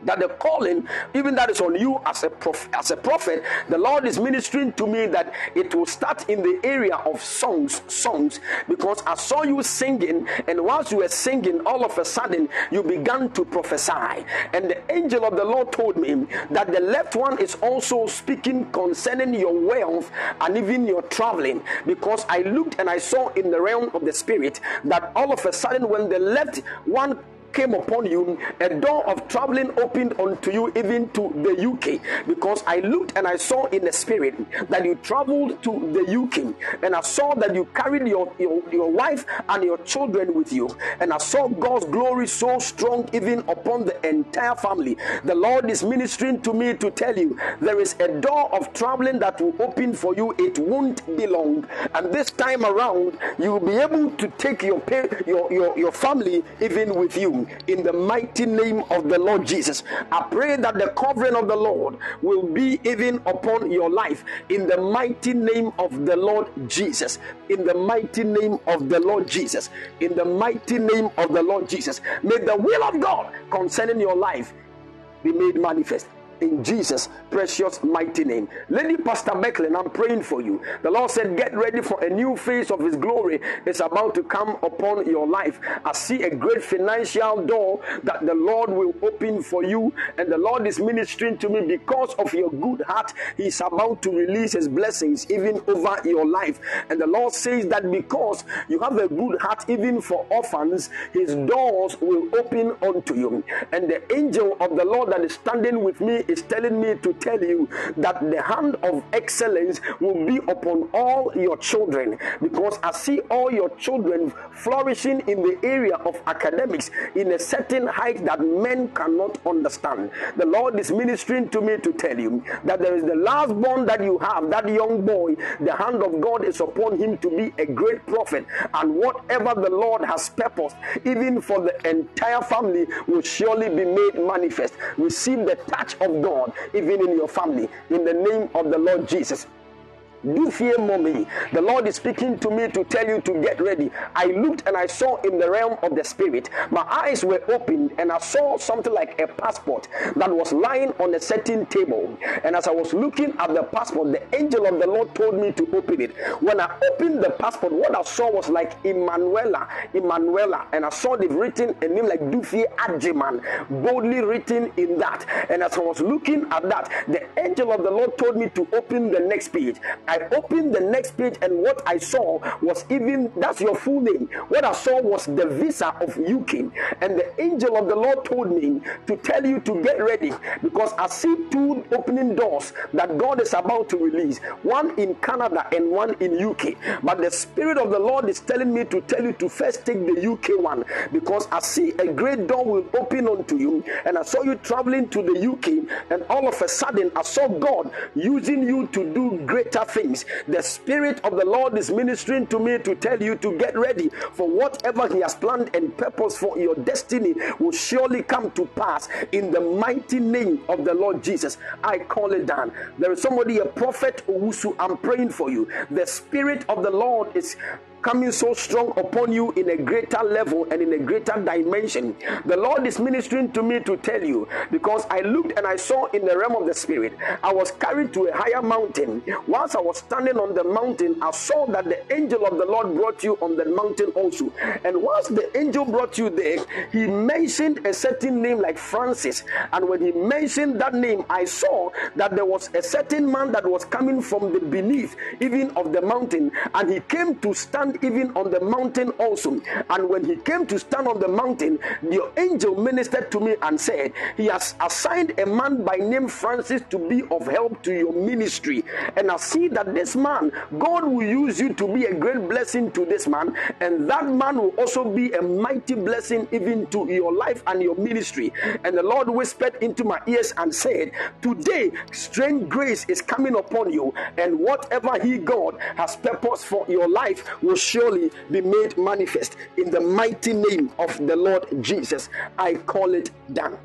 that the calling, even that is on you as a as a prophet, the Lord is ministering to me that it will start in the area of songs, songs, because I saw you singing, and whilst you were singing, all of a sudden you began to prophesy, and the angel of the Lord told me that the left one is also speaking concerning your wealth and even your traveling, because I looked and I saw in the realm of the spirit that all of a sudden when the left one came upon you, a door of traveling opened unto you even to the UK. Because I looked and I saw in the spirit that you traveled to the UK, and I saw that you carried your, your, your wife and your children with you, and I saw God's glory so strong even upon the entire family. The Lord is ministering to me to tell you there is a door of traveling that will open for you, it won't be long, and this time around you will be able to take your, your, your, your family even with you in the mighty name of the Lord Jesus. I pray that the covering of the Lord will be even upon your life in the mighty name of the Lord Jesus. In the mighty name of the Lord Jesus. In the mighty name of the Lord Jesus. May the will of God concerning your life be made manifest in Jesus' precious mighty name. Lady Pastor Becklin, I'm praying for you. The Lord said, Get ready for a new phase of His glory. It's about to come upon your life. I see a great financial door that the Lord will open for you, and the Lord is ministering to me because of your good heart. He's about to release His blessings even over your life. And the Lord says that because you have a good heart, even for orphans, His doors will open unto you. And the angel of the Lord that is standing with me is telling me to tell you that the hand of excellence will be upon all your children because I see all your children flourishing in the area of academics in a certain height that men cannot understand. The Lord is ministering to me to tell you that there is the last born that you have, that young boy, the hand of God is upon him to be a great prophet, and whatever the Lord has purposed, even for the entire family, will surely be made manifest. Receive the touch of God, even in your family, in the name of the Lord Jesus. Dufie Momi. The Lord is speaking to me to tell you to get ready. I looked and I saw in the realm of the spirit. My eyes were opened and I saw something like a passport that was lying on a certain table. And as I was looking at the passport, the angel of the Lord told me to open it. When I opened the passport, what I saw was like Emanuela, Emanuela, and I saw it written a name like Dufie Adjiman, boldly written in that. And as I was looking at that, the angel of the Lord told me to open the next page. Opened the next page, and what I saw was even that's your full name. What I saw was the visa of UK, and the angel of the Lord told me to tell you to get ready because I see two opening doors that God is about to release one in Canada and one in UK. But the Spirit of the Lord is telling me to tell you to first take the UK one because I see a great door will open unto you, and I saw you traveling to the UK, and all of a sudden I saw God using you to do greater things things. The Spirit of the Lord is ministering to me to tell you to get ready for whatever He has planned and purpose for your destiny will surely come to pass in the mighty name of the Lord Jesus. I call it down. There is somebody, a prophet Owusu. I'm praying for you. The Spirit of the Lord is coming so strong upon you in a greater level and in a greater dimension. The Lord is ministering to me to tell you because I looked and I saw in the realm of the spirit, I was carried to a higher mountain. Whilst I was standing on the mountain, I saw that the angel of the Lord brought you on the mountain also. And whilst the angel brought you there, he mentioned a certain name like Francis. And when he mentioned that name, I saw that there was a certain man that was coming from the beneath, even of the mountain, and he came to stand stand even on the mountain also. And when he came to stand on the mountain, the angel ministered to me and said, He has assigned a man by name Francis to be of help to your ministry. And I see that this man, God will use you to be a great blessing to this man, and that man will also be a mighty blessing even to your life and your ministry. And the Lord whispered into my ears and said, Today, strange grace is coming upon you, and whatever He, God, has purpose for your life will surely be made manifest in the mighty name of the Lord Jesus. I call it done.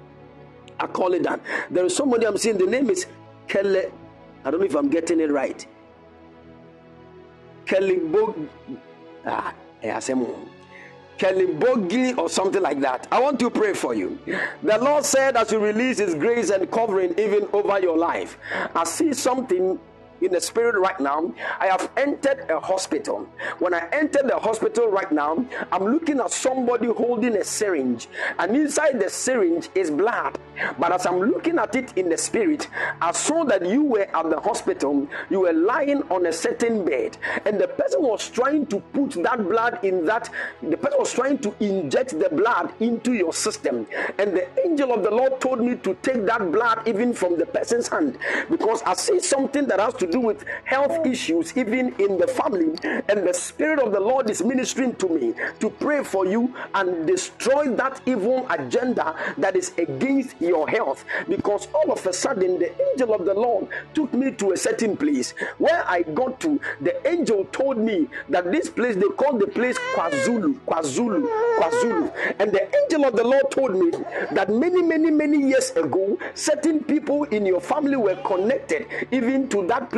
I call it done. There is somebody I'm seeing, the name is Kele. I don't know if I'm getting it right. Kelly Bog. Ah, Kelly Bogli or something like that. I want to pray for you. The Lord said, as you release His grace and covering even over your life, I see something in the spirit right now. I have entered a hospital. When I entered the hospital right now, I'm looking at somebody holding a syringe, and inside the syringe is blood. But as I'm looking at it in the spirit, I saw that you were at the hospital, you were lying on a certain bed, and the person was trying to put that blood in that, the person was trying to inject the blood into your system. And the angel of the Lord told me to take that blood even from the person's hand because I see something that has to do with health issues, even in the family. And the Spirit of the Lord is ministering to me to pray for you and destroy that evil agenda that is against your health. Because all of a sudden, the angel of the Lord took me to a certain place where I got to. The angel told me that this place, they call the place KwaZulu, KwaZulu, KwaZulu. And the angel of the Lord told me that many, many, many years ago, certain people in your family were connected even to that place,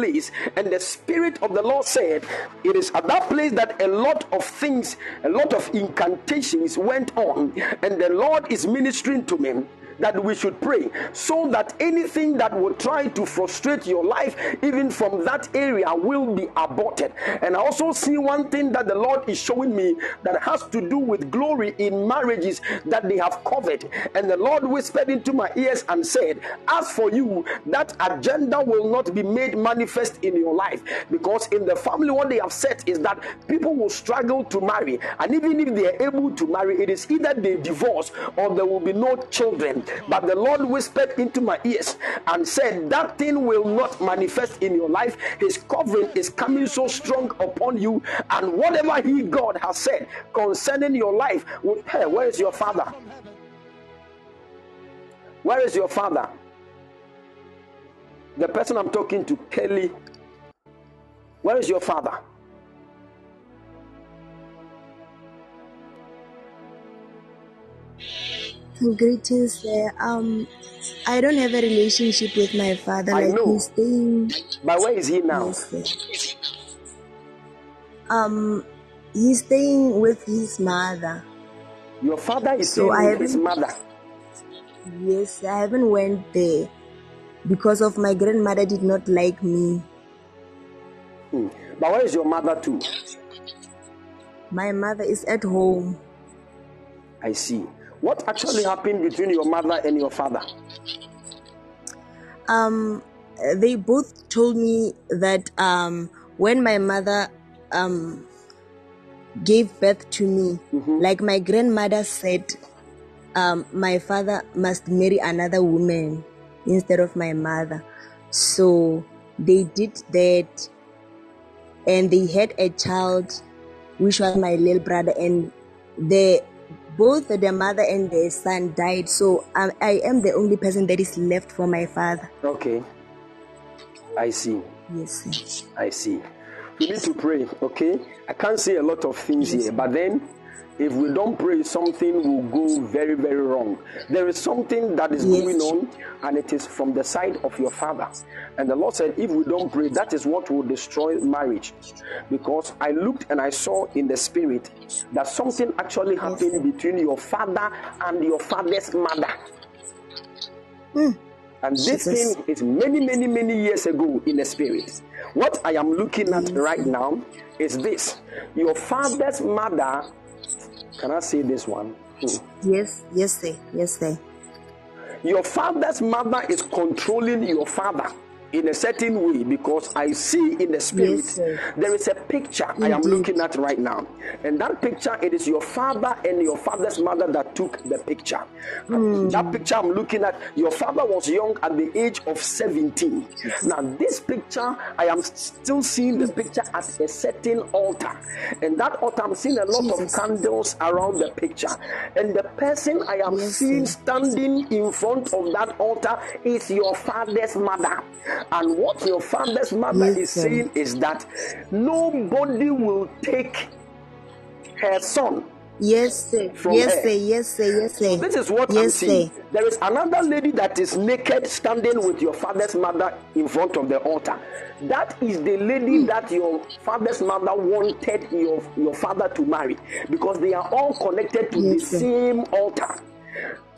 and the Spirit of the Lord said, It is at that place that a lot of things, a lot of incantations went on, and the Lord is ministering to me that we should pray so that anything that will try to frustrate your life, even from that area, will be aborted. And I also see one thing that the Lord is showing me that has to do with glory in marriages that they have covered. And the Lord whispered into my ears and said, As for you, that agenda will not be made manifest in your life because in the family, what they have said is that people will struggle to marry, and even if they are able to marry, it is either they divorce or there will be no children. But the Lord whispered into my ears and said, That thing will not manifest in your life. His covering is coming so strong upon you, and whatever He, God, has said concerning your life, hey, where is your father? Where is your father? The person I'm talking to, Kelly. Where is your father? Greetings, sir. Um, I don't have a relationship with my father. I Like know. he's staying. But where is he now? Yes. Um, he's staying with his mother. Your father is So staying I with his mother. Yes, I haven't went there because of my grandmother did not like me. Hmm. But where is your mother too? My mother is at home. I see. What actually happened between your mother and your father? Um, they both told me that um when my mother um gave birth to me, like my grandmother said, um my father must marry another woman instead of my mother. So they did that and they had a child which was my little brother and the both the mother and the son died so I, I am the only person that is left for my father Okay. I see. yes sir. I see. We need to pray, okay? I can't say a lot of things here, but then if we don't pray, something will go very, very wrong. There is something that is Yes. going on, and it is from the side of your father. And the Lord said, if we don't pray, that is what will destroy marriage. Because I looked and I saw in the spirit that something actually happened between your father and your father's mother. Hmm. And this Jesus. thing is many, many, many years ago in the spirit. What I am looking at right now is this your father's mother. Can I say this one? Hmm. yes yes sir yes sir Your father's mother is controlling your father in a certain way because I see in the spirit Yes, there is a picture I am looking at right now. And that picture, it is your father and your father's mother that took the picture. Hmm. That picture I'm looking at, your father was young at the age of 17. Now, this picture, I am still seeing the picture at a certain altar. And that altar, I'm seeing a lot of candles around the picture. And the person I am Yes, seeing standing in front of that altar is your father's mother. And what your father's mother Yes, is saying is that nobody will take her son. yes sir From yes her. sir yes sir yes sir This is what I'm yes seeing. sir There is another lady that is naked standing with your father's mother in front of the altar. That is the lady hmm. that your father's mother wanted your, your father to marry because they are all connected to the sir. same altar.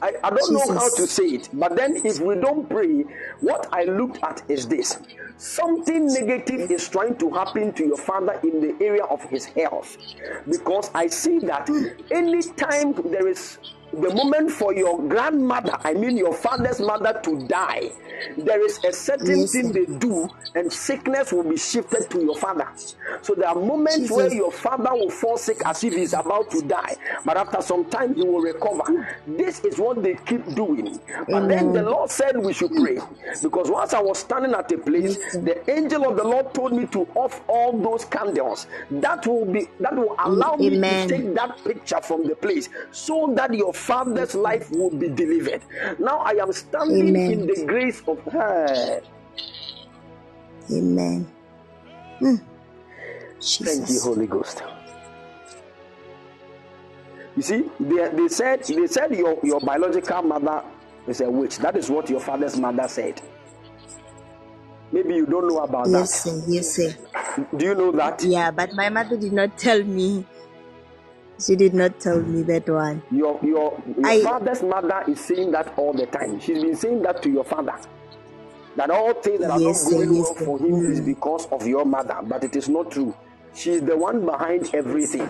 I, I don't know how to say it, but then if we don't pray, what I looked at is this. Something negative is trying to happen to your father in the area of his health. Because I see that hmm. anytime there is the moment for your grandmother, I mean your father's mother, to die, there is a certain Yes, thing they do, and sickness will be shifted to your father. So there are moments Jesus. where your father will fall sick as if he's about to die, but after some time he will recover. This is what they keep doing. But then the Lord said we should pray because once I was standing at a place, the angel of the Lord told me to off all those candles. That will be that will allow me to take that picture from the place so that your father's life will be delivered. Now I am standing Amen. in the grace of her. amen Hmm. Thank you, Holy Ghost. You see, they, they said they said your, your biological mother is a witch. That is what your father's mother said. Maybe you don't know about yes sir yes sir that. Do you know that? yeah but my mother did not tell me She did not tell me that one. Your your, your I- father's mother is saying that all the time. She's been saying that to your father. That all things that are not going yes, well for him is Mm. because of your mother, but it is not true. She's the one behind everything.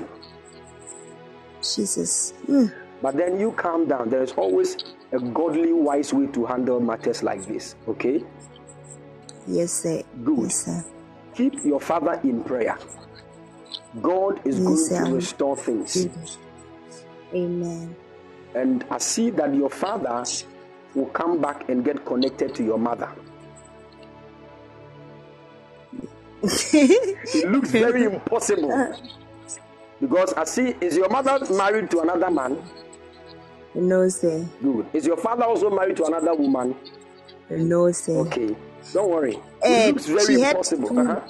Jesus. Mm. But then you calm down. There is always a godly, wise way to handle matters like this. Okay? Yes, sir. Good. Yes, sir. Keep your father in prayer. God is Yes, going to restore things. Amen. And I see that your father will come back and get connected to your mother. it looks very impossible. Because I see, is your mother married to another man? No, sir. Good. Is your father also married to another woman? No, sir. Okay. Don't worry. Eh, It looks very she had impossible. Uh-huh.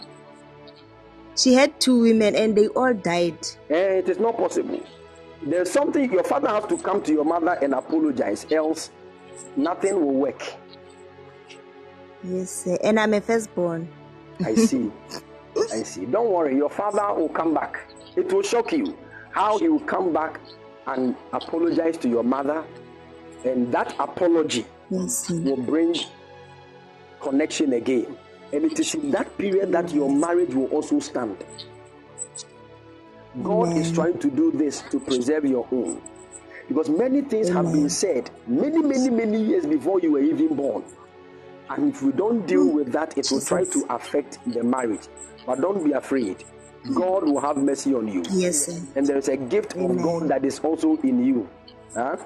She had two women and they all died. Eh, it is not possible. There's something your father has to come to your mother and apologize, else nothing will work. Yes, sir. And I'm a firstborn. I see. I see. Don't worry, your father will come back. It will shock you how he will come back and apologize to your mother, and that apology Yes, will bring connection again. And it is in that period that your marriage will also stand. God is trying to do this to preserve your home. Because many things have been said many, many, many years before you were even born. And if we don't deal with that, it will try to affect the marriage. But don't be afraid. God will have mercy on you. Yes, sir. And there is a gift of God that is also in you. Huh?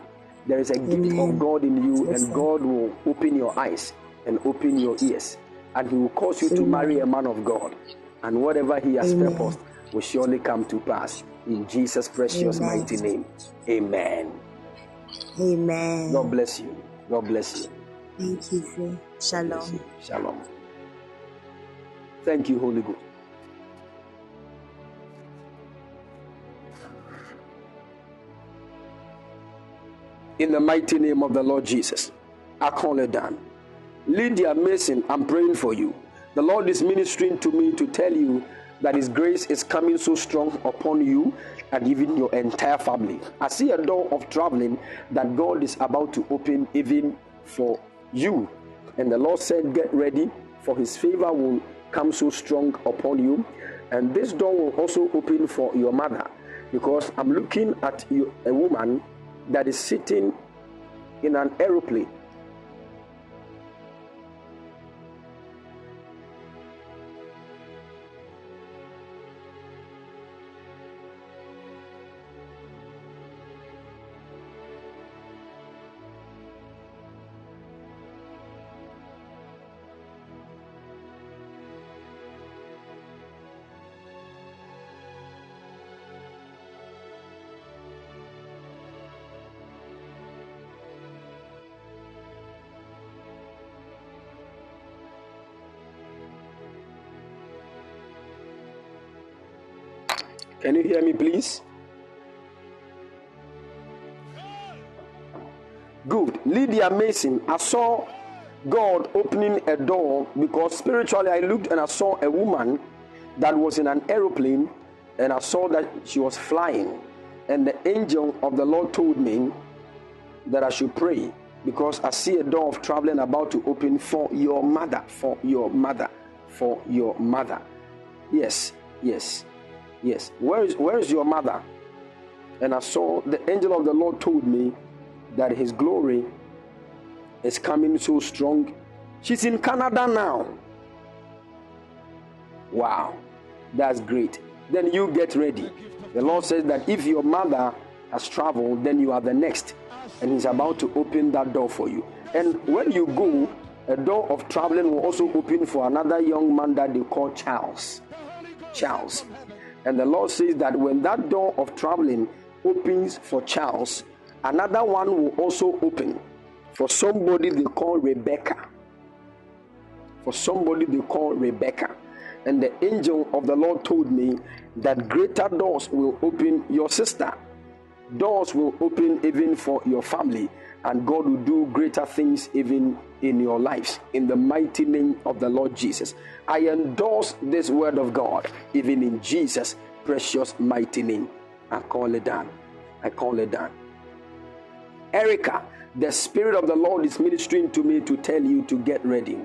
There is a gift of God in you, Yes, and. God will open your eyes and open your ears. And He will cause you to marry a man of God. And whatever He has Amen. purposed will surely come to pass. In Jesus' precious Amen. mighty name. Amen. Amen. God bless you. God bless you. Thank you, sir. Shalom. Shalom. Thank you, Holy Ghost. In the mighty name of the Lord Jesus, I call it down. Lydia Mason, I'm praying for you. The Lord is ministering to me to tell you that His grace is coming so strong upon you and even your entire family. I see a door of traveling that God is about to open even for you. And the Lord said, Get ready, for His favor will come so strong upon you. And this door will also open for your mother because I'm looking at you, a woman that is sitting in an aeroplane. Can you hear me, please? Good. Lydia Mason, I saw God opening a door because spiritually I looked and I saw a woman that was in an aeroplane and I saw that she was flying. And the angel of the Lord told me that I should pray because I see a door of traveling about to open for your mother, for your mother, for your mother. Yes, yes, yes. Where is where is your mother? And I saw the angel of the Lord told me that his glory is coming so strong. She's in Canada now. Wow, that's great. Then you get ready. The Lord says that if your mother has traveled, then you are the next. And He's about to open that door for you. And when you go, a door of traveling will also open for another young man that they call Charles. Charles. And the Lord says that when that door of traveling opens for Charles, another one will also open for somebody they call Rebecca. For somebody they call Rebecca. And the angel of the Lord told me that greater doors will open your sister. Doors will open even for your family, and God will do greater things even in your lives. In the mighty name of the Lord Jesus, I endorse this word of God, even in Jesus' precious mighty name. I call it done. I call it done. Erica, the Spirit of the Lord is ministering to me to tell you to get ready.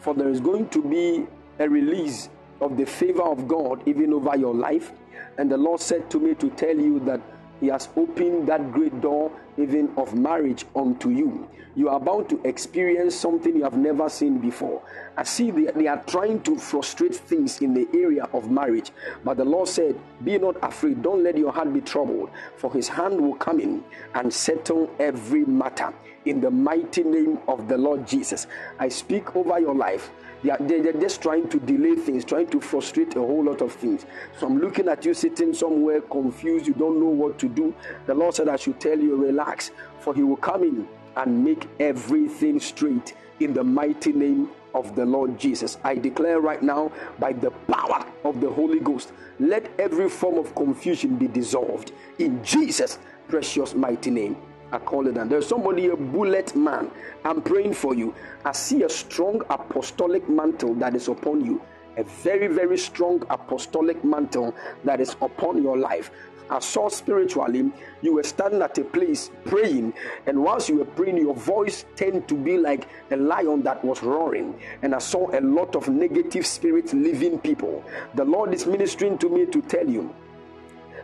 For there is going to be a release of the favor of God even over your life. And the Lord said to me to tell you that He has opened that great door even of marriage unto you. You are about to experience something you have never seen before. I see they, they are trying to frustrate things in the area of marriage. But the Lord said, Be not afraid, don't let your heart be troubled, for his hand will come in and settle every matter in the mighty name of the Lord Jesus. I speak over your life. They are, they're just trying to delay things, trying to frustrate a whole lot of things. So I'm looking at you sitting somewhere confused, you don't know what to do. The Lord said, I should tell you, relax, for He will come in and make everything straight in the mighty name of the Lord Jesus. I declare right now, by the power of the Holy Ghost, let every form of confusion be dissolved in Jesus' precious mighty name. I call it down. There's somebody, a bullet man. I'm praying for you. I see a strong apostolic mantle that is upon you. A very, very strong apostolic mantle that is upon your life. I saw spiritually, you were standing at a place praying, and whilst you were praying, your voice tended to be like a lion that was roaring. And I saw a lot of negative spirits leaving people. The Lord is ministering to me to tell you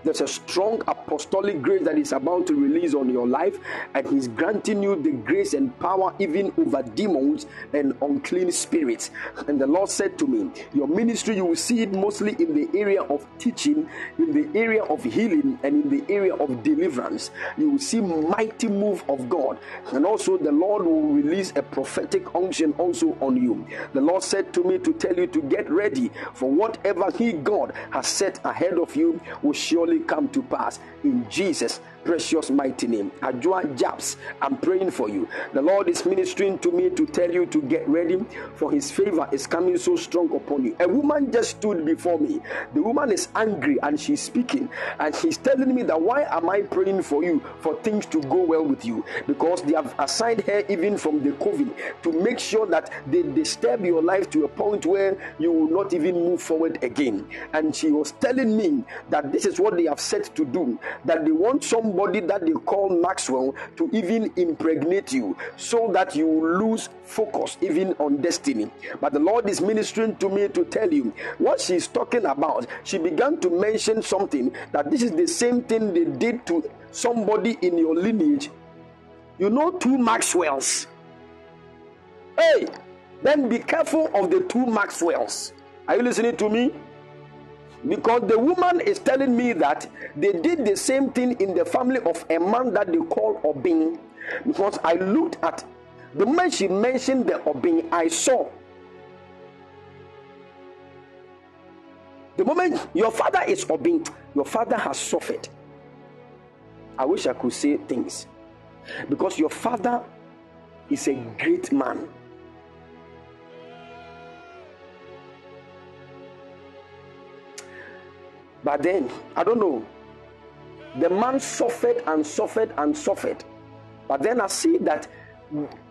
there's a strong apostolic grace that is about to release on your life, and He's granting you the grace and power even over demons and unclean spirits. And the Lord said to me, Your ministry, you will see it mostly in the area of teaching, in the area of healing, and in the area of deliverance. You will see mighty move of God, and also the Lord will release a prophetic unction also on you. The Lord said to me to tell you to get ready for whatever He God has set ahead of you will surely come to pass in Jesus' precious mighty name. Ajua Japs, I'm praying for you. The Lord is ministering to me to tell you to get ready, for His favor is coming so strong upon you. A woman just stood before me. The woman is angry and she's speaking, and she's telling me that why am I praying for you for things to go well with you? Because they have assigned her even from the coven to make sure that they disturb your life to a point where you will not even move forward again. And she was telling me that this is what they have set to do, that they want somebody that they call Maxwell to even impregnate you so that you lose focus even on destiny. But the Lord is ministering to me to tell you what she's talking about. She began to mention something that this is the same thing they did to somebody in your lineage. You know, two Maxwells. Hey, then be careful of the two Maxwells. Are you listening to me? Because the woman is telling me that they did the same thing in the family of a man that they call Obin. Because I looked at the moment she mentioned the Obin, I saw. The moment your father is Obin, your father has suffered. I wish I could say things. Because your father is a great man. But then, I don't know. The man suffered and suffered and suffered. But then I see that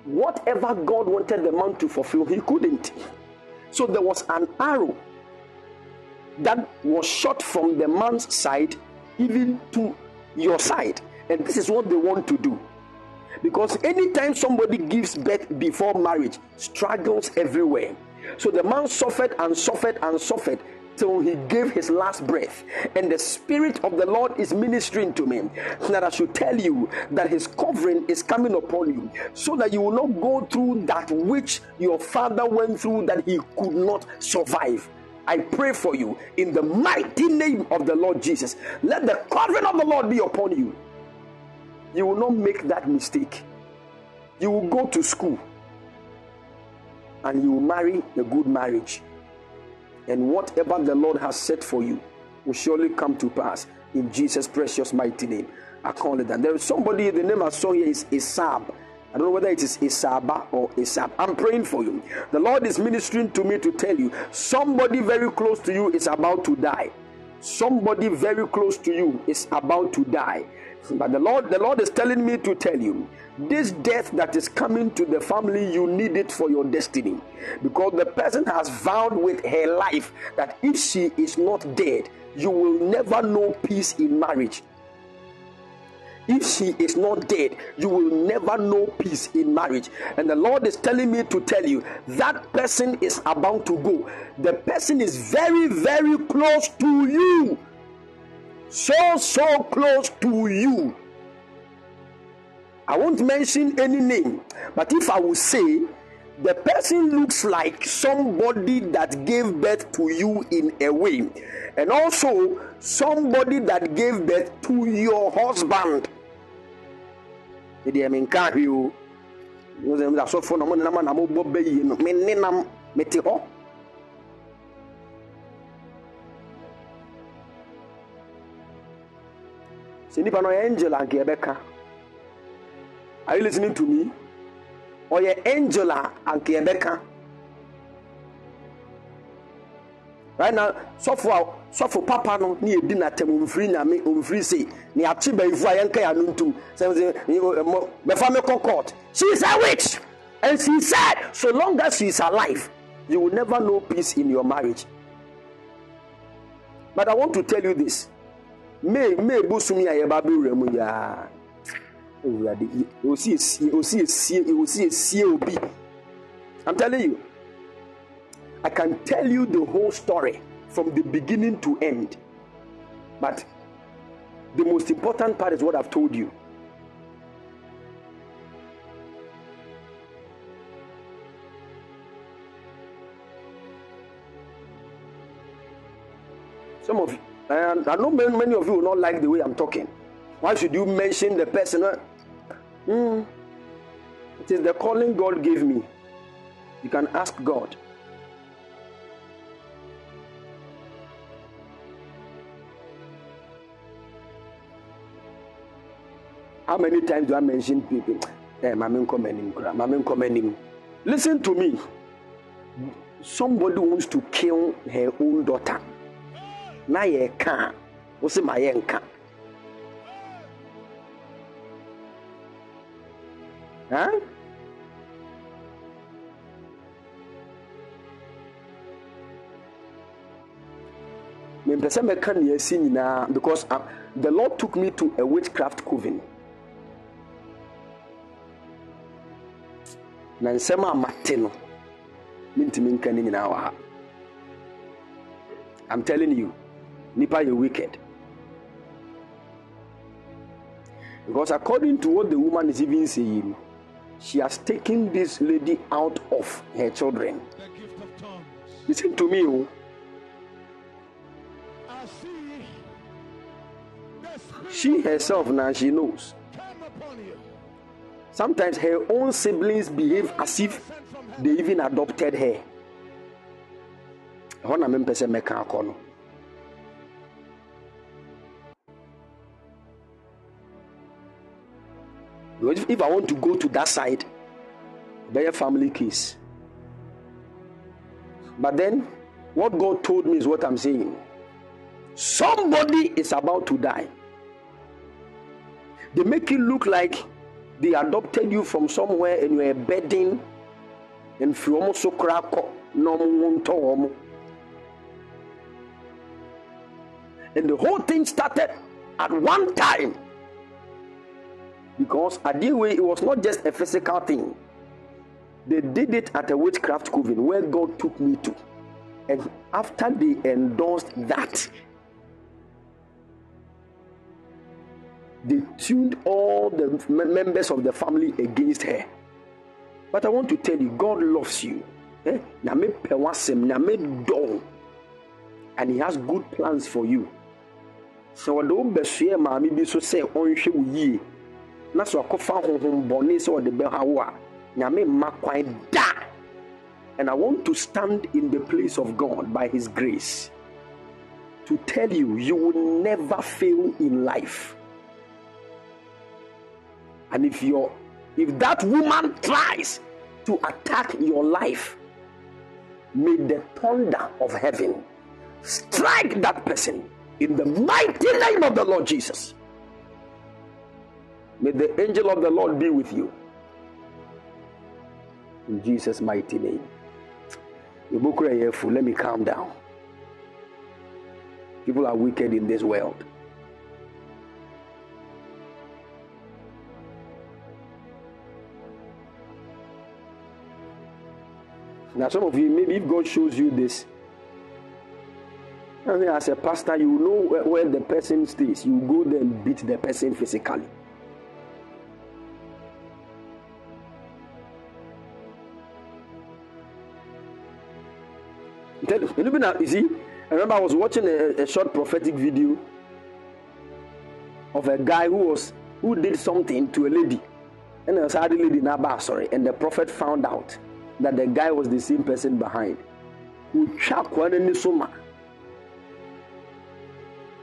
whatever God wanted the man to fulfill, he couldn't. So there was an arrow that was shot from the man's side even to your side. And this is what they want to do. Because anytime somebody gives birth before marriage, struggles everywhere. So the man suffered and suffered and suffered till he gave his last breath. And the Spirit of the Lord is ministering to me that I should tell you that his covering is coming upon you so that you will not go through that which your father went through that he could not survive. I pray for you in the mighty name of the Lord Jesus. Let the covering of the Lord be upon you. You will not make that mistake. You will go to school and you will marry a good marriage and whatever the Lord has set for you will surely come to pass in Jesus' precious mighty name. I call it that. There is somebody, the name I saw here is Isab. I don't know whether it is Isaba or Isab. I'm praying for you. The Lord is ministering to me to tell you somebody very close to you is about to die. Somebody very close to you is about to die. But the Lord, the Lord is telling me to tell you this death that is coming to the family, you need it for your destiny. Because the person has vowed with her life that if she is not dead, you will never know peace in marriage. If she is not dead, you will never know peace in marriage. And the Lord is telling me to tell you that person is about to go. The person is very, very close to you. So, so close to you. I won't mention any name, but if I will say the person looks like somebody that gave birth to you in a way, and also somebody that gave birth to your husband. Hɔ sɛ nipa no ɔyɛ angel anka yɛbɛka. Are you listening to me? Ɔyɛ angel a anka yɛbɛka. Right now sɔfo a sɔfo papa no ne yɛdi n'atam omfiri nyame omfiri se ne akye bɛyifo a yɛnka yɛ ano ntum sɛ bɛfa me kɔ court. She is a witch! And she said so long as she is alive you will never know peace in your marriage. But i want to tell you this bosom yi a yɛba bɛwura mu yaa owurade osi esie osi esie osi esie obi. I'm telling you i can tell you the whole story from the beginning to end. But the most important part is what i've told you. Some of you and i know many, many of you will not like the way i'm talking why should you mention the person Hmm. It is the calling God gave me. You can ask God. How many times do I mention people? Eh. Listen to me. Somebody wants to kill her own daughter. Na ye ka, wosi ma ye nka. Huh? mempɛ sɛ mɛka nea asi nyinaa because uh, the lord took me to a witchcraft coven na nsɛm a mate no mentumi nka ne nyinaa wɔ ha i'm telling you nipa yɛ wicked because according to what the woman is even saying she has taken this lady out of her children of listen to me oh. I see the spirit she herself now she knows come upon you. sometimes her own siblings behave as if Sent from heaven. they even adopted her ɛhɔ na mempɛ sɛ mɛka akɔ no if- if i want to go to that side bɛyɛ family case but then what god told me is what i'm saying. Somebody is about to die. They make it look like they adopted you from somewhere and you're a bedding and wɔn so ho and the whole thing started at one time because adeɛ wei it was not just a physical thing. They did it at a witchcraft coven where god took me to. And after they endorsed that they tuned all the members of the family against her. But i want to tell you god loves you. Eh? and he has good plans for you. Sɛ wɔde wo bɛsoɛ maame bi so ɔnhwɛ wo yie na sɛ ɔkɔfa honhom bɔne sɛ ɔde bɛha wo a nyame mma kwan da. And i want to stand in the place of god by his grace to tell you you will never fail in life. And if your if that woman tries to attack your life may the thunder of heaven strike that person in the mighty name of the lord jesus may the angel of the lord be with you in jesus mighty name let me calm down People are wicked in this world. Now, some of you, maybe if God shows you this, as a pastor, you know where the person stays. You go there and beat the person physically. Tell you, you see, I remember I was watching a, a short prophetic video of a guy who was who did something to a lady, and a sad lady now sorry, and the prophet found out that the guy was the same person behind.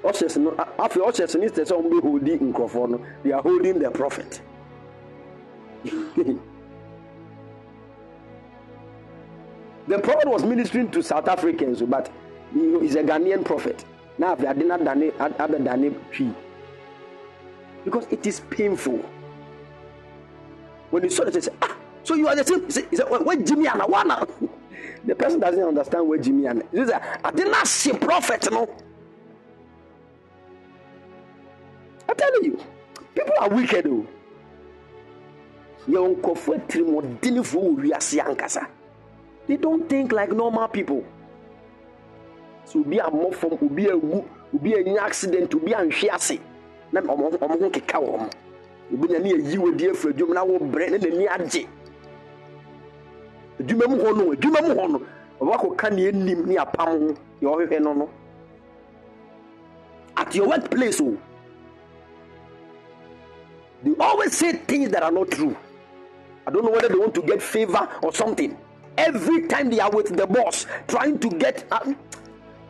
Ushers no ushers wɔn bɛ holding nkurɔfoɔ they are holding the prophet. the prophet was ministering to South Africans but he is a Ghanaian prophet. Now afei ade na dane abɛdane twi because it is painful when you saw it say ah so you are the same. He said, What Jimmy and Awana? The person doesn't understand where Jimmy and he said, I did not see prophet, no. I'm telling you, people are wicked. Oh. Your They don't think like normal people. So be a more from be a woo, be an accident, to be an shiasi. Na ọmọ ọmọ ho keka wɔn. Obi na ne ayi wɔ die fura dwom na wɔ brɛ ne n'ani agye adwuma mu hɔ no adwuma mu hɔ no ɔbɛkɔka neɛ nim ne apam ho deɛ ɔhwehwɛ no no at your workplace oh they always say things that are not true i don't know whether they want to get favor or something every time they are with the boss trying to get uh,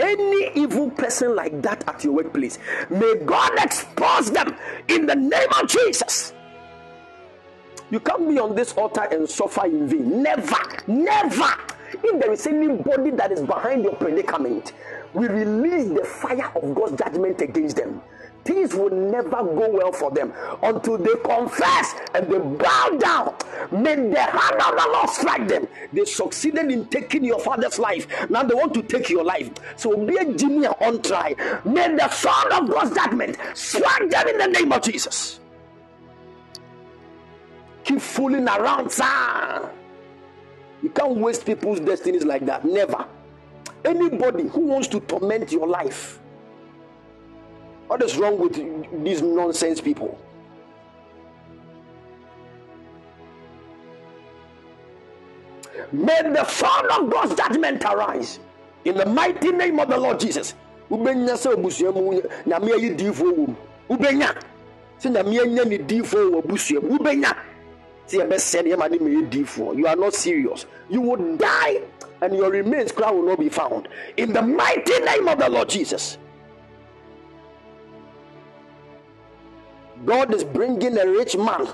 any evil person like that at your workplace may god expose them in the name of jesus you can't be on this altar and suffer in vain. Never, never. If there is anybody that is behind your predicament, we release the fire of God's judgment against them. Things will never go well for them until they confess and they bow down. May the hand of the Lord strike them. They succeeded in taking your father's life. Now they want to take your life. So be a Jimmy on try. May the son of God's judgment strike them in the name of Jesus keep fooling around, sir. You can't waste people's destinies like that. Never. Anybody who wants to torment your life, what is wrong with these nonsense people? May the Son of God's judgment arise in the mighty name of the Lord Jesus. Ubenya sɛ obusua mu nyame ayi diifoɔ wɔ mu. Ubenya sɛ anya ne diifoɔ wɔ mu. Ubenya you are not serious you will die and your remains cry will not be found in the mighty name of the lord jesus god is bringing a rich man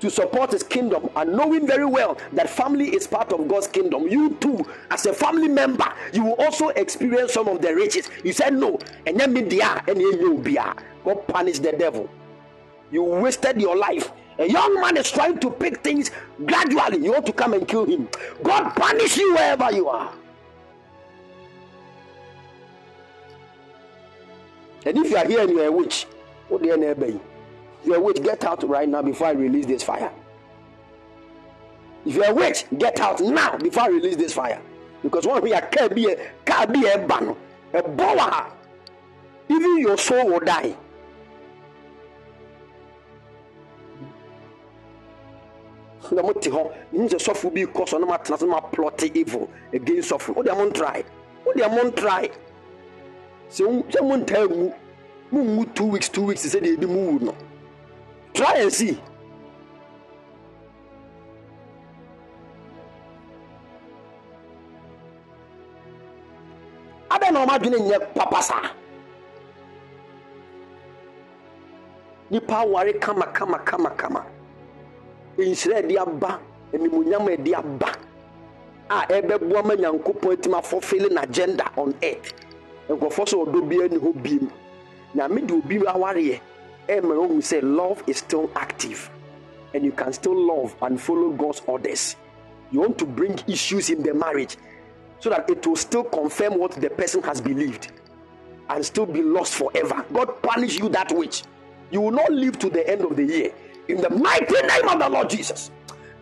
to support his kingdom and knowing very well that family is part of God's kingdom. You too, as a family member, you will also experience some of the riches. You said no, and then meddia and you'll be a God punish the devil. You wasted your life a young man is trying to pick things gradually. You want to come and kill him. God punish you wherever you are. And if you are here and you are a witch, what? If you a witch, get out right now before I release this fire. If you are a witch, get out now before I release this fire. Because one we are can be a can be a ban, a bower. Even your soul will die. na mote hɔ nim sɛ sɔfo bi kɔ so na matena so na maplɔte evil against sɔfo wodeɛ montrae wodeɛ montrae sɛ sɛ montaa mu monwu two weeks two weeks sɛdeɛ ɛdi mu wu no try and see. Adɛn na ɔmadwene nyɛ papa saa nipa aware kama kama kama kama nhyira ɛde aba animuonyam ɛde aba a ɛbɛboa ma nyankopɔn atumi afɔfele n'agenda on earth. Nkurɔfoɔ sɛ ɔdɔ biara ni hɔ biem nyame de obi awareɛ ɛma ohu sɛ love is still active and you can still love and follow God's orders you want to bring issues in the marriage so that it will still confirm what the person has believed and still be lost forever. God punish you that which You will not live to the end of the year. In the mighty name of the Lord Jesus.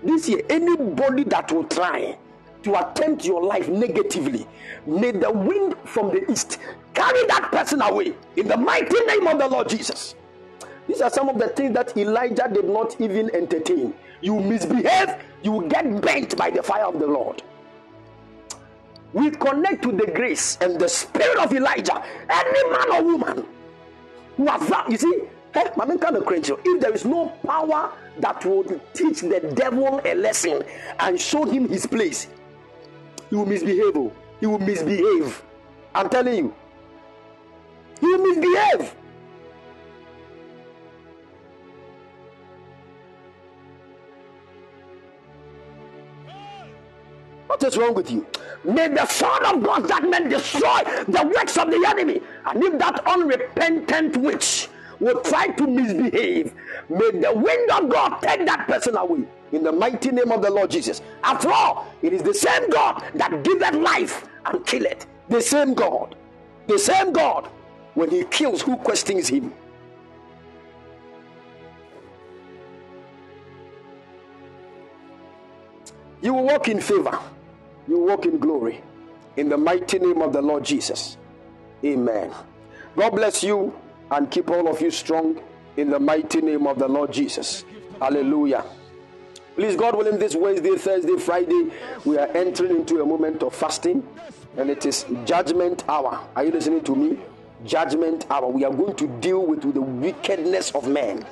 This year, anybody that will try to attempt your life negatively, may the wind from the east carry that person away. In the mighty name of the Lord Jesus. These are some of the things that Elijah did not even entertain. You misbehave, you get bent by the fire of the Lord. We connect to the grace and the spirit of Elijah. Any man or woman who has you see, eh, if there is no power that would teach the devil a lesson and show him his place, he will misbehave. Oh. He will misbehave. I'm telling you. He will misbehave. What is wrong with you? May the sword of God's judgment destroy the works of the enemy. And if that unrepentant witch will try to misbehave, may the wind of God take that person away. In the mighty name of the Lord Jesus. After all, it is the same God that giveth life and killeth. The same God. The same God. When he kills, who questions him? You will walk in favor you walk in glory. In the mighty name of the Lord Jesus. Amen. God bless you and keep all of you strong in the mighty name of the Lord Jesus. Hallelujah. Please, God willing, this Wednesday, Thursday, Friday, we are entering into a moment of fasting and it is judgment hour. Are you listening to me? Judgment hour. We are going to deal with, with the wickedness of men.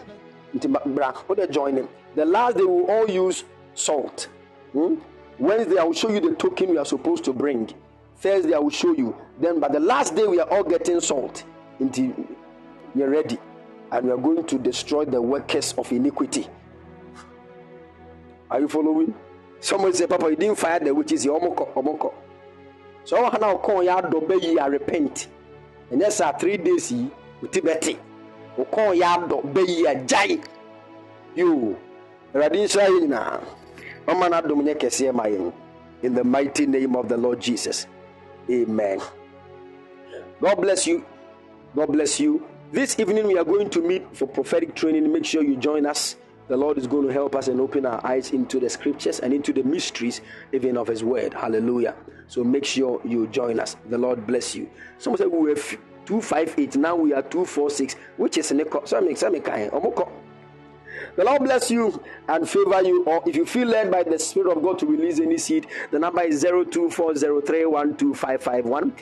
The last day we will all use salt. Hmm? Wednesday, I will show you the token we are supposed to bring. Thursday, I will show you. Then, by the last day, we are all getting salt until you're ready. And we are going to destroy the workers of iniquity. Are you following? Someone say, Papa, you didn't fire the witches. Omoko, omoko. So, I now call ya dobe ye repent. And yes, three days, you tibeti. Call ya dobe ye jai. You. Radin Shahina in the mighty name of the Lord Jesus. Amen. God bless you. God bless you. This evening we are going to meet for prophetic training. Make sure you join us. The Lord is going to help us and open our eyes into the scriptures and into the mysteries even of His word. Hallelujah. So make sure you join us. The Lord bless you. Someone said we were 258, now we are 246, which is Sorry, the Lord bless you and favor you. Or if you feel led by the Spirit of God to release any seed, the number is 0240312551.